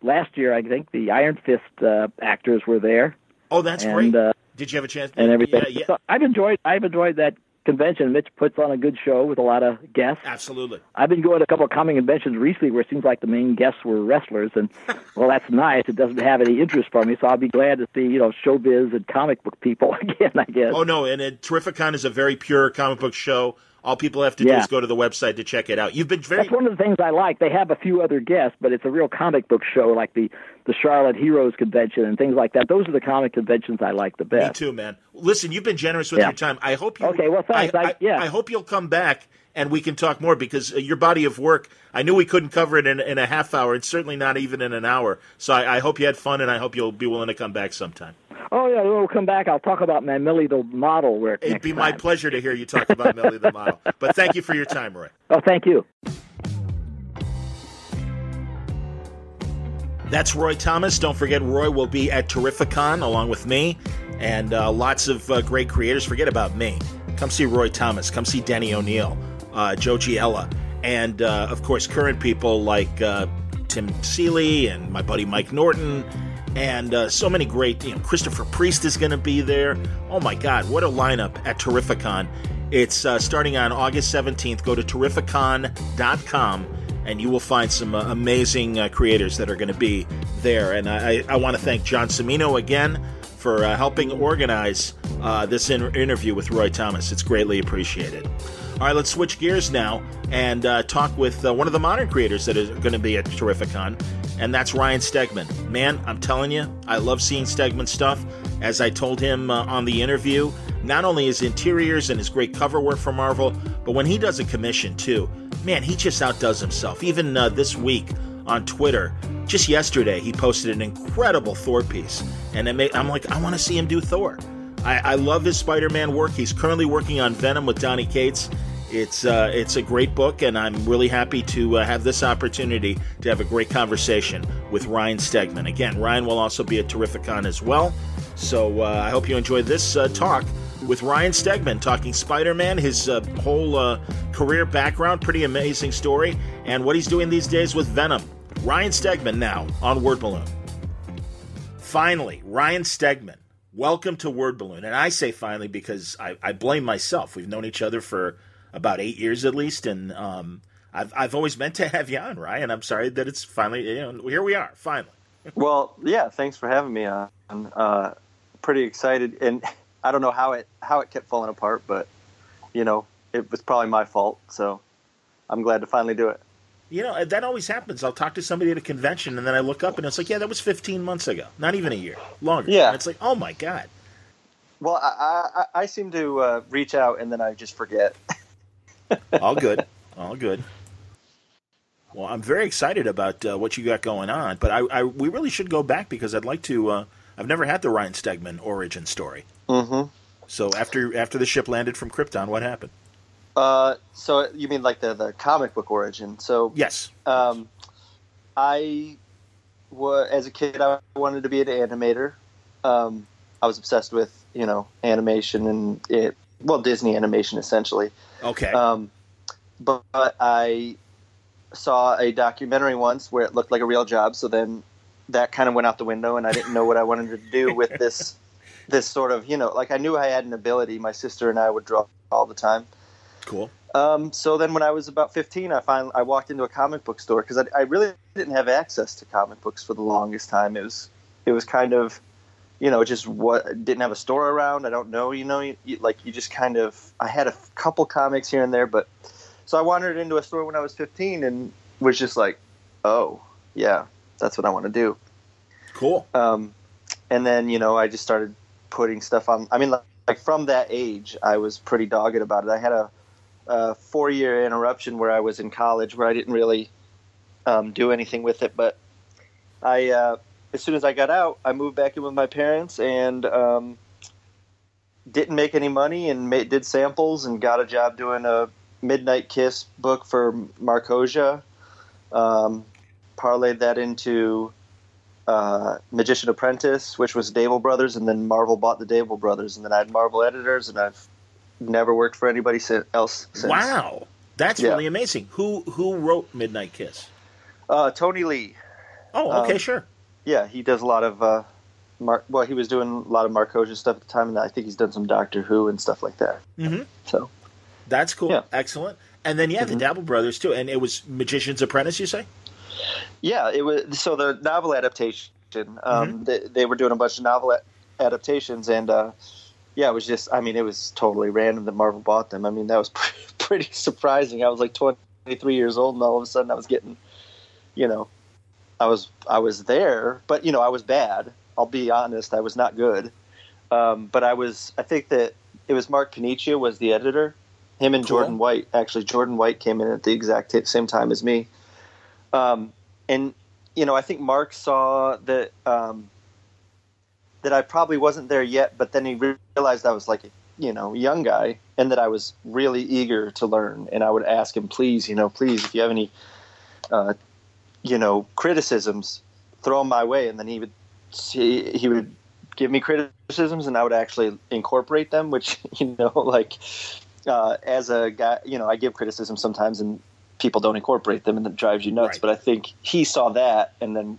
Speaker 3: Last year, I think the Iron Fist uh, actors were there,
Speaker 2: Oh, that's
Speaker 3: and
Speaker 2: great.
Speaker 3: uh,
Speaker 2: Did you have a chance?
Speaker 3: and everything.
Speaker 2: Yeah, yeah,
Speaker 3: So I've enjoyed. I've enjoyed that convention. Mitch puts on a good show with a lot of guests.
Speaker 2: absolutely.
Speaker 3: I've been going to a couple of comic conventions recently where it seems like the main guests were wrestlers, and well, that's nice. It doesn't have any interest for me, so I'll be glad to see you know showbiz and comic book people again. I guess.
Speaker 2: Oh no, and it, Terrificon is a very pure comic book show. All people have to do is go to the website to check it out. You've been very
Speaker 3: That's one of the things I like. They have a few other guests, but it's a real comic book show, like the the Charlotte Heroes convention and things like that. Those are the comic conventions I like the best.
Speaker 2: Me too, man. Listen, you've been generous with
Speaker 3: Yeah.
Speaker 2: your time. I hope you.
Speaker 3: Okay, well, thanks.
Speaker 2: I,
Speaker 3: I- yeah.
Speaker 2: I hope you'll come back and we can talk more because uh, your body of work. I knew we couldn't cover it in, in a half hour, and certainly not even in an hour. So I, I hope you had fun, and I hope you'll be willing to come back sometime.
Speaker 3: Oh yeah, we'll come back. I'll talk about my Millie the model work.
Speaker 2: It'd be my pleasure to hear you talk about Millie the model. But thank you for your time, Roy.
Speaker 3: Oh, thank you.
Speaker 2: That's Roy Thomas. Don't forget, Roy will be at Terrificon along with me and uh, lots of uh, great creators. Forget about me. Come see Roy Thomas. Come see Denny O'Neil, uh, Joe Giella, and uh, of course, current people like uh, Tim Seeley and my buddy Mike Norton, and uh, so many great. You know, Christopher Priest is going to be there. Oh my God, what a lineup at Terrificon! It's uh, starting on August 17th. Go to terrificon.com and you will find some uh, amazing uh, creators that are going to be there. And I, I want to thank John Semino again for uh, helping organize uh, this in- interview with Roy Thomas. It's greatly appreciated. All right, let's switch gears now and uh, talk with uh, one of the modern creators that is going to be at Terrificon, and that's Ryan Stegman. Man, I'm telling you, I love seeing Stegman stuff. As I told him uh, on the interview, not only his interiors and his great cover work for Marvel, but when he does a commission too, man, he just outdoes himself. Even uh, this week on Twitter, just yesterday, he posted an incredible Thor piece, and made, I'm like, I want to see him do Thor. I, I love his Spider-Man work. He's currently working on Venom with Donny Cates. It's uh, it's a great book, and I'm really happy to uh, have this opportunity to have a great conversation with Ryan Stegman. Again, Ryan will also be at Terrificon as well. So uh, I hope you enjoy this uh, talk with Ryan Stegman, talking Spider-Man, his uh, whole uh, career background, pretty amazing story, and what he's doing these days with Venom. Ryan Stegman now on Word Balloon. Finally, Ryan Stegman, welcome to Word Balloon. And I say finally because I, I blame myself. We've known each other for about eight years at least, and um, I've, I've always meant to have you on, Ryan. I'm sorry that it's finally, you know, here we are, finally.
Speaker 4: Well, yeah, thanks for having me on. Uh, pretty excited, and I don't know how it how it kept falling apart, but you know, it was probably my fault. So I'm glad to finally do it.
Speaker 2: You know, that always happens. I'll talk to somebody at a convention, and then I look up, and it's like, yeah, that was 15 months ago. Not even a year. Longer.
Speaker 4: Yeah.
Speaker 2: And it's like, oh my God.
Speaker 4: Well, I I, I seem to uh, reach out and then I just forget.
Speaker 2: All good. All good. Well, I'm very excited about uh, what you got going on, but I, I we really should go back because I'd like to. Uh, I've never had the Ryan Stegman origin story.
Speaker 4: mm-hmm.
Speaker 2: So after after the ship landed from Krypton, what happened?
Speaker 4: Uh, so you mean like the the comic book origin? So
Speaker 2: Yes.
Speaker 4: um, I was as a kid I wanted to be an animator. Um, I was obsessed with you know animation and it well Disney animation essentially.
Speaker 2: Okay.
Speaker 4: Um, but, but I saw a documentary once where it looked like a real job. So then that kind of went out the window, and I didn't know what I wanted to do with this. This sort of, you know, like I knew I had an ability. My sister and I would draw all the time.
Speaker 2: cool.
Speaker 4: Um, so then, when I was about 15, I finally I walked into a comic book store because I, I really didn't have access to comic books for the longest time. It was it was kind of, you know, just what didn't have a store around. I don't know, you know, you, you, like you just kind of. I had a couple comics here and there, but so I wandered into a store when I was 15 and was just like, oh yeah, that's what I want to do.
Speaker 2: Cool.
Speaker 4: Um, and then you know I just started putting stuff on. I mean, like, like from that age, I was pretty dogged about it. I had a, a four year interruption where I was in college where I didn't really um, do anything with it, but I. Uh, as soon as I got out, I moved back in with my parents and um, didn't make any money and made, did samples and got a job doing a Midnight Kiss book for Markosia. Um, parlayed that into uh, Magician Apprentice, which was Dabel Brothers, and then Marvel bought the Dabel Brothers, and then I had Marvel editors, and I've never worked for anybody else since.
Speaker 2: Wow, that's
Speaker 4: Yeah.
Speaker 2: really amazing. Who who wrote Midnight Kiss?
Speaker 4: Uh, Tony Lee,
Speaker 2: Oh, okay,
Speaker 4: Um,
Speaker 2: sure.
Speaker 4: Yeah, he does a lot of. Uh, Mar- well, he was doing a lot of Markosia stuff at the time, and I think he's done some Doctor Who and stuff like that.
Speaker 2: Mhm.
Speaker 4: So
Speaker 2: That's cool.
Speaker 4: Yeah. Mm-hmm.
Speaker 2: Excellent. And then yeah, the Dabel Brothers too, and it was Magician's Apprentice. You say?
Speaker 4: Yeah, it was so the novel adaptation. Um,
Speaker 2: Mm-hmm.
Speaker 4: they, they were doing a bunch of novel a- adaptations, and uh, yeah, it was just. I mean, it was totally random that Marvel bought them. I mean, that was pretty surprising. I was like 23 years old, and all of a sudden, I was getting, you know, I was I was there, but you know, I was bad. I'll be honest, I was not good. Um, but I was. I think that it was Mark Paniccia was the editor. Him and
Speaker 2: Cool.
Speaker 4: Jordan White. Actually, Jordan White came in at the exact t- same time as me. Um, and you know, I think Mark saw that um, that I probably wasn't there yet, but then he realized I was like, a, you know, young guy, and that I was really eager to learn. And I would ask him, please, you know, please, if you have any, uh, you know, criticisms, throw them my way. And then he would he, he would give me criticisms, and I would actually incorporate them. Which you know, like uh, as a guy, you know, I give criticism sometimes, and people don't incorporate them, and it drives you nuts.
Speaker 2: Right.
Speaker 4: But I think he saw that, and then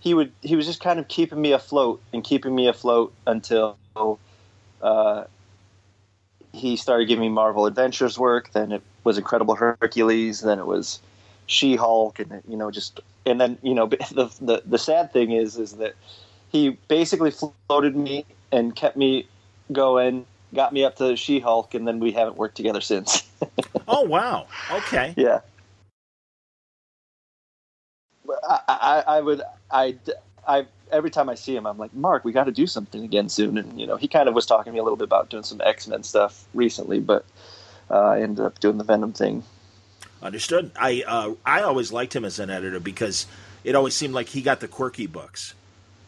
Speaker 4: he would he was just kind of keeping me afloat and keeping me afloat until uh, he started giving me Marvel Adventures work. Then it was Incredible Hercules. Then it was She Hulk, and you know just and then you know the, the the sad thing is is that he basically floated me and kept me going. Got me up to She Hulk, and then we haven't worked together since.
Speaker 2: Oh wow. Okay.
Speaker 4: Yeah. I, I, I would, I, I, every time I see him, I'm like, Mark, we got to do something again soon. And, you know, he kind of was talking to me a little bit about doing some X Men stuff recently, but uh, I ended up doing the Venom thing.
Speaker 2: Understood. I uh, I always liked him as an editor because it always seemed like he got the quirky books.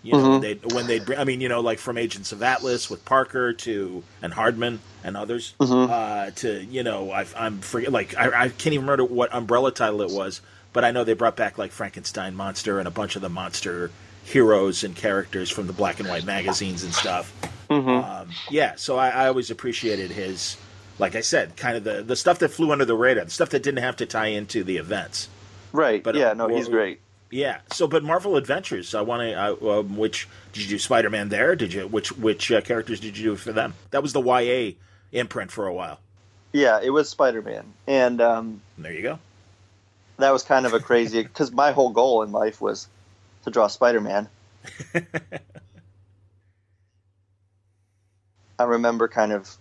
Speaker 2: You know,
Speaker 4: Mhm.
Speaker 2: they when they I mean, you know, like from Agents of Atlas with Parker to and Hardman and others
Speaker 4: Mhm.
Speaker 2: uh, to you know, I, I'm forget like I, I can't even remember what umbrella title it was, but I know they brought back like Frankenstein monster and a bunch of the monster heroes and characters from the black and white magazines and stuff. Um, yeah, so I, I always appreciated his, like I said, kind of the the stuff that flew under the radar, the stuff that didn't have to tie into the events.
Speaker 4: Right.
Speaker 2: But,
Speaker 4: yeah,
Speaker 2: uh,
Speaker 4: no, he's great.
Speaker 2: Yeah. So, but Marvel Adventures, I want to. Uh, um, which did you do? Spider Man there? Did you? Which which uh, characters did you do for them? That was the YA imprint for a while.
Speaker 4: Yeah, it was Spider Man. And um,
Speaker 2: And there you go.
Speaker 4: that was kind of a crazy, because my whole goal in life was to draw Spider Man. I remember kind of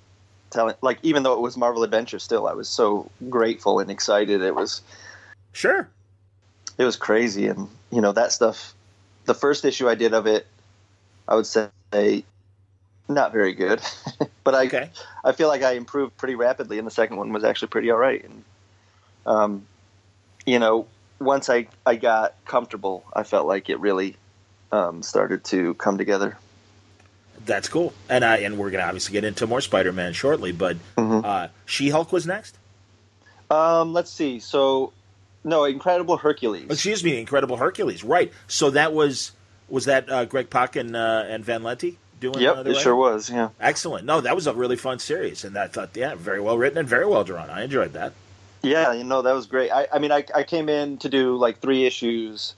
Speaker 4: telling, like, even though it was Marvel Adventure, still, I was so grateful and excited. It was,
Speaker 2: Sure.
Speaker 4: it was crazy, and you know that stuff. The first issue I did of it, I would say, not very good, but I,
Speaker 2: Okay.
Speaker 4: I feel like I improved pretty rapidly, and the second one was actually pretty all right. And, um, you know, once I I got comfortable, I felt like it really um, started to come together.
Speaker 2: That's cool. And I and we're gonna obviously get into more Spider Man shortly, but
Speaker 4: Mhm.
Speaker 2: uh, She Hulk was next.
Speaker 4: Um, let's see. So, no, Incredible Hercules.
Speaker 2: Excuse me, Incredible Hercules. Right. So that was was that uh, Greg Pak and uh, and Van Lente doing?
Speaker 4: Yep, it
Speaker 2: writing?
Speaker 4: sure was. Yeah.
Speaker 2: Excellent. No, that was a really fun series, and I thought, yeah, very well written and very well drawn. I enjoyed that.
Speaker 4: Yeah, you know that was great. I, I mean, I, I came in to do like three issues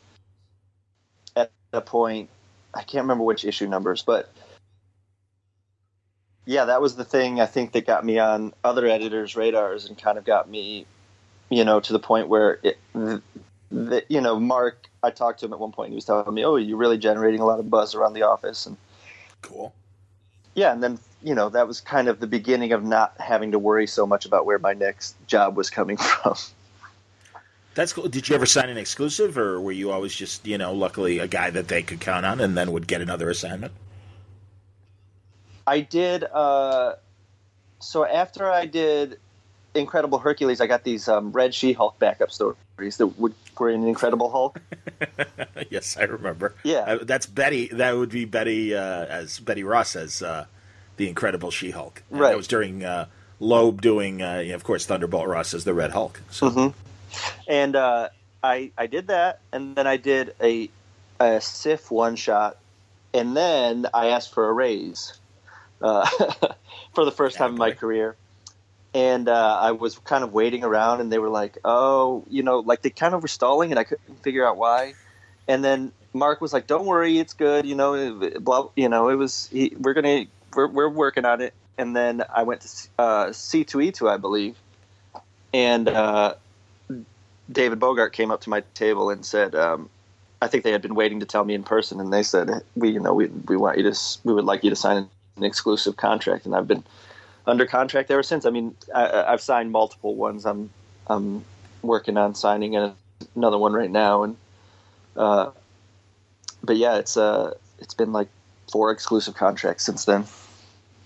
Speaker 4: at a point. I can't remember which issue numbers, but yeah, that was the thing I think that got me on other editors' radars and kind of got me, you know, to the point where it, you know, Mark. I talked to him at one point. and He was telling me, "Oh, you're really generating a lot of buzz around the office," and
Speaker 2: Cool.
Speaker 4: Yeah, and then you know that was kind of the beginning of not having to worry so much about where my next job was coming from.
Speaker 2: That's cool. Did you ever sign an exclusive, or were you always just, you know, luckily a guy that they could count on, and then would get another assignment?
Speaker 4: I did. Uh, so after I did Incredible Hercules, I got these um, Red She-Hulk backup stories that would, were in Incredible Hulk.
Speaker 2: yes, I remember.
Speaker 4: Yeah,
Speaker 2: uh, that's Betty. That would be Betty uh, as Betty Ross as uh, the Incredible She-Hulk.
Speaker 4: Right.
Speaker 2: That was during uh, Loeb doing, uh, of course, Thunderbolt Ross as the Red Hulk. So.
Speaker 4: Mm-hmm. And uh, I I did that, and then I did a a Sif one shot, and then I asked for a raise uh, for the first time in my career. And uh, I was kind of waiting around, and they were like, "Oh, you know, like they kind of were stalling, and I couldn't figure out why." And then Mark was like, "Don't worry, it's good. You know, blah. You know, it was. He, we're gonna we're we're working on it." And then I went to uh, C two E two, I believe, and uh, David Bogart came up to my table and said, um, "I think they had been waiting to tell me in person, and they said we, you know, we we want you to, we would like you to sign an exclusive contract." And I've been under contract ever since. I mean, I, I've signed multiple ones. I'm I'm working on signing another one right now, and uh, but yeah, it's uh, it's been like four exclusive contracts since then.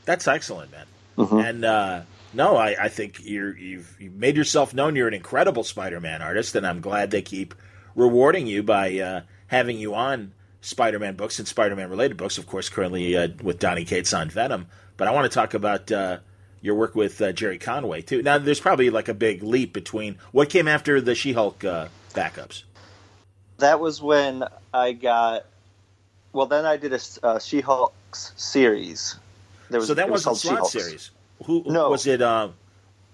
Speaker 2: That's excellent, man.
Speaker 4: Mm-hmm.
Speaker 2: And uh, no, I, I think you're, you've you've made yourself known. You're an incredible Spider-Man artist, and I'm glad they keep rewarding you by uh, having you on Spider-Man books and Spider-Man related books. Of course, currently uh, with Donny Cates on Venom. But I want to talk about uh, your work with uh, Gerry Conway too. Now, there's probably like a big leap between what came after the She-Hulk uh, backups.
Speaker 4: That was when I got. Well, then I did a uh, She-Hulk's series.
Speaker 2: There was, so that was wasn't Slott series. Who
Speaker 4: no.
Speaker 2: was it? Um,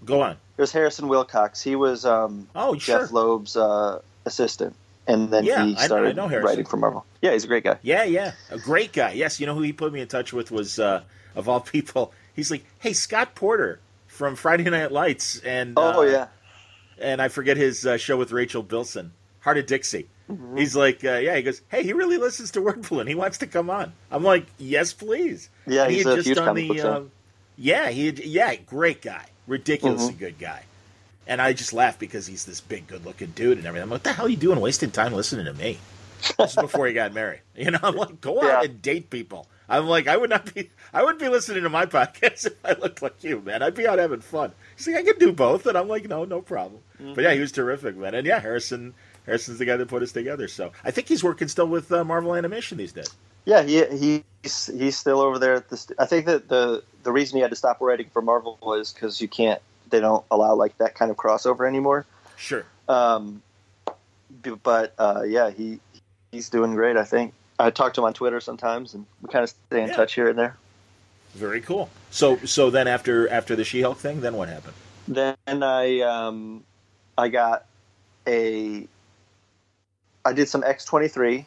Speaker 2: go on.
Speaker 4: It was Harrison Wilcox. He was um,
Speaker 2: oh,
Speaker 4: Jeph
Speaker 2: sure.
Speaker 4: Loeb's uh, assistant, and then
Speaker 2: yeah,
Speaker 4: he started
Speaker 2: I, I
Speaker 4: writing for Marvel. Yeah, he's a great guy.
Speaker 2: Yeah, yeah, a great guy. Yes, you know who he put me in touch with was uh, of all people. He's like, hey, Scott Porter from Friday Night Lights, and
Speaker 4: oh
Speaker 2: uh,
Speaker 4: yeah,
Speaker 2: and I forget his uh, show with Rachel Bilson, Hart of Dixie.
Speaker 4: Mm-hmm.
Speaker 2: He's like, uh, yeah, he goes, hey, he really listens to Word Balloon. He wants to come on. I'm like, yes, please.
Speaker 4: Yeah,
Speaker 2: and
Speaker 4: he's
Speaker 2: he had
Speaker 4: a
Speaker 2: just
Speaker 4: huge
Speaker 2: done
Speaker 4: comic
Speaker 2: the,
Speaker 4: book fan.
Speaker 2: uh, yeah, he had, yeah, great guy, ridiculously
Speaker 4: Mm-hmm.
Speaker 2: good guy. And I just laugh because he's this big, good-looking dude and everything. I'm like, what the hell are you doing, wasting time listening to me? This is before he got married. You know, I'm like, go out
Speaker 4: Yeah.
Speaker 2: and date people. I'm like, I would not be, I wouldn't be listening to my podcast if I looked like you, man. I'd be out having fun. He's like, I can do both, and I'm like, no, no problem. But yeah, he was terrific, man. And yeah, Harrison, Harrison's the guy that put us together. So I think he's working still with uh, Marvel Animation these days.
Speaker 4: Yeah, he he's he's still over there. At the st- I think that the the reason he had to stop writing for Marvel was because you can't. They don't allow like that kind of crossover anymore.
Speaker 2: Sure.
Speaker 4: Um, but uh, yeah, he he's doing great. I think I talk to him on Twitter sometimes, and we kind of stay in
Speaker 2: Yeah.
Speaker 4: touch here and there.
Speaker 2: Very cool. So so then after after the She-Hulk thing, then what happened?
Speaker 4: Then I um, I got a I did some X twenty three.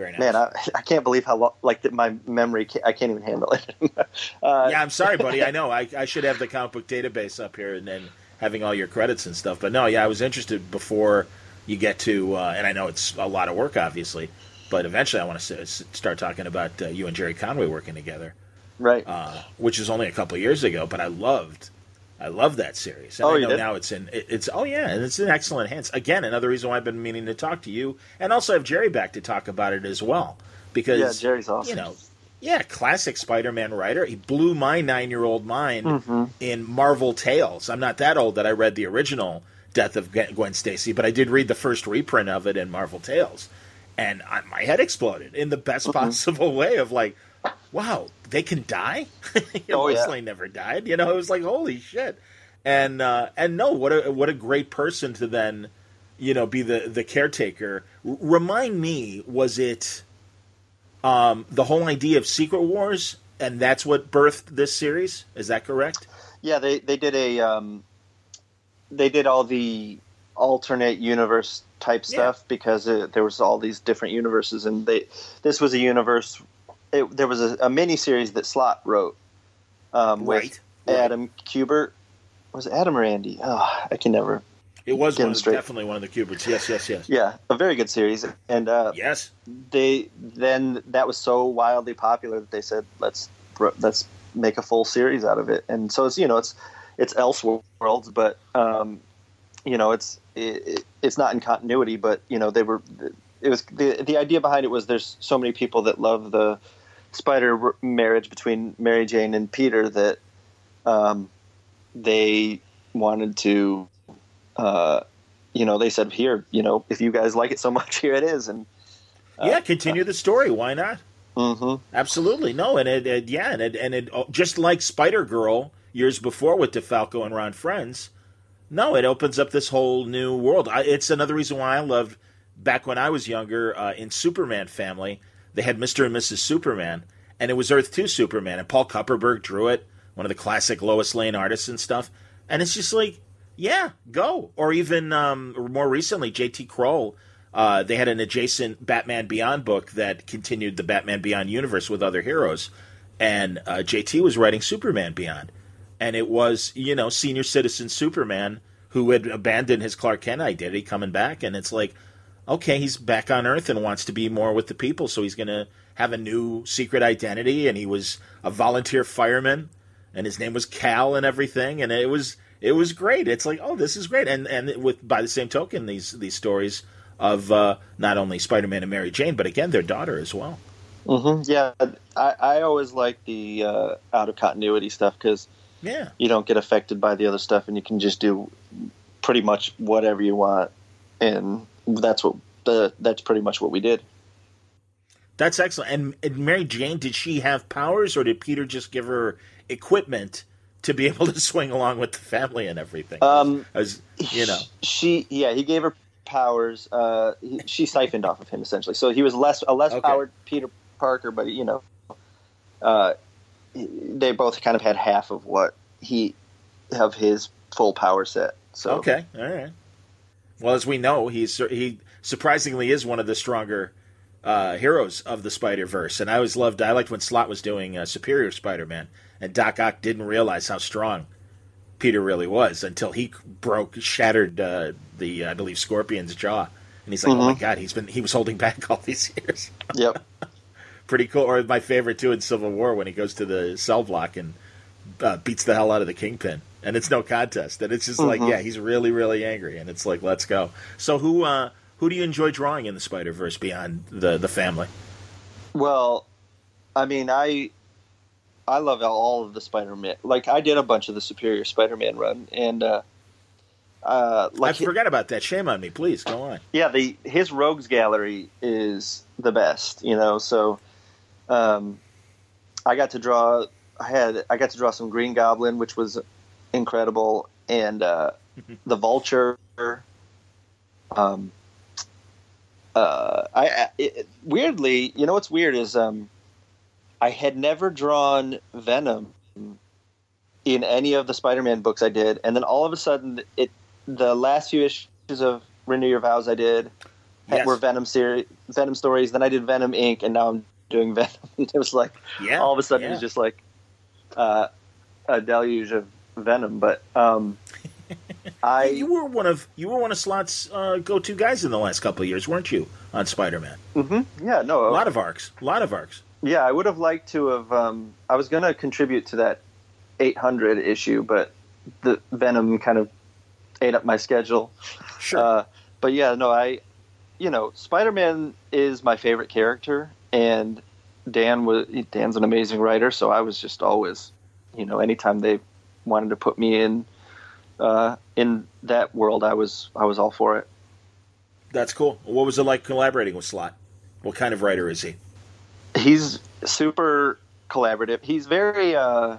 Speaker 2: Very nice.
Speaker 4: Man, I, I can't believe how lo- like that my memory ca I can't even handle it. uh,
Speaker 2: yeah, I'm sorry, buddy. I know I, I should have the comic book database up here and then having all your credits and stuff. But no, yeah, I was interested before you get to, uh, and I know it's a lot of work, obviously, but eventually I want to s- start talking about uh, you and Gerry Conway working together,
Speaker 4: right.
Speaker 2: uh, which is only a couple years ago. But I loved, I love that series. And
Speaker 4: Oh,
Speaker 2: I know now it's in, it's oh yeah, and it's in excellent hands. Again, another reason why I've been meaning to talk to you, and also have Gerry back to talk about it as well, because
Speaker 4: yeah, Gerry's awesome.
Speaker 2: you know, yeah, classic Spider-Man writer. He blew my nine-year-old mind
Speaker 4: Mm-hmm.
Speaker 2: in Marvel Tales. I'm not that old that I read the original Death of Gwen Gwen Stacy, but I did read the first reprint of it in Marvel Tales, and I, my head exploded in the best
Speaker 4: Mm-hmm.
Speaker 2: possible way. Of like, wow, they can die. you know,
Speaker 4: Oh, yeah.
Speaker 2: Lois never died. You know, it was like holy shit. And uh, and no, what a what a great person to then, you know, be the the caretaker. R- remind me, was it? um, the whole idea of Secret Wars, and that's what birthed this series. Is that correct?
Speaker 4: Yeah, they they did a um, they did all the alternate universe type
Speaker 2: Yeah.
Speaker 4: stuff because it, there was all these different universes, and they this was a universe. It, there was a, a mini series that Slott wrote um, with
Speaker 2: Right, right.
Speaker 4: Adam Kubert. Was it Adam or Andy? Oh, I can never.
Speaker 2: It was one definitely one of the Kuberts. Yes, yes, yes.
Speaker 4: Yeah, a very good series, and uh,
Speaker 2: Yes.
Speaker 4: they then that was so wildly popular that they said let's let's make a full series out of it and so it's you know it's it's elseworlds but um you know it's it, it's not in continuity but you know they were it was the the idea behind it was there's so many people that love the spider marriage between Mary Jane and Peter that um they wanted to uh you know they said here you know if you guys like it so much here it is and
Speaker 2: yeah, continue the story. Why not?
Speaker 4: hmm
Speaker 2: Absolutely. No, and it, it yeah, and it, and it oh, just like Spider Girl years before with DeFalco and Ron Frenz. No, it opens up this whole new world. I, it's another reason why I loved back when I was younger uh, in Superman family. They had Mister and Mrs. Superman, and it was Earth Two Superman, and Paul Kupperberg drew it, one of the classic Lois Lane artists and stuff. And it's just like, yeah, go. Or even um, more recently, J.T. Krul. Uh, they had an adjacent Batman Beyond book that continued the Batman Beyond universe with other heroes, and uh, JT was writing Superman Beyond, and it was you know senior citizen Superman who had abandoned his Clark Kent identity coming back, and it's like, okay, he's back on Earth and wants to be more with the people, so he's gonna have a new secret identity, and he was a volunteer fireman, and his name was Cal and everything, and it was it was great. It's like, oh, this is great, and and with by the same token, these these stories of uh, not only Spider-Man and Mary Jane, but again their daughter as well.
Speaker 4: hmm Yeah, I, I always like the uh, out of continuity stuff because
Speaker 2: Yeah,
Speaker 4: you don't get affected by the other stuff, and you can just do pretty much whatever you want, and that's what the that's pretty much what we did.
Speaker 2: that's excellent. And, and Mary Jane, did she have powers, or did Peter just give her equipment to be able to swing along with the family and everything?
Speaker 4: Um,
Speaker 2: As you know,
Speaker 4: she yeah he gave her powers. Uh, he, she siphoned off of him essentially, so he was less a less
Speaker 2: Okay.
Speaker 4: powered Peter Parker, but you know, uh, they both kind of had half of what he of his full power set. So
Speaker 2: okay, all right. Well, as we know, he's he surprisingly is one of the stronger uh, heroes of the Spider Verse, and I always loved. I liked when Slott was doing uh, Superior Spider-Man, and Doc Ock didn't realize how strong Peter really was until he broke, shattered uh, the I believe Scorpion's jaw, and he's like, "Oh my God, he's been he was holding back all these years."
Speaker 4: Yep.
Speaker 2: Pretty cool. Or my favorite too in Civil War when he goes to the cell block and uh, beats the hell out of the Kingpin, and it's no contest. And it's just like, yeah, he's really, really angry, and it's like, let's go. So who uh, who do you enjoy drawing in the Spider Verse beyond the the family?
Speaker 4: Well, I mean, I I love all of the Spider-Man. Like I did a bunch of the Superior Spider-Man run, and uh, uh, like
Speaker 2: I forgot about that. Shame on me. Please go on.
Speaker 4: yeah, the his rogues gallery is the best. You know, so um, I got to draw. I had I got to draw some Green Goblin, which was incredible, and uh, the Vulture. Um, uh, I, it, weirdly, you know what's weird is um, I had never drawn Venom in any of the Spider-Man books I did, and then all of a sudden, it the last few issues of Renew Your Vows I did
Speaker 2: Yes.
Speaker 4: were Venom series, Venom stories. Then I did Venom Inc., and now I'm doing Venom. it was like
Speaker 2: Yeah.
Speaker 4: all of a sudden
Speaker 2: yeah.
Speaker 4: it was just like uh, a deluge of Venom. But um, I
Speaker 2: you were one of you were one of Slott's uh, go to guys in the last couple of years, weren't you? On Spider Man,
Speaker 4: mhm, yeah no
Speaker 2: a lot of arcs, a lot of arcs.
Speaker 4: Yeah, I would have liked to have. Um, I was going to contribute to that 800 issue, but the Venom kind of ate up my schedule.
Speaker 2: Sure.
Speaker 4: Uh, but yeah, no, I, you know, Spider Man is my favorite character, and Dan was Dan's an amazing writer, so I was just always, you know, anytime they wanted to put me in uh, in that world, I was I was all for it.
Speaker 2: That's cool. What was it like collaborating with Slott? What kind of writer is he?
Speaker 4: he's super collaborative. He's very, uh,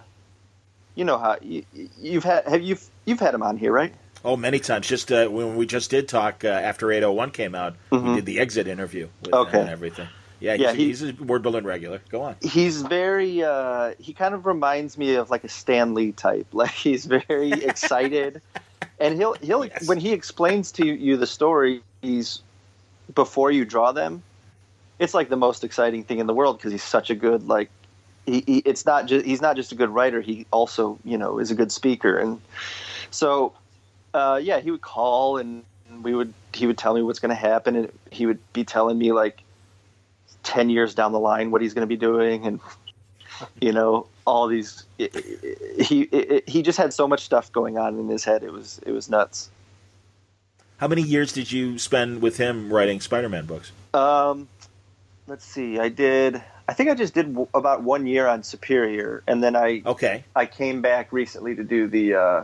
Speaker 4: you know how you, you've had have you you've had him on here, right?
Speaker 2: Oh, many times. Just uh, when we just did talk uh, after 801 came out, we did the exit interview with
Speaker 4: Mm-hmm. Okay.
Speaker 2: him and everything. Yeah,
Speaker 4: Yeah,
Speaker 2: he's,
Speaker 4: he-
Speaker 2: he's a word balloon regular. Go on.
Speaker 4: He's very. Uh, he kind of reminds me of like a Stan Lee type. Like he's very excited, and he'll he'll
Speaker 2: Yes.
Speaker 4: when he explains to you the story, he's before you draw them. It's like the most exciting thing in the world because he's such a good like. He, he, it's not just he's not just a good writer. He also you know is a good speaker, and so Uh, yeah, he would call and we would he would tell me what's going to happen, and he would be telling me like ten years down the line what he's going to be doing, and you know all these. He he just had so much stuff going on in his head. It was it was nuts.
Speaker 2: How many years did you spend with him writing Spider-Man books?
Speaker 4: Um, let's see. I did. I think I just did w- about one year on Superior, and then I
Speaker 2: okay.
Speaker 4: I came back recently to do the uh,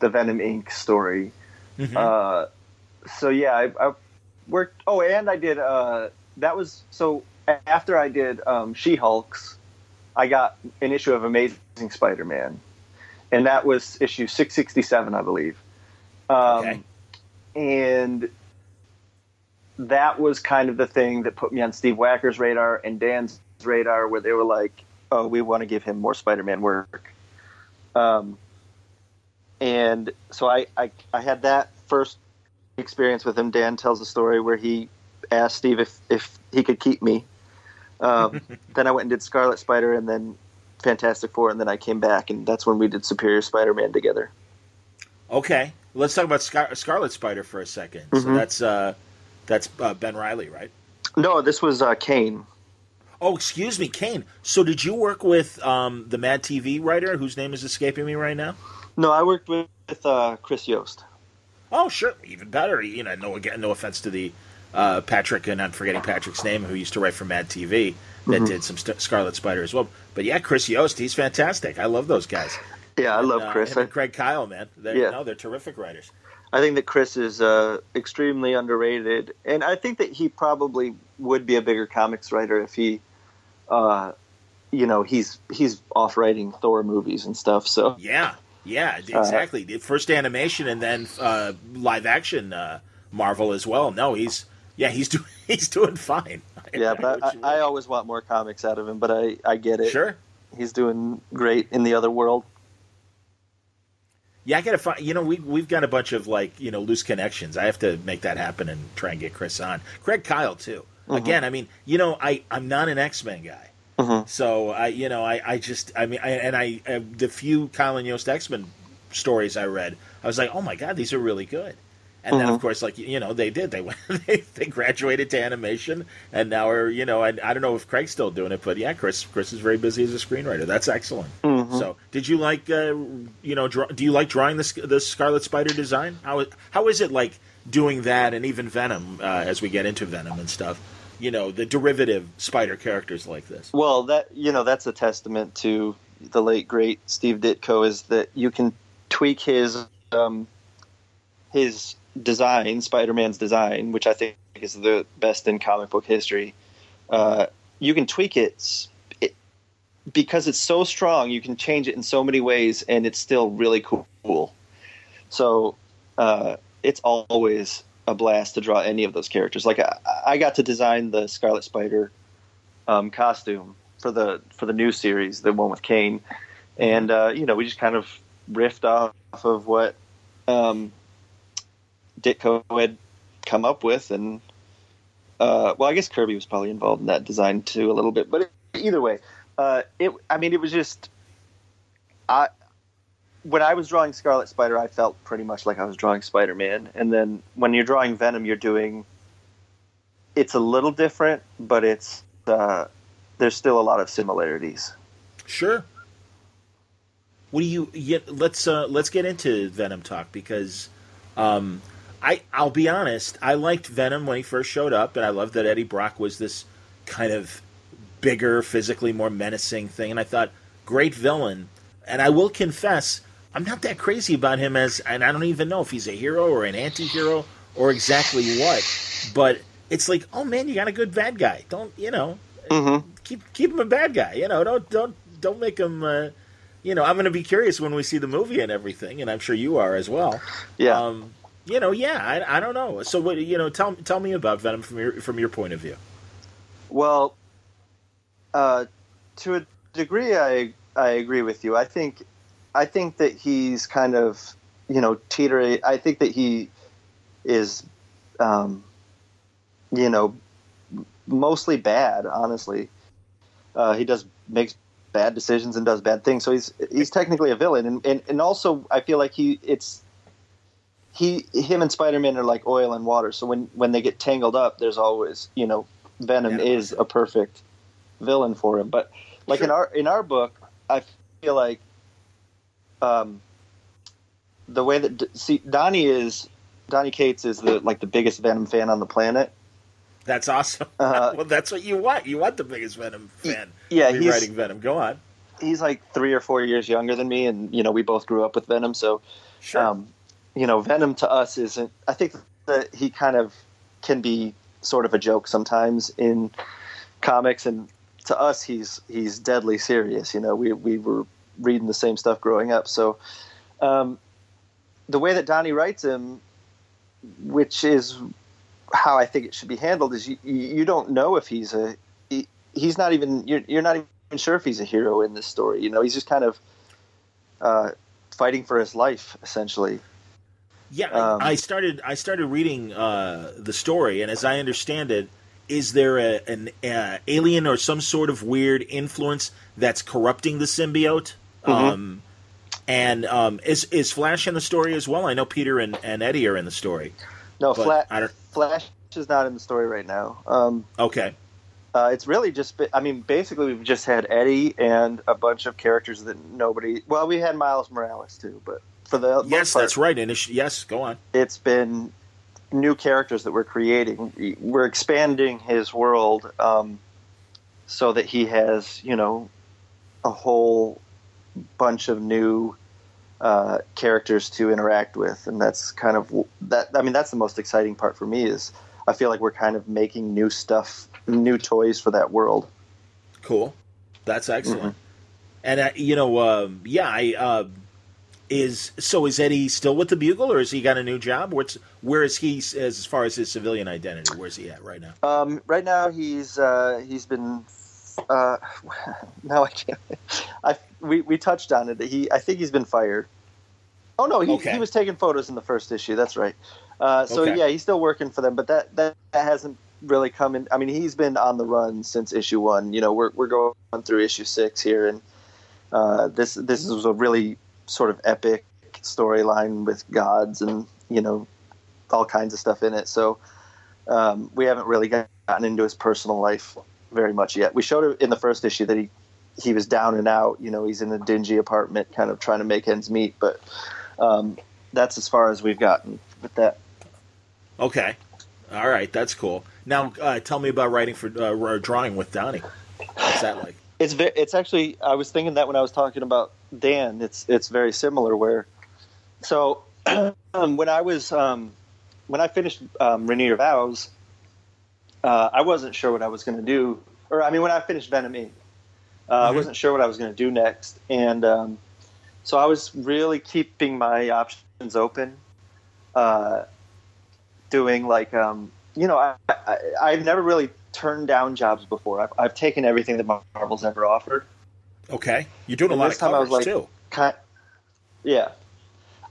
Speaker 4: the Venom Inc. story. Mm-hmm. Uh, so yeah, I, I, worked. Oh, and I did. Uh, that was so after I did um, She Hulk's, I got an issue of Amazing Spider-Man, and that was issue six sixty seven, I believe. Um, okay. And that was kind of the thing that put me on Steve Wacker's radar and Dan's radar, where they were like, "Oh, we want to give him more Spider-Man work." Um, and so I, I, I had that first experience with him. Dan tells a story where he asked Steve if, if he could keep me. Um, then I went and did Scarlet Spider and then Fantastic Four, and then I came back, and that's when we did Superior Spider Man together.
Speaker 2: Okay, let's talk about Scar- Scarlet Spider for a 2nd mm-hmm. So that's uh, that's uh, Ben Reilly, right?
Speaker 4: No, this was uh, Kaine.
Speaker 2: Oh, excuse me, Kaine. So did you work with um, the Mad TV writer whose name is escaping me right now?
Speaker 4: No, I worked with, with uh, Chris Yost.
Speaker 2: Oh, sure, even better. You know, no again, no offense to the uh, Patrick, and I'm forgetting Patrick's name, who used to write for Mad TV, that mm-hmm. did some St- Scarlet Spider as well. But yeah, Chris Yost, he's fantastic. I love those guys.
Speaker 4: Yeah, I
Speaker 2: and,
Speaker 4: love Chris.
Speaker 2: Uh, and Craig Kyle, man. They're, yeah, no, they're terrific writers.
Speaker 4: I think that Chris is uh, extremely underrated, and I think that he probably would be a bigger comics writer if he, uh, you know, he's he's off writing Thor movies and stuff. So
Speaker 2: yeah, yeah, uh, exactly. Uh, First animation and then uh, live action uh, Marvel as well. No, he's yeah, he's doing he's doing fine.
Speaker 4: Yeah, but I, I, I, always want more comics out of him. But I I get it.
Speaker 2: Sure,
Speaker 4: he's doing great in the other world.
Speaker 2: Yeah, I gotta find. You know, we we've got a bunch of like you know loose connections. I have to make that happen and try and get Chris on. Craig Kyle too. Mm-hmm. Again, I mean, you know, I I'm not an X Men guy. Mm-hmm. So I, you know, I, I just, I mean, I, and I, uh, the few Kyle and Yost X Men stories I read, I was like, oh my god, these are really good. And mm-hmm. then, of mm-hmm. course, like you know, they did. They went, they, they graduated to animation, and now are you know, I, I don't know if Craig's still doing it, but yeah, Chris Chris is very busy as a screenwriter. That's excellent. Mm-hmm. So, did you like, uh, you know, draw, do you like drawing the the Scarlet Spider design? How how is it like doing that, and even Venom uh, as we get into Venom and stuff? You know, the derivative Spider characters like this.
Speaker 4: Well, that you know, that's a testament to the late great Steve Ditko. Is that you can tweak his um, his design, Spider Man's design, which I think is the best in comic book history. Uh, you can tweak it, it, because it's so strong. You can change it in so many ways, and it's still really cool. So uh, it's always a blast to draw any of those characters. Like I, I got to design the Scarlet Spider um, costume for the for the new series, the one with Kaine, and uh, you know we just kind of riffed off of what um, Ditko had come up with, and uh, well, I guess Kirby was probably involved in that design too a little bit. But either way, uh, it I mean it was just I when I was drawing Scarlet Spider, I felt pretty much like I was drawing Spider Man, and then when you're drawing Venom, you're doing it's a little different, but it's uh, there's still a lot of similarities.
Speaker 2: Sure. What do you? Yeah, let's uh, let's get into Venom talk because um, I I'll be honest. I liked Venom when he first showed up, and I loved that Eddie Brock was this kind of bigger, physically more menacing thing. And I thought, great villain. And I will confess, I'm not that crazy about him as, and I don't even know if he's a hero or an anti-hero or exactly what. But it's like, oh man, you got a good bad guy. Don't you know? Mm-hmm. Keep keep him a bad guy. You know, don't don't don't make him. Uh, you know, I'm going to be curious when we see the movie and everything, and I'm sure you are as well.
Speaker 4: Yeah.
Speaker 2: Um, you know, yeah, I, I don't know. So, what you know, tell tell me about Venom from your from your point of view.
Speaker 4: Well, uh, to a degree, I I agree with you. I think I think that he's kind of you know teetering. I think that he is, um, you know, mostly bad. Honestly, uh, he does makes bad decisions and does bad things. So he's he's technically a villain, and, and and also I feel like he it's he him and Spider-Man are like oil and water. So when when they get tangled up, there's always you know Venom
Speaker 2: Yeah.
Speaker 4: is a perfect villain for him. But like in our in our book, I feel like um, the way that see Donny is Donny Cates is the like the biggest Venom fan on the planet.
Speaker 2: That's awesome.
Speaker 4: Uh,
Speaker 2: well, that's what you want. You want the biggest Venom fan
Speaker 4: yeah, he's-
Speaker 2: writing Venom. Go on.
Speaker 4: He's like three or four years younger than me, and you know we both grew up with Venom, so
Speaker 2: Sure.
Speaker 4: um, you know, Venom to us isn't. I think that he kind of can be sort of a joke sometimes in comics, and to us, he's he's deadly serious. You know, we we were reading the same stuff growing up, so um, the way that Donny writes him, which is how I think it should be handled, is you you don't know if he's a he, he's not even you're you're not even sure if he's a hero in this story. You know, he's just kind of uh, fighting for his life essentially.
Speaker 2: Yeah,
Speaker 4: Um,
Speaker 2: I started. I started reading uh, the story, and as I understand it, is there a, an uh, alien or some sort of weird influence that's corrupting the symbiote?
Speaker 4: Mm-hmm.
Speaker 2: Um, and um, is is Flash in the story as well? I know Peter and, and Eddie are in the story.
Speaker 4: No, Flash, Flash is not in the story right now. Um,
Speaker 2: Okay,
Speaker 4: uh, it's really just, I mean, basically we've just had Eddie and a bunch of characters that nobody. Well, we had Miles Morales too, but for the
Speaker 2: yes, that's right. And yes, go on.
Speaker 4: it's been new characters that we're creating. We're expanding his world um, so that he has, you know, a whole bunch of new uh, characters to interact with, and that's kind of that. I mean, that's the most exciting part for me. Is I feel like we're kind of making new stuff, new toys for that world.
Speaker 2: Cool. That's excellent.
Speaker 4: Mm-hmm.
Speaker 2: And uh, you know, um, yeah, I uh, is so is Eddie still with the Bugle, or has he got a new job? What's where is he as far as his civilian identity? Where's he at right now?
Speaker 4: Um, right now, he's uh, he's been. Uh, now I can't. I we, we touched on it. He I think he's been fired. Oh no, he,
Speaker 2: Okay.
Speaker 4: he was taking photos in the first issue. That's right. Uh, so
Speaker 2: Okay.
Speaker 4: yeah, he's still working for them, but that, that that hasn't really come in. I mean, he's been on the run since issue one. You know, we're we're going through issue six here, and uh, this this was a really sort of epic storyline with gods and you know all kinds of stuff in it. So um, we haven't really gotten into his personal life very much yet. We showed it in the first issue that he he was down and out. You know, he's in a dingy apartment, kind of trying to make ends meet. But um, that's as far as we've gotten with that.
Speaker 2: Okay, all right, that's cool. Now, uh, tell me about writing for uh, or drawing with Donny. What's that like?
Speaker 4: It's ve- it's actually I was thinking that when I was talking about Dan, it's it's very similar. Where so um, when I was um, when I finished um, Renew Your Vows, uh, I wasn't sure what I was going to do. Or I mean, when I finished Venom Inc., uh, I
Speaker 2: Mhm.
Speaker 4: wasn't sure what I was going to do next, and um, so I was really keeping my options open. Uh, doing like um, you know I, I I've never really turned down jobs before. I've, I've taken everything that Marvel's ever offered.
Speaker 2: Okay, you're doing a
Speaker 4: And
Speaker 2: lot
Speaker 4: this
Speaker 2: of
Speaker 4: time I was like-
Speaker 2: too.
Speaker 4: Kind, yeah.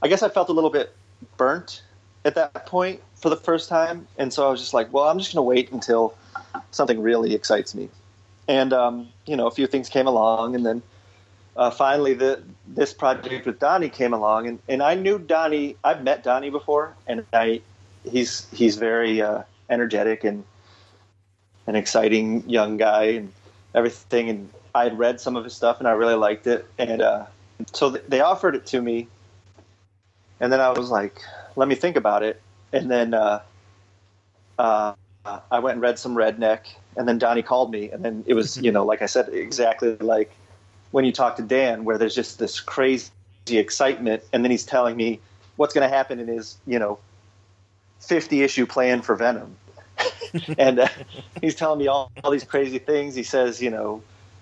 Speaker 4: I guess I felt a little bit burnt at that point for the first time, and so I was just like, well, I'm just going to wait until something really excites me. And um, you know, a few things came along, and then uh, finally the this project with Donny came along, and, and I knew Donny. I've met Donny before, and I he's he's very uh, energetic and an exciting young guy and everything. And I had read some of his stuff, and I really liked it. And uh, so th- they offered it to me, and then I was like, "Let me think about it." And then uh, uh, I went and read some Redneck, and then Donny called me, and then it was, you know, like I said, exactly like when you talk to Dan, where there's just this crazy excitement, and then he's telling me what's going to happen in his, you know, 50 issue plan for Venom. and uh, he's telling me all, all these crazy things. He says, you know,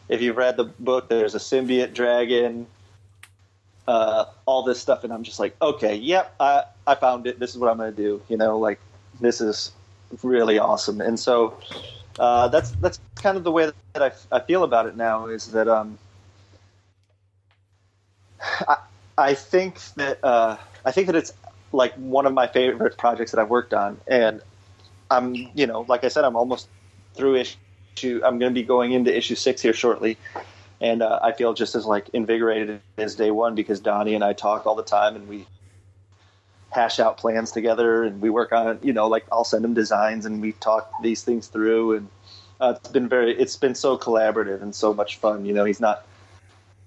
Speaker 4: if you've read the book, there's a symbiote dragon, uh, all this stuff, and I'm just like, okay, yep, I, I found it. This is what I'm going to do. You know, like this is really awesome. And so uh, that's that's kind of the way that I, I feel about it now. Is that um, I, I think that uh, I think that it's like one of my favorite projects that I've worked on, and I'm you know, like I said, I'm almost through. I'm going to be going into issue six here shortly, and uh, I feel just as like invigorated as day one because Donny and I talk all the time, and we hash out plans together, and we work on you know like I'll send him designs, and we talk these things through, and uh, it's been very it's been so collaborative and so much fun. You know, he's not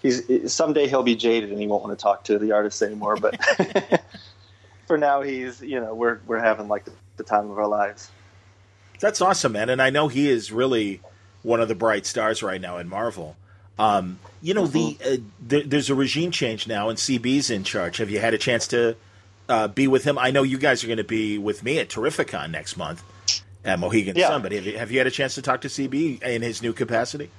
Speaker 4: he's someday he'll be jaded and he won't want to talk to the artists anymore, but. for now, he's you know we're we're having like the time of our lives.
Speaker 2: That's awesome, man, and I know he is really one of the bright stars right now in Marvel. Um, you know, mm-hmm. the, uh, the, there's a regime change now, and CB's in charge. Have you had a chance to uh, be with him? I know you guys are going to be with me at Terrificon next month at Mohegan yeah. Sun, but have you, have you had a chance to talk to CB in his new capacity?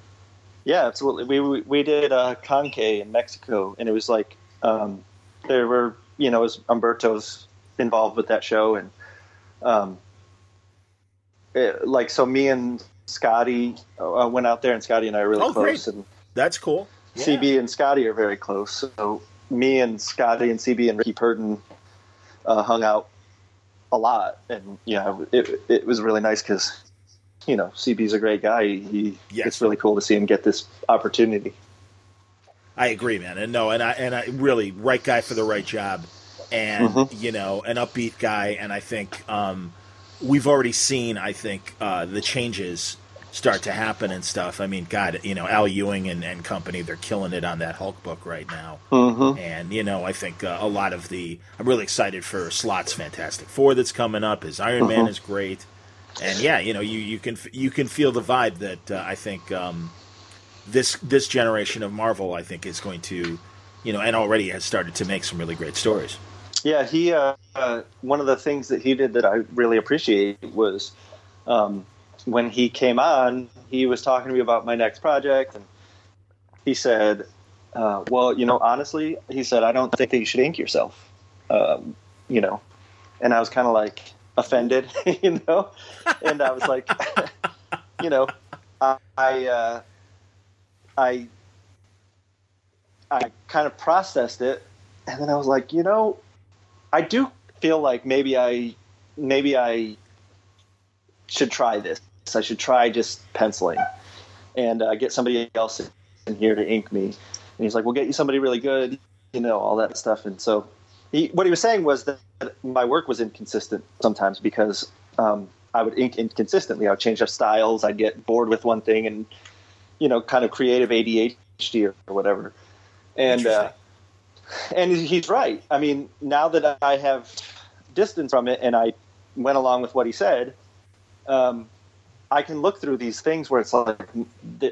Speaker 4: Yeah, absolutely. We we, we did uh, Conque in Mexico, and it was like um, there were you know, was Humberto's involved with that show, and um, it, like so, me and Skottie uh, went out there, and Skottie and I are really oh, close, great. and
Speaker 2: that's cool.
Speaker 4: Yeah. CB and Skottie are very close. So me and Skottie and CB and Ricky Purdin uh, hung out a lot, and you know, it it was really nice because you know CB's a great guy. He yes. it's really cool to see him get this opportunity.
Speaker 2: I agree, man. And no, and I and I really right guy for the right job, and mm-hmm. you know, an upbeat guy. And I think um, we've already seen. I think uh, the changes start to happen and stuff. I mean, God, you know, Al Ewing and, and company, they're killing it on that Hulk book right now.
Speaker 4: Mm-hmm.
Speaker 2: And, you know, I think uh, a lot of the, I'm really excited for Slott's Fantastic Four that's coming up. His Iron mm-hmm. Man is great. And yeah, you know, you, you can, you can feel the vibe that uh, I think, um, this this generation of Marvel, I think, is going to, you know, and already has started to make some really great stories.
Speaker 4: Yeah, he. Uh, uh, one of the things that he did that I really appreciate was um, when he came on. He was talking to me about my next project, and he said, uh, "Well, you know, honestly, he said, I don't think that you should ink yourself." Um, you know, and I was kind of like offended, you know, and I was like, you know, I. I uh, I I kind of processed it, and then I was like, you know, I do feel like maybe I maybe I should try this. I should try just penciling and uh, get somebody else in here to ink me. And he's like, "We'll get you somebody really good," you know, all that stuff. And so, he, what he was saying was that my work was inconsistent sometimes because um, I would ink inconsistently. I would change up styles. I'd get bored with one thing and you know, kind of creative ADHD or, whatever. And uh, and he's right. I mean, now that I have distance from it, and I went along with what he said, um, I can look through these things where it's like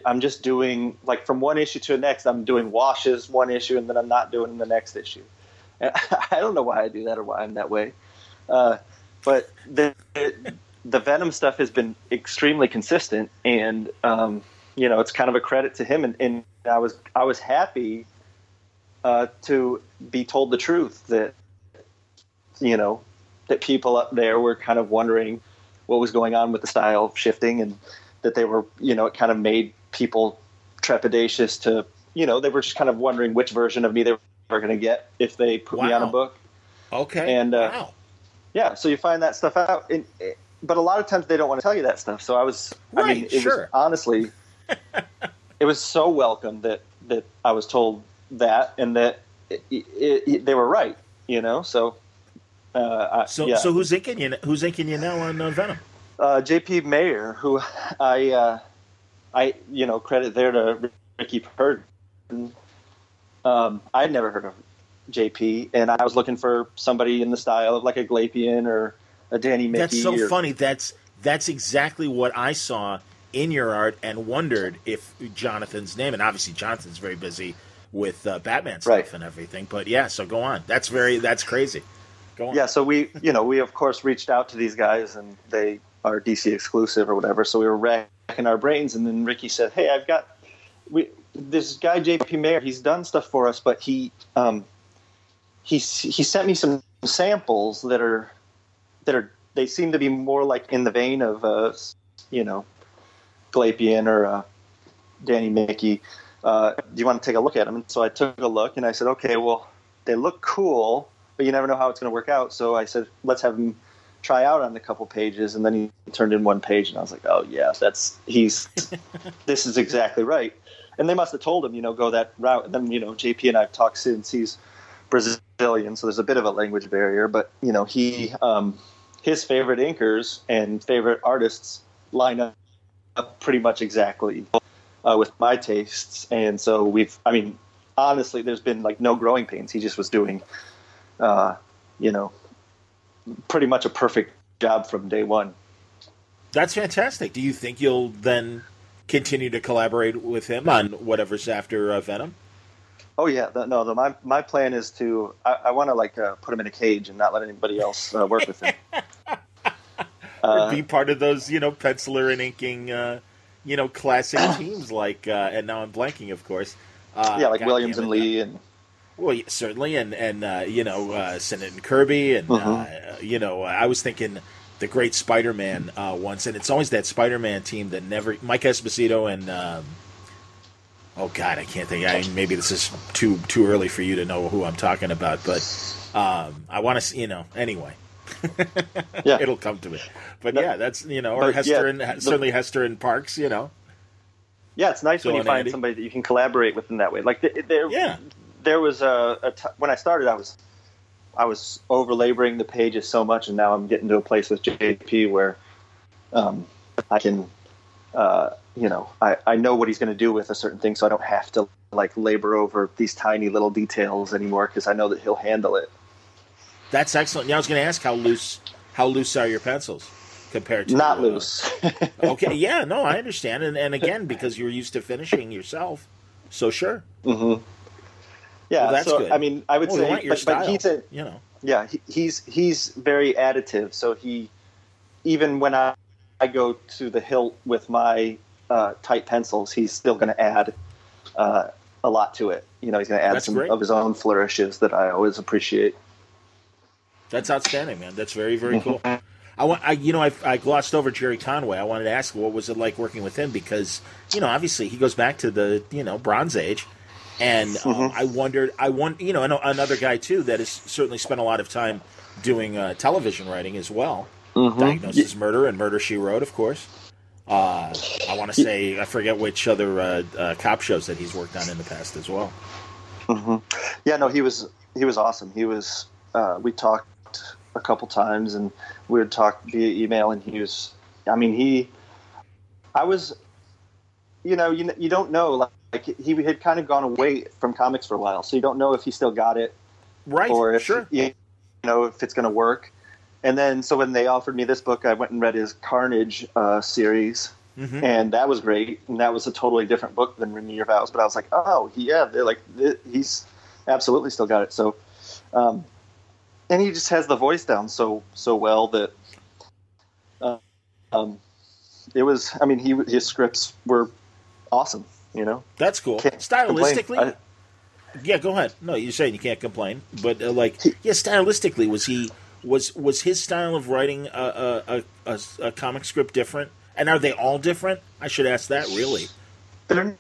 Speaker 4: I'm just doing like from one issue to the next. I'm doing washes one issue, and then I'm not doing the next issue. And I don't know why I do that or why I'm that way. Uh, but the the Venom stuff has been extremely consistent, and um, you know, it's kind of a credit to him. And, and I was I was happy uh, to be told the truth that you know that people up there were kind of wondering what was going on with the style shifting, and that they were you know it kind of made people trepidatious to you know they were just kind of wondering which version of me they were going to get if they put wow. me on a book.
Speaker 2: Okay.
Speaker 4: And uh, wow. yeah, so you find that stuff out. And, but a lot of times they don't want to tell you that stuff. So I was, right, I mean, it sure. was honestly, it was so welcome that that I was told that and that it, it, it, they were right. You know, so. Uh,
Speaker 2: I, so, yeah. so who's inking you? Who's inking you now on uh, Venom?
Speaker 4: Uh, J.P. Mayer, who I, uh, I, you know, credit there to Ricky Purdin. Um, I'd never heard of JP, and I was looking for somebody in the style of like a Glapion or a Danny Miki.
Speaker 2: That's so
Speaker 4: or,
Speaker 2: funny. That's that's exactly what I saw in your art and wondered if Jonathan's name, and obviously Jonathan's very busy with uh, Batman stuff right. and everything. But yeah, so go on. That's very that's crazy. Go on.
Speaker 4: Yeah, so we you know we of course reached out to these guys and they are DC exclusive or whatever. So we were racking our brains, and then Ricky said, "Hey, I've got we this guy JP Mayer. He's done stuff for us, but he um he he sent me some samples that are that are they seem to be more like in the vein of uh you know Glapion or uh, Danny Miki. Uh, do you want to take a look at them? And so I took a look and I said, okay, well, they look cool, but you never know how it's going to work out. So I said, let's have him try out on a couple pages. And then he turned in one page and I was like, oh yeah, that's, he's, this is exactly right. And they must have told him, you know, go that route. And then, you know, JP and I've talked since he's Brazilian so there's a bit of a language barrier. But you know, he um, his favorite inkers and favorite artists line up pretty much exactly uh, with my tastes, and so we've. I mean, honestly, there's been like no growing pains. He just was doing, uh, you know, pretty much a perfect job from day one.
Speaker 2: That's fantastic. Do you think you'll then continue to collaborate with him on whatever's after uh, Venom?
Speaker 4: Oh yeah, the, no. The, my my plan is to I, I want to like uh, put him in a cage and not let anybody else uh, work with him.
Speaker 2: or be part of those, you know, penciler and inking, uh, you know, classic teams like. Uh, and now I'm blanking, of course.
Speaker 4: Uh, yeah, like God Williams and Lee and.
Speaker 2: Well, yeah, certainly, and and you know, uh, Sinnott and Kirby, and mm-hmm. you know, I was thinking the great Spider-Man uh, once, and it's always that Spider-Man team that never Mike Esposito and um, oh god, I can't think. I mean, maybe this is too too early for you to know who I'm talking about, but um, I want to see. You know, anyway. Yeah, it'll come to me. But no, yeah, that's you know, or Hester yeah, and certainly Hester and Parks. You know.
Speaker 4: Yeah, it's nice when you find Ande. somebody that you can collaborate with in that way. Like there, yeah. there was a, a t- when I started, I was I was over laboring the pages so much, and now I'm getting to a place with JP where um, I can uh, you know, I, I know what he's going to do with a certain thing, so I don't have to like labor over these tiny little details anymore because I know that he'll handle it.
Speaker 2: That's excellent. Now I was going to ask how loose how loose are your pencils compared to
Speaker 4: not uh, loose.
Speaker 2: okay, yeah, no, I understand, and and again because you're used to finishing yourself, so sure.
Speaker 4: Mm-hmm. Yeah, well, that's so, good. I mean, I would well, say, but, but, he's a
Speaker 2: you know,
Speaker 4: yeah, he, he's he's very additive. So he even when I I go to the hilt with my uh, tight pencils, he's still going to add uh, a lot to it. You know, he's going to add That's some great. of his own flourishes that I always appreciate.
Speaker 2: That's outstanding, man. That's very, very cool. I want, I, you know, I, I glossed over Gerry Conway. I wanted to ask, what was it like working with him? Because, you know, obviously he goes back to the, you know, Bronze Age, and um, mm-hmm. I wondered, I want, you know, another guy too that has certainly spent a lot of time doing uh, television writing as well. Mm-hmm. Diagnosis yeah. Murder and Murder She Wrote, of course. Uh, I want to say I forget which other uh, uh, cop shows that he's worked on in the past as well.
Speaker 4: Mm-hmm. Yeah, no, he was he was awesome. He was. Uh, we talked a couple times, and we would talk via email, and he was. I mean, he. I was. You know, you you don't know like, like he had kind of gone away from comics for a while, so you don't know if he still got it,
Speaker 2: right?
Speaker 4: Or if
Speaker 2: sure.
Speaker 4: you know if it's going to work. And then, so when they offered me this book, I went and read his Carnage uh, series, mm-hmm. and that was great. And that was a totally different book than Renew Your Vows. But I was like, oh, yeah, they're like he's absolutely still got it. So, um, and he just has the voice down so so well that, uh, um, it was. I mean, he his scripts were awesome. You know,
Speaker 2: that's cool. Can't Stylistically. I, yeah, go ahead. No, you're saying you can't complain, but uh, like, yeah, stylistically, was he was was his style of writing a, a, a, a, comic script different? And are they all different? I should ask that. Really,
Speaker 4: they're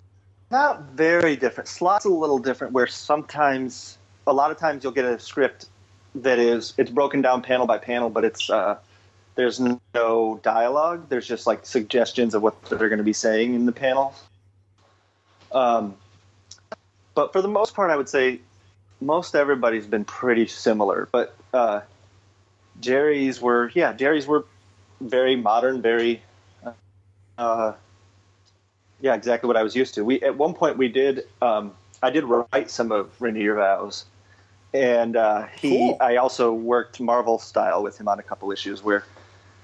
Speaker 4: not very different. Slott's a little different, where sometimes, a lot of times, you'll get a script that is it's broken down panel by panel, but it's uh, there's no dialogue. There's just like suggestions of what they're going to be saying in the panel. Um, but for the most part, I would say most everybody's been pretty similar. But uh, Gerry's were yeah Gerry's were very modern, very uh, yeah exactly what I was used to. We at one point we did um, I did write some of Renew Your Vows, and uh, he cool. I also worked Marvel style with him on a couple issues where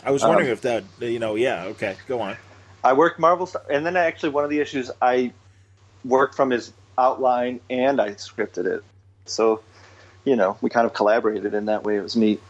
Speaker 2: I was wondering um, if that you know yeah okay go on.
Speaker 4: I worked Marvel style and then actually one of the issues I worked from his outline and I scripted it. So, you know, we kind of collaborated in that way. It was neat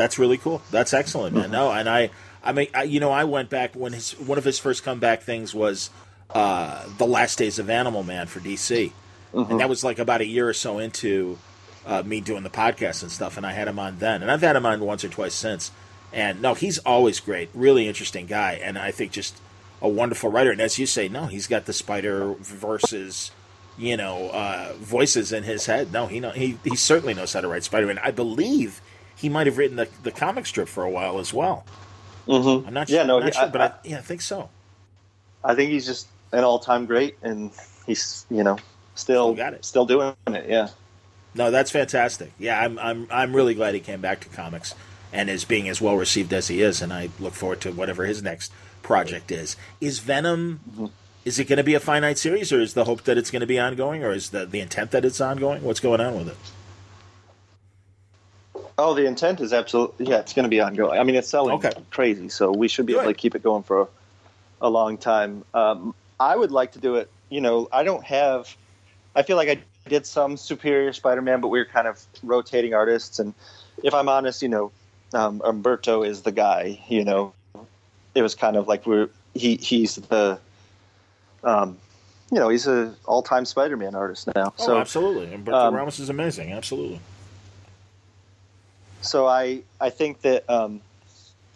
Speaker 2: that's really cool. That's excellent, man. Mm-hmm. No, and I, I mean, I, you know, I went back when his one of his first comeback things was uh, the Last Days of Animal Man for DC, mm-hmm. and that was like about a year or so into uh, me doing the podcast and stuff. And I had him on then, and I've had him on once or twice since. And no, he's always great, really interesting guy, and I think just a wonderful writer. And as you say, no, he's got the Spider versus you know uh, voices in his head. No, he know he he certainly knows how to write Spider Man. I believe he might have written the, the comic strip for a while as well.
Speaker 4: Mm-hmm.
Speaker 2: I'm not sure. Yeah, no, he, sure, I, but I, yeah, I think so.
Speaker 4: I think he's just an all time great, and he's you know still,
Speaker 2: Still got it.
Speaker 4: still doing it. Yeah.
Speaker 2: No, that's fantastic. Yeah, I'm I'm I'm really glad he came back to comics and is being as well received as he is, and I look forward to whatever his next project is. Is Venom?
Speaker 4: Mm-hmm.
Speaker 2: Is it going to be a finite series, or is the hope that it's going to be ongoing, or is the the intent that it's ongoing? What's going on with it?
Speaker 4: Oh, the intent is absolutely yeah. It's going to be ongoing. I mean, it's selling
Speaker 2: Okay.
Speaker 4: crazy, so we should be able to keep it going for a, a long time. Um, I would like to do it. You know, I don't have. I feel like I did some Superior Spider-Man, but we were kind of rotating artists. And if I'm honest, you know, um, Humberto is the guy. You know, it was kind of like we're he he's the. Um, you know, he's a all-time Spider-Man artist now.
Speaker 2: Oh,
Speaker 4: so
Speaker 2: absolutely. Humberto
Speaker 4: um,
Speaker 2: Ramos is amazing. Absolutely.
Speaker 4: so I I think that um,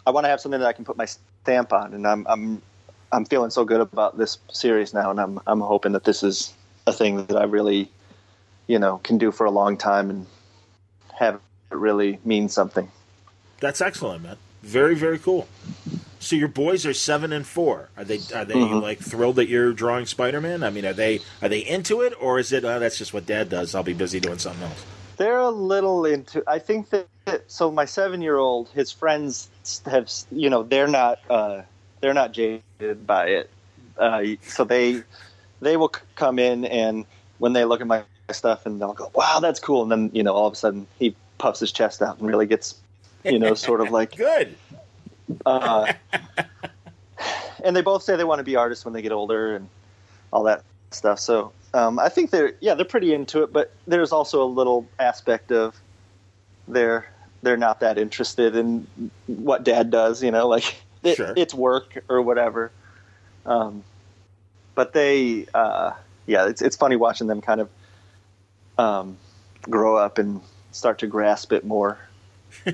Speaker 4: I want to have something that I can put my stamp on, and I'm I'm I'm feeling so good about this series now, and I'm I'm hoping that this is a thing that I really, you know, can do for a long time and have it really mean something.
Speaker 2: That's excellent, man. Very very cool. So your boys are seven and four. Are they are they
Speaker 4: Mhm.
Speaker 2: like thrilled that you're drawing Spider Man? I mean, are they are they into it, or is it oh, that's just what Dad does? I'll be busy doing something else.
Speaker 4: They're a little into. I think that so. My seven-year-old, his friends have, you know, they're not uh, they're not jaded by it. Uh, so they they will c- come in and when they look at my stuff and they'll go, "Wow, that's cool," and then you know, all of a sudden he puffs his chest out and really gets, you know, sort of like.
Speaker 2: Good.
Speaker 4: Uh, and they both say they want to be artists when they get older and all that stuff. So um, I think they're yeah they're pretty into it, but there's also a little aspect of they're they're not that interested in what Dad does. You know, like it,
Speaker 2: Sure.
Speaker 4: it's work or whatever. Um, but they uh, yeah, it's it's funny watching them kind of um, grow up and start to grasp it more.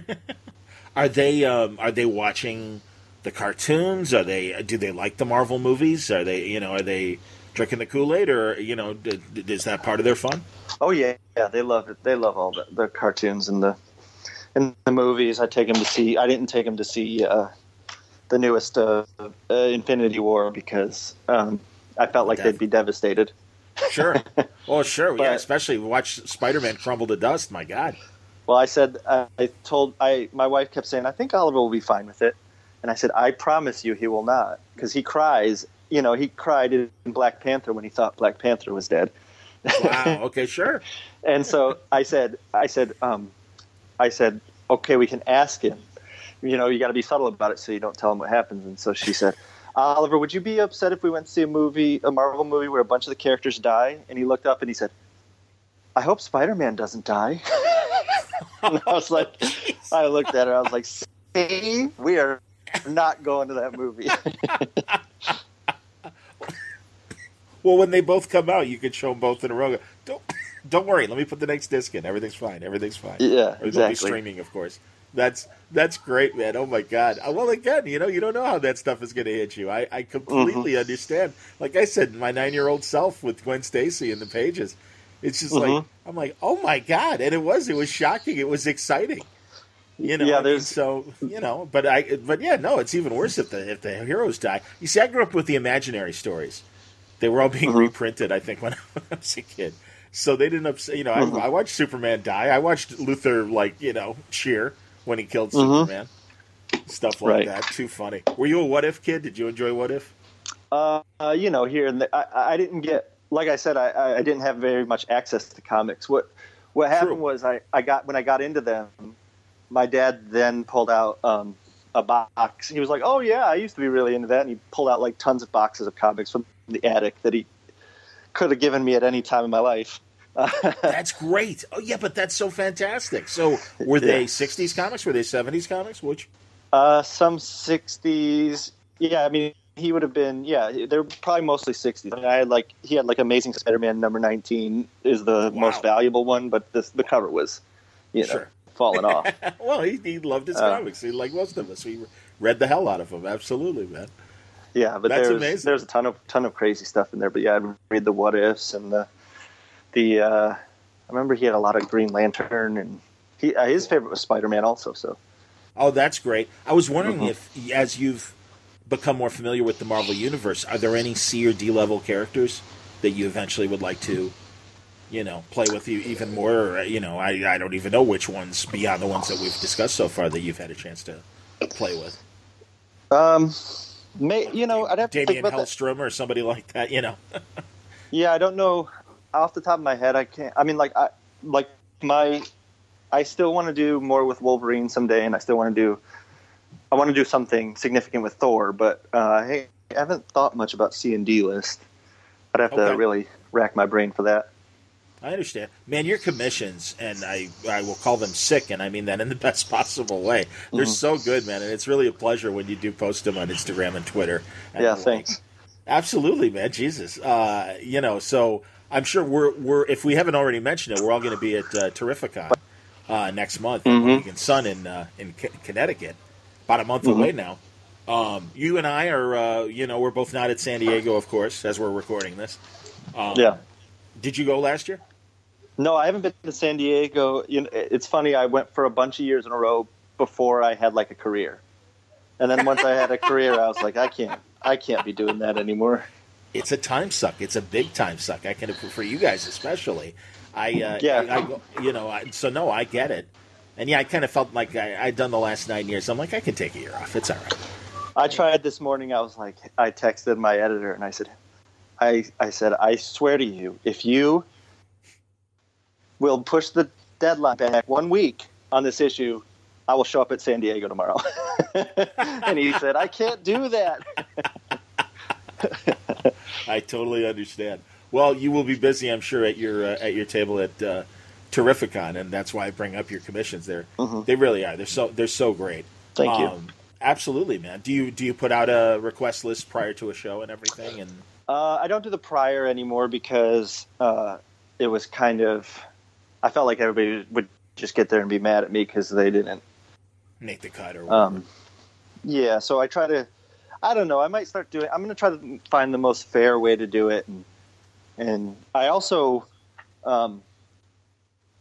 Speaker 2: Are they um, are they watching the cartoons? Are they do they like the Marvel movies? Are they you know are they drinking the Kool Aid or you know d- d- is that part of their fun?
Speaker 4: Oh yeah, yeah, they love it. They love all the, the cartoons and the and the movies. I take them to see. I didn't take them to see uh, the newest uh, uh, Infinity War because um, I felt like they'd be devastated.
Speaker 2: Sure. oh sure. yeah,
Speaker 4: But-
Speaker 2: especially watch Spider Man crumble to dust. My God.
Speaker 4: Well, I said I, I told I my wife kept saying I think Oliver will be fine with it, and I said I promise you he will not because he cries. You know, he cried in Black Panther when he thought Black Panther was dead.
Speaker 2: Wow. Okay. Sure.
Speaker 4: and so I said, I said, um, I said, okay, we can ask him. You know, you got to be subtle about it so you don't tell him what happens. And so she said, Oliver, would you be upset if we went to see a movie, a Marvel movie, where a bunch of the characters die? And he looked up and he said, I hope Spider Man doesn't die. and I was like, I looked at her, I was like, see, we are not going to that movie.
Speaker 2: Well, when they both come out, you can show them both in a row. Don't don't worry. Let me put the next disc in. Everything's fine. Everything's fine.
Speaker 4: yeah,
Speaker 2: Or they'll be
Speaker 4: exactly.
Speaker 2: streaming, of course. That's that's great, man. Oh my god. Uh, Well, again, you know, you don't know how that stuff is going to hit you. I, I completely
Speaker 4: Mm-hmm.
Speaker 2: understand. Like I said, my nine year old self with Gwen Stacy in the pages. It's just like
Speaker 4: Mhm.
Speaker 2: I'm like, oh my god, and it was it was shocking. It was exciting. You know,
Speaker 4: Yeah, there's-
Speaker 2: so you know, but I, but yeah, no, it's even worse if the if the heroes die. You see, I grew up with the imaginary stories. They were all being
Speaker 4: Mhm.
Speaker 2: reprinted, I think, when I was a kid. So they didn't upset. You know. I, I watched Superman die. I watched Luthor like you know cheer when he killed
Speaker 4: Mhm.
Speaker 2: Superman. Stuff like
Speaker 4: Right.
Speaker 2: that. Too funny. Were you a What If kid? Did you enjoy What If?
Speaker 4: Uh, uh, you know, here and there, I, I didn't get, like I said, I- I, I didn't have very much access to comics. What what happened
Speaker 2: True.
Speaker 4: was I, I got when I got into them, my dad then pulled out um, a box. He was like, "Oh yeah, I used to be really into that," and he pulled out like tons of boxes of comics from the attic that he could have given me at any time in my life.
Speaker 2: That's great. Oh yeah, but that's so fantastic. So were they '60s comics? Were they '70s comics? Which?
Speaker 4: Uh, some '60s. Yeah, I mean, he would have been. Yeah, they're probably mostly '60s. I, mean, I had like he had like Amazing Spider-Man number 19 is the
Speaker 2: Wow.
Speaker 4: most valuable one, but this, the cover was, you know,
Speaker 2: Sure.
Speaker 4: falling off.
Speaker 2: well, he, he loved his
Speaker 4: Uh,
Speaker 2: comics. He like most of us. We read the hell out of them. Absolutely, man.
Speaker 4: Yeah, but
Speaker 2: That's
Speaker 4: there's
Speaker 2: amazing.
Speaker 4: there's a ton of ton of crazy stuff in there. But yeah, I'd read the what ifs and the the. Uh, I remember he had a lot of Green Lantern and he uh, his favorite was Spider-Man also. So
Speaker 2: Oh, that's great. I was wondering
Speaker 4: Mhm.
Speaker 2: if, as you've become more familiar with the Marvel universe, are there any C or D level characters that you eventually would like to you know, play with you even more. Or, you know, I I don't even know which ones beyond the ones that we've discussed so far that you've had a chance to play with.
Speaker 4: Um, may you know I'd have to think
Speaker 2: Daimon
Speaker 4: about that.
Speaker 2: Hellstrom or somebody like that. You know,
Speaker 4: Yeah, I don't know off the top of my head. I can't. I mean, like I like my. I still want to do more with Wolverine someday, and I still want to do. I want to do something significant with Thor, but uh, hey, I haven't thought much about C and D list. I'd have
Speaker 2: Okay.
Speaker 4: to really rack my brain for that.
Speaker 2: I understand, man. Your commissions, and I I will call them sick, and I mean that in the best possible way. They're
Speaker 4: Mm-hmm.
Speaker 2: so good, man, and it's really a pleasure when you do post them on Instagram and Twitter. and
Speaker 4: Yeah,
Speaker 2: the like.
Speaker 4: thanks.
Speaker 2: Absolutely, man. Jesus, uh, you know. So I'm sure we're we're if we haven't already mentioned it, we're all going to be at uh, Terrificon uh, next month
Speaker 4: Mm-hmm.
Speaker 2: in Sun in uh, in C- Connecticut, about a month
Speaker 4: Mm-hmm.
Speaker 2: away now. Um, you and I are, uh, you know, we're both not at San Diego, of course, as we're recording this. Um,
Speaker 4: Yeah.
Speaker 2: Did you go last year?
Speaker 4: No, I haven't been to San Diego. You know, it's funny. I went for a bunch of years in a row before I had like a career, and then once I had a career, I was like, I can't, I can't be doing that anymore.
Speaker 2: It's a time suck. It's a big time suck. I can for you guys especially. I uh,
Speaker 4: Yeah.
Speaker 2: I, you know. I, so no, I get it. And yeah, I kind of felt like I, I'd done the last nine years. I'm like, I can take a year off. It's all right.
Speaker 4: I tried this morning. I was like, I texted my editor and I said, I, I said, I swear to you, if you will push the deadline back one week on this issue, I will show up at San Diego tomorrow. and he said, I can't do that.
Speaker 2: I totally understand. Well, you will be busy, I'm sure, at your uh, at your table at uh, Terrificon, and that's why I bring up your commissions. There, they really are. They're so they're so great.
Speaker 4: Mm-hmm. Thank you.
Speaker 2: Um, absolutely, man. Do you do you put out a request list prior to a show and everything? And
Speaker 4: Uh, I don't do the prior anymore because uh, it was kind of. I felt like everybody would just get there and be mad at me because they didn't
Speaker 2: make the cut or whatever.
Speaker 4: Um, yeah, so I try to. I don't know. I might start doing. I'm going to try to find the most fair way to do it, and and I also um,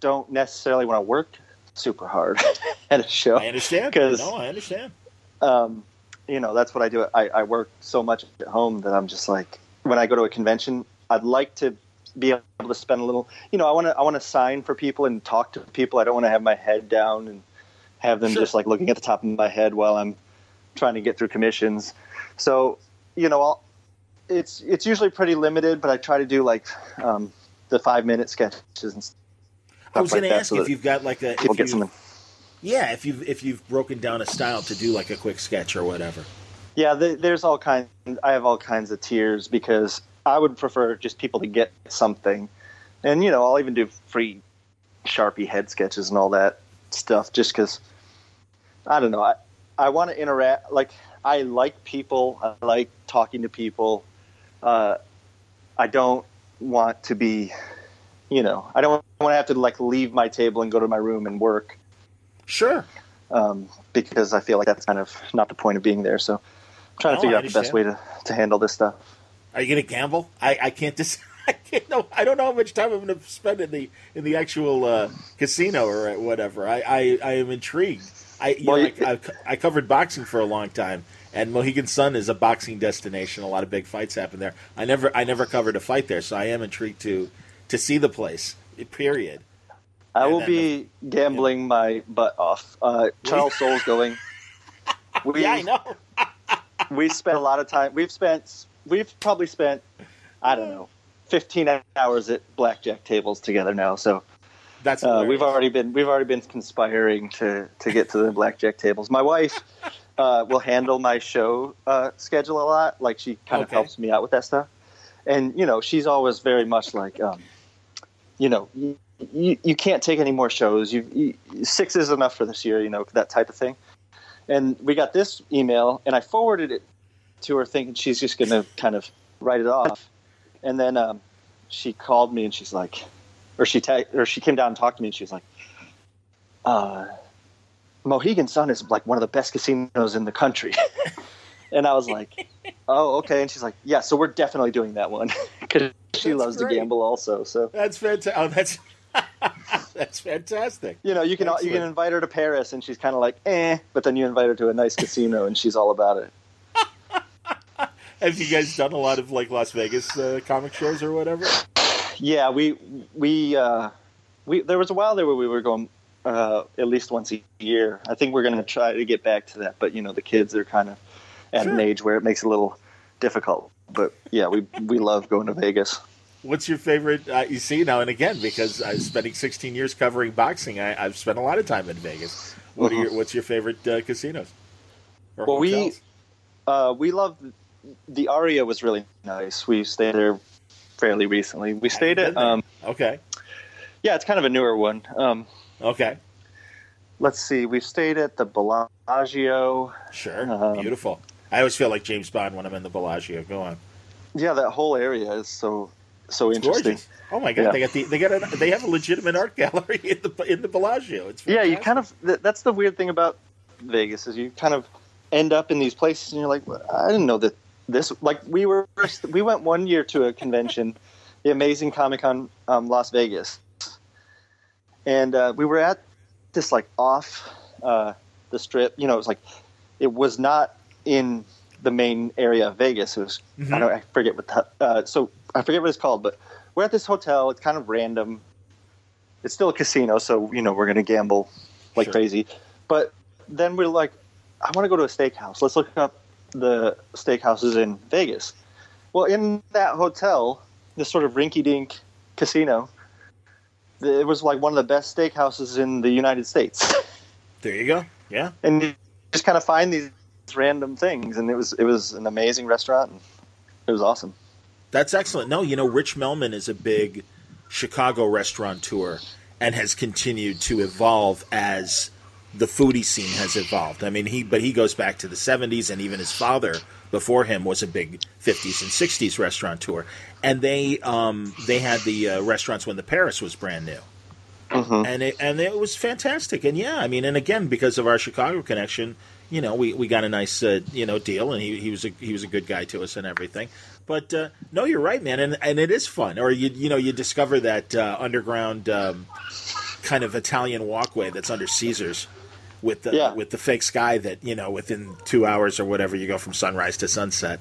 Speaker 4: don't necessarily want to work super hard at a show.
Speaker 2: I understand.
Speaker 4: 'cause-
Speaker 2: No, I understand.
Speaker 4: Um, you know, that's what I do. I, I work so much at home that I'm just like, when I go to a convention, I'd like to be able to spend a little. You know, I want to I want to sign for people and talk to people. I don't want to have my head down and have them
Speaker 2: Sure.
Speaker 4: just like looking at the top of my head while I'm trying to get through commissions. So, you know, I'll, it's it's usually pretty limited, but I try to do like um, the five minute sketches and stuff
Speaker 2: I was
Speaker 4: like
Speaker 2: going to ask
Speaker 4: so
Speaker 2: if you've got like a
Speaker 4: people
Speaker 2: if
Speaker 4: get
Speaker 2: you-
Speaker 4: something.
Speaker 2: Yeah, if you've if you've broken down a style to do like a quick sketch or whatever.
Speaker 4: Yeah, th there's all kinds. I have all kinds of tiers because I would prefer just people to get something, and you know, I'll even do free Sharpie head sketches and all that stuff just because I don't know. I I want to interact. Like I like people. I like talking to people. Uh, I don't want to be, you know, I don't want to have to like leave my table and go to my room and work
Speaker 2: Sure.
Speaker 4: um, because I feel like that's kind of not the point of being there. So I'm trying
Speaker 2: No,
Speaker 4: to figure out the best way to, to handle this stuff.
Speaker 2: Are you going to gamble? I, I can't dis- I can't know. I don't know how much time I'm going to spend in the in the actual uh, casino or whatever. I, I, I am intrigued. I you
Speaker 4: Well,
Speaker 2: know, I, I, I covered boxing for a long time, and Mohegan Sun is a boxing destination. A lot of big fights happen there. I never I never covered a fight there, so I am intrigued to to see the place. Period.
Speaker 4: I
Speaker 2: And
Speaker 4: will be gambling my butt off. Uh, Charles Soule's going. We,
Speaker 2: Yeah, I know.
Speaker 4: we spent a lot of time. We've spent. We've probably spent. I don't know. 15 hours at blackjack tables together now. So
Speaker 2: That's
Speaker 4: uh, we've already been we've already been conspiring to to get to the blackjack tables. My wife uh, will handle my show uh, schedule a lot. Like she kind of
Speaker 2: Okay.
Speaker 4: helps me out with that stuff. And you know, she's always very much like, um, you know, you, you, you can't take any more shows. You, you six is enough for this year. You know that type of thing. And we got this email, and I forwarded it to her, thinking she's just going to kind of write it off. And then um, she called me, and she's like, or she te- or she came down and talked to me, and she was like, uh, Mohegan Sun is like one of the best casinos in the country. and I was like, oh, okay. And she's like, yeah, so we're definitely doing that one because she
Speaker 2: That's
Speaker 4: loves
Speaker 2: great.
Speaker 4: to gamble also. So
Speaker 2: That's fantastic. Oh, that's that's fantastic.
Speaker 4: you know, you can you can invite her to Paris, and she's kind of like, eh. But then you invite her to a nice casino, and she's all about it.
Speaker 2: Have you guys done a lot of like Las Vegas uh, comic shows or whatever?
Speaker 4: Yeah, we we uh, we there was a while there where we were going uh, at least once a year. I think we're going to try to get back to that, but you know the kids are kind of at
Speaker 2: Sure.
Speaker 4: an age where it makes it a little difficult. But yeah, we we love going to Vegas.
Speaker 2: What's your favorite? Uh, you see now and again because I'm spending 16 years covering boxing. I, I've spent a lot of time in Vegas. What are your What's your favorite uh, casinos? Or
Speaker 4: Well, we-
Speaker 2: hotels?
Speaker 4: Uh, we love the Aria was really nice. We stayed there fairly recently. We stayed at um,
Speaker 2: okay,
Speaker 4: yeah, it's kind of a newer one. Um,
Speaker 2: okay,
Speaker 4: let's see, we stayed at the Bellagio.
Speaker 2: sure,
Speaker 4: Um,
Speaker 2: beautiful. I always feel like James Bond when I'm in the Bellagio. Go on,
Speaker 4: Yeah, that whole area is so so interesting.
Speaker 2: gorgeous. Oh my god,
Speaker 4: Yeah.
Speaker 2: they got the they got a, they have a legitimate art gallery in the in the Bellagio. It's
Speaker 4: Yeah, you kind of that's the weird thing about Vegas is you kind of end up in these places and you're like, "Well, I didn't know that this like we were we went one year to a convention, the Amazing Comic Con um, Las Vegas, and uh, we were at this like off uh, the strip. You know, it was like it was not in the main area of Vegas. It was I don't I forget what the, uh, so I forget what it's called, but we're at this hotel. It's kind of random. It's still a casino, so you know we're gonna gamble like
Speaker 2: Sure.
Speaker 4: crazy. But then we're like, I want to go to a steakhouse. Let's look up the steakhouses in Vegas. Well, in that hotel, this sort of rinky-dink casino, it was like one of the best steakhouses in the United States.
Speaker 2: There you go. Yeah,
Speaker 4: and you just kind of find these random things, and it was it was an amazing restaurant. And it was awesome.
Speaker 2: That's excellent. No, you know, Rich Melman is a big Chicago restaurateur and has continued to evolve as the foodie scene has evolved. I mean, he but he goes back to the 70s and even his father before him was a big 50s and 60s restaurateur. And they um, they had the uh, restaurants when the Paris was brand new. And it, and it was fantastic. And yeah, I mean, and again because of our Chicago connection, you know, we, we got a nice uh, you know deal, and he, he was a he was a good guy to us and everything. But uh, no, you're right, man, and and it is fun. Or you you know you discover that uh, underground um, kind of Italian walkway that's under Caesars with the
Speaker 4: Yeah.
Speaker 2: with the fake sky that you know within two hours or whatever you go from sunrise to sunset,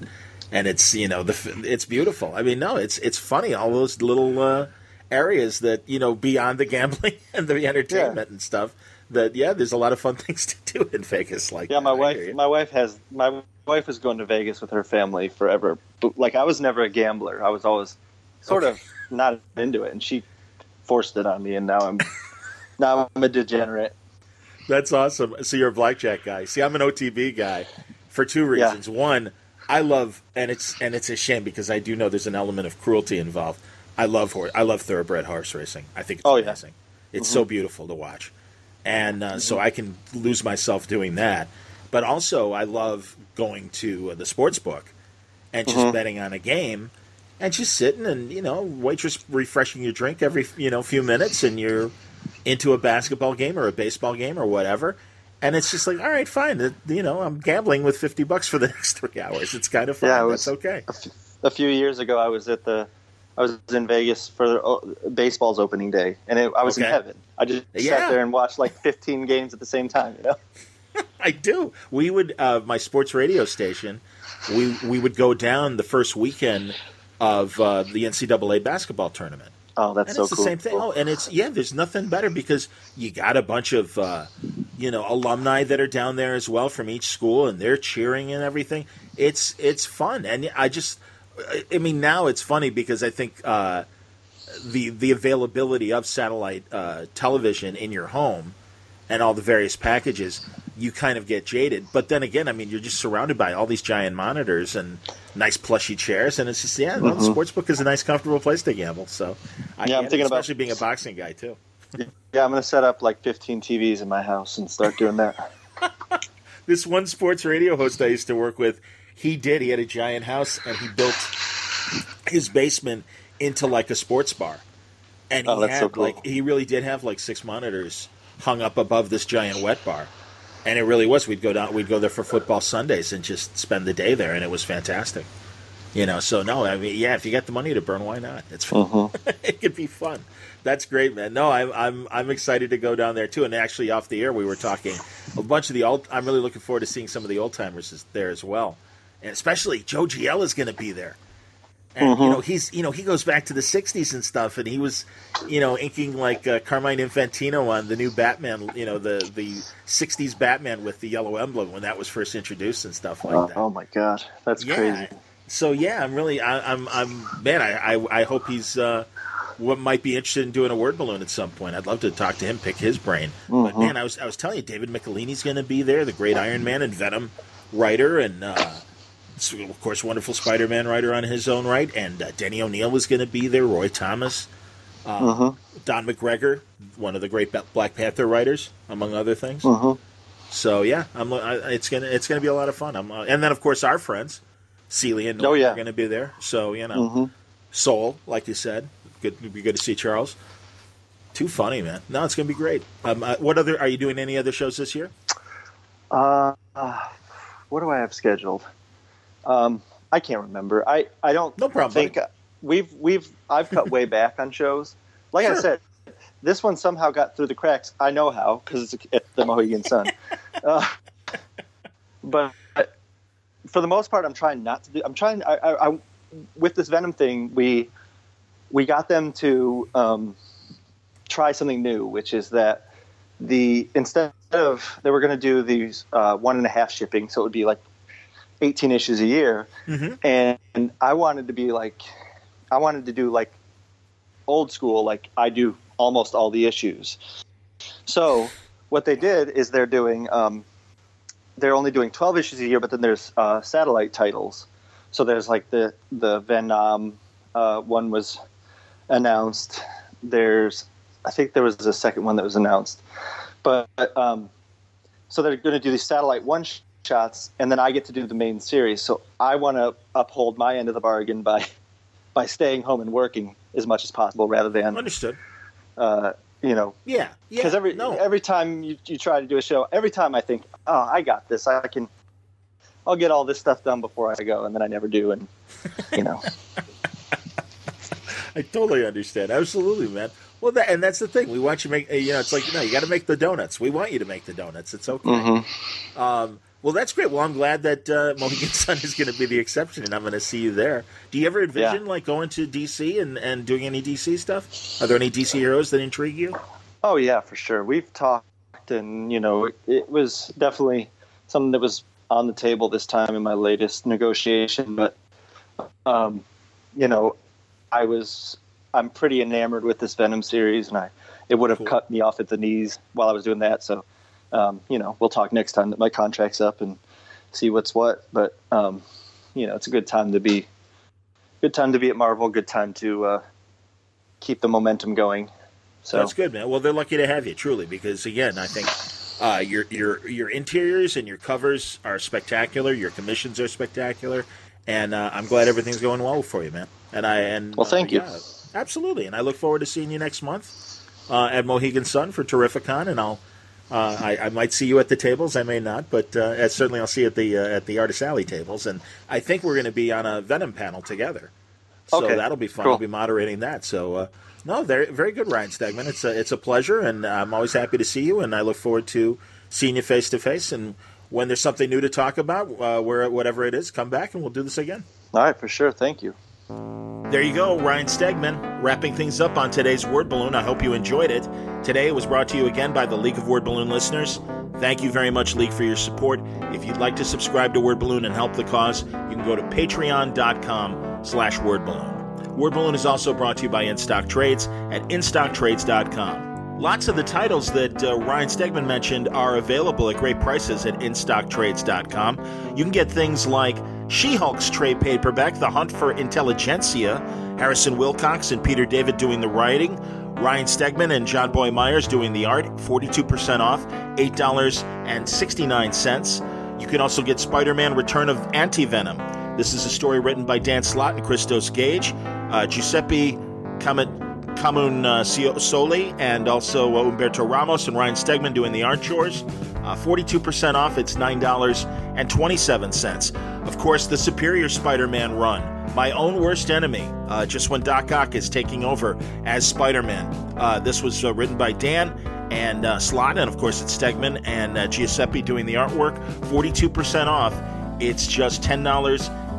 Speaker 2: and it's you know the it's beautiful. I mean, no, it's it's funny all those little uh, areas that you know beyond the gambling and the entertainment and stuff. That yeah, there's a lot of fun things to do in Vegas. Like
Speaker 4: Yeah, my
Speaker 2: hear
Speaker 4: wife my wife has my wife is going to Vegas with her family forever. But like I was never a gambler. I was always sort of not into it, and she forced it on me, and now I'm now I'm a degenerate.
Speaker 2: That's awesome. So you're a blackjack guy. See, I'm an OTB guy for two
Speaker 4: Yeah.
Speaker 2: reasons. One, I love, and it's and it's a shame because I do know there's an element of cruelty involved. I love horse. I love thoroughbred horse racing. I think it's
Speaker 4: Oh, yeah.
Speaker 2: amazing. It's so beautiful to watch, and uh, so I can lose myself doing that. But also, I love going to uh, the sports book and just betting on a game and just sitting and you know waitress refreshing your drink every you know few minutes and you're into a basketball game or a baseball game or whatever and it's just like all right fine you know i'm gambling with 50 bucks for the next three hours it's kind of fun
Speaker 4: Yeah, it was-
Speaker 2: that's okay
Speaker 4: A, f- a few years ago, I was at the I was in Vegas for oh, baseball's opening day, and it, I was in heaven. I just
Speaker 2: Yeah.
Speaker 4: sat there and watched like 15 games at the same time. You know?
Speaker 2: I do. We would uh, my sports radio station. We we would go down the first weekend of uh, the NCAA basketball tournament.
Speaker 4: Oh, that's
Speaker 2: and
Speaker 4: so
Speaker 2: it's the
Speaker 4: cool.
Speaker 2: same thing. Oh, and it's yeah. There's nothing better because you got a bunch of uh, you know alumni that are down there as well from each school, and they're cheering and everything. It's it's fun, and I just I mean now it's funny because I think uh, the the availability of satellite uh, television in your home and all the various packages, you kind of get jaded. But then again, I mean, you're just surrounded by all these giant monitors and nice plushy chairs, and it's just yeah, no, the sports book is a nice, comfortable place to gamble. So, I
Speaker 4: Mm-hmm. Yeah, I'm
Speaker 2: get it,
Speaker 4: thinking about-
Speaker 2: especially being a boxing guy too.
Speaker 4: Yeah, I'm gonna set up like 15 TVs in my house and start doing that.
Speaker 2: This one sports radio host I used to work with, he did. He had a giant house, and he built his basement into like a sports bar. And he
Speaker 4: Oh, that's
Speaker 2: had
Speaker 4: so cool.
Speaker 2: like he really did have like six monitors hung up above this giant wet bar. And it really was. We'd go down. We'd go there for football Sundays and just spend the day there, and it was fantastic. You know, so no, I mean, yeah, if you got the money to burn, why not? It's fun.
Speaker 4: Mm-hmm.
Speaker 2: it could be fun. That's great, man. No, I'm I'm I'm excited to go down there too. And actually, off the air, we were talking a bunch of the old. I'm really looking forward to seeing some of the old timers there as well, and especially Joe Giella is going to be there. And mm-hmm. you know he's you know he goes back to the '60s and stuff, and he was you know inking like uh, Carmine Infantino on the new Batman, you know the the '60s Batman with the yellow emblem when that was first introduced and stuff like that.
Speaker 4: Oh my god, that's yeah. crazy.
Speaker 2: So yeah, I'm really I, am I'm, I'm man. I, I, I hope he's uh, what might be interested in doing a word balloon at some point. I'd love to talk to him, pick his brain. Mm-hmm. But man, I was I was telling you, David Michelinie's going to be there, the great Iron Man and Venom writer, and uh, of course, wonderful Spider-Man writer on his own right, and uh, Denny O'Neil was going to be there. Roy Thomas, uh, uh-huh. Don McGregor, one of the great Black Panther writers, among other things. Uh-huh. So yeah, I'm, I, it's gonna it's gonna be a lot of fun. I'm, uh, and then of course our friends, Celia and Noel, oh, yeah. are going to be there. So you know, uh-huh. Soule, like you said, good. It'd be good to see Charles. Too funny, man. No, it's going to be great. Um, uh, what other are you doing? Any other shows this year?
Speaker 4: Uh, what do I have scheduled? Um, I can't remember. I, I don't
Speaker 2: no problem,
Speaker 4: think buddy. we've we've I've cut way back on shows. Like sure. I said, this one somehow got through the cracks. I know how because it's, it's, the Mohegan Sun. uh, but for the most part, I'm trying not to do. I'm trying. I, I, I with this Venom thing, we we got them to um, try something new, which is that the instead of they were going to do these uh, one and a half shipping, so it would be like 18 issues a year, mm-hmm. and I wanted to be like, I wanted to do like old school, like I do almost all the issues. So what they did is they're doing, um, they're only doing 12 issues a year, but then there's uh, satellite titles. So there's like the the Venom uh, one was announced. There's, I think there was a second one that was announced, but um, so they're going to do these satellite one shots, and then I get to do the main series. So I want to uphold my end of the bargain by by staying home and working as much as possible, rather than
Speaker 2: understood.
Speaker 4: Uh, you know,
Speaker 2: yeah, Yeah.
Speaker 4: because
Speaker 2: yeah,
Speaker 4: every
Speaker 2: no.
Speaker 4: every time you, you try to do a show, every time I think, oh, I got this, I can, I'll get all this stuff done before I go, and then I never do, and you know.
Speaker 2: I totally understand. Absolutely, man. Well, that, and that's the thing. We want you to make. You know, it's like you know, you got to make the donuts. We want you to make the donuts. It's okay. Mm-hmm. Um, well, that's great. Well, I'm glad that uh, Mohegan Sun is going to be the exception, and I'm going to see you there. Do you ever envision yeah. like going to DC and, and doing any DC stuff? Are there any DC heroes that intrigue you?
Speaker 4: Oh yeah, for sure. We've talked, and you know, it was definitely something that was on the table this time in my latest negotiation. But um, you know, I was I'm pretty enamored with this Venom series, and I it would have cool. cut me off at the knees while I was doing that. So um, you know, we'll talk next time that my contract's up and see what's what. But um, you know, it's a good time to be good time to be at Marvel. Good time to uh, keep the momentum going. So
Speaker 2: that's good, man. Well, they're lucky to have you, truly, because again, I think uh, your your your interiors and your covers are spectacular. Your commissions are spectacular, and uh, I'm glad everything's going well for you, man. And I and
Speaker 4: well, thank you.
Speaker 2: absolutely, and I look forward to seeing you next month uh, at Mohegan Sun for Terrificon, and I'll uh, I, I, might see you at the tables. I may not, but uh, certainly I'll see you at the uh, at the Artist Alley tables. And I think we're going to be on a Venom panel together, so
Speaker 4: okay.
Speaker 2: that'll be fun.
Speaker 4: Cool.
Speaker 2: I'll be moderating that. So uh, no, very very good, Ryan Stegman. It's a it's a pleasure, and I'm always happy to see you. And I look forward to seeing you face to face. And when there's something new to talk about, uh, where whatever it is, come back and we'll do this again.
Speaker 4: All right, for sure. Thank you.
Speaker 2: There you go, Ryan Stegman, wrapping things up on today's Word Balloon. I hope you enjoyed it. Today it was brought to you again by the League of Word Balloon listeners. Thank you very much, League, for your support. If you'd like to subscribe to Word Balloon and help the cause, you can go to patreon.com slash wordballoon. Word Balloon is also brought to you by InStock Trades at instocktrades.com. Lots of the titles that uh, Ryan Stegman mentioned are available at great prices at instocktrades.com. You can get things like she Hulk's trade paperback, The Hunt for Intelligencia, Harrison Wilcox and Peter David doing the writing, Ryan Stegman and John Boy Myers doing the art, 42% off, $8.69. You can also get Spider Man Return of Anti Venom. This is a story written by Dan Slott and Christos Gage, uh, Giuseppe Camun uh, Soli, and also uh, Humberto Ramos and Ryan Stegman doing the art chores. Uh, 42% off, it's $9.27. Of course, the Superior Spider Man run. My own worst enemy, uh, just when Doc Ock is taking over as Spider Man. Uh, this was uh, written by Dan and uh, Slott, and of course, it's Stegman and uh, Giuseppe doing the artwork. 42% off, it's just $10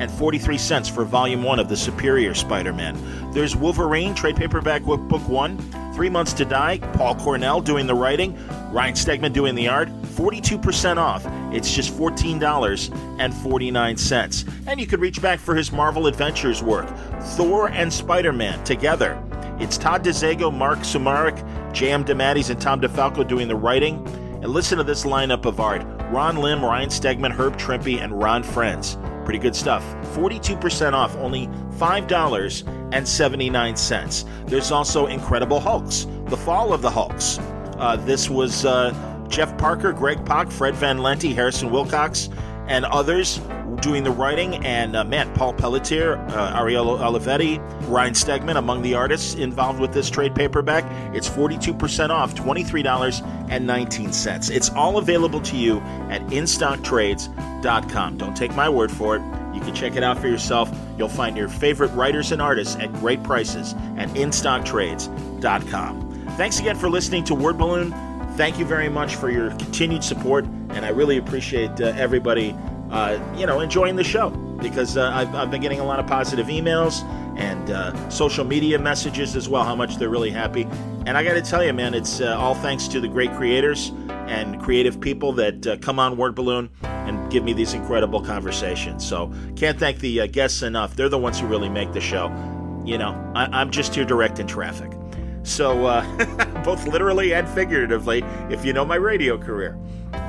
Speaker 2: and 43 cents for Volume 1 of The Superior Spider Man. There's Wolverine, trade paperback book 1, Three Months to Die, Paul Cornell doing the writing, Ryan Stegman doing the art, 42% off. It's just $14.49. And you could reach back for his Marvel Adventures work, Thor and Spider Man together. It's Todd DeZago, Marc Sumerak, J.M. DeMatteis, and Tom DeFalco doing the writing. And listen to this lineup of art Ron Lim, Ryan Stegman, Herb Trimpe, and Ron Frenz. Pretty good stuff. 42% off, only $5.79. There's also Incredible Hulks, The Fall of the Hulks. Uh, this was uh, Jeff Parker, Greg Pak, Fred Van Lente, Harrison Wilcox, and others doing the writing, and uh, man, Paul Pelletier, uh, Ariel Olivetti, Ryan Stegman, among the artists involved with this trade paperback. It's 42% off, $23.19. It's all available to you at InStockTrades.com. Don't take my word for it. You can check it out for yourself. You'll find your favorite writers and artists at great prices at InStockTrades.com. Thanks again for listening to Word Balloon. Thank you very much for your continued support, and I really appreciate uh, everybody uh, you know, enjoying the show because uh, I've, I've, been getting a lot of positive emails and uh, social media messages as well, how much they're really happy. And I got to tell you, man, it's uh, all thanks to the great creators and creative people that uh, come on Word Balloon and give me these incredible conversations. So can't thank the guests enough. They're the ones who really make the show. You know, I, am just here directing traffic. So, uh, both literally and figuratively, if you know my radio career.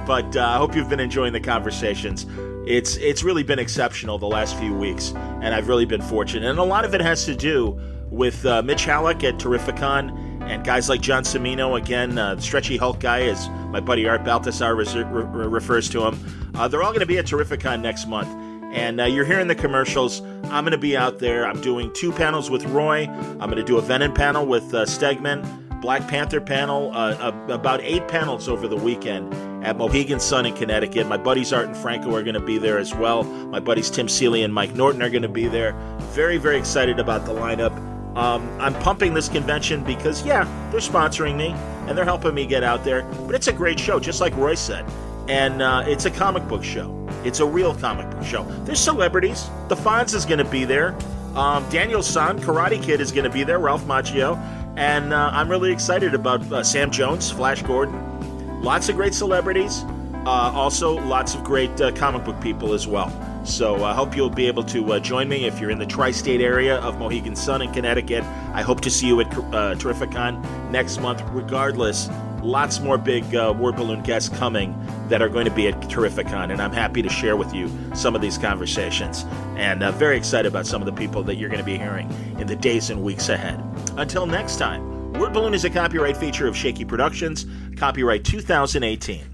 Speaker 2: But I hope you've been enjoying the conversations it's it's really been exceptional the last few weeks, and I've really been fortunate. And a lot of it has to do with uh, Mitch Hallock at Terrificon and guys like John Cimino, again, uh, Stretchy Hulk guy, as my buddy Art Baltazar re- re- refers to him. Uh, they're all going to be at Terrificon next month. And uh, you're hearing the commercials. I'm going to be out there. I'm doing two panels with Roy. I'm going to do a Venom panel with uh, Stegman. Black Panther panel, uh, about eight panels over the weekend at Mohegan Sun in Connecticut. My buddies Art and Franco are going to be there as well. My buddies Tim Seeley and Mike Norton are going to be there. Very, very excited about the lineup. Um, I'm pumping this convention because, yeah, they're sponsoring me and they're helping me get out there. But it's a great show, just like Roy said. And uh, it's a comic book show. It's a real comic book show. There's celebrities. The Fonz is going to be there. Um, Daniel San, Karate Kid, is going to be there. Ralph Macchio. And uh, I'm really excited about uh, Sam Jones, Flash Gordon. Lots of great celebrities. Uh, also, lots of great uh, comic book people as well. So I hope you'll be able to uh, join me if you're in the tri state area of Mohegan Sun in Connecticut. I hope to see you at Terrificon next month. Regardless, lots more big uh, word balloon guests coming that are going to be at Terrificon, and I'm happy to share with you some of these conversations. And uh, very excited about some of the people that you're going to be hearing in the days and weeks ahead. Until next time, Word Balloon is a copyright feature of Shaky Productions, copyright 2018.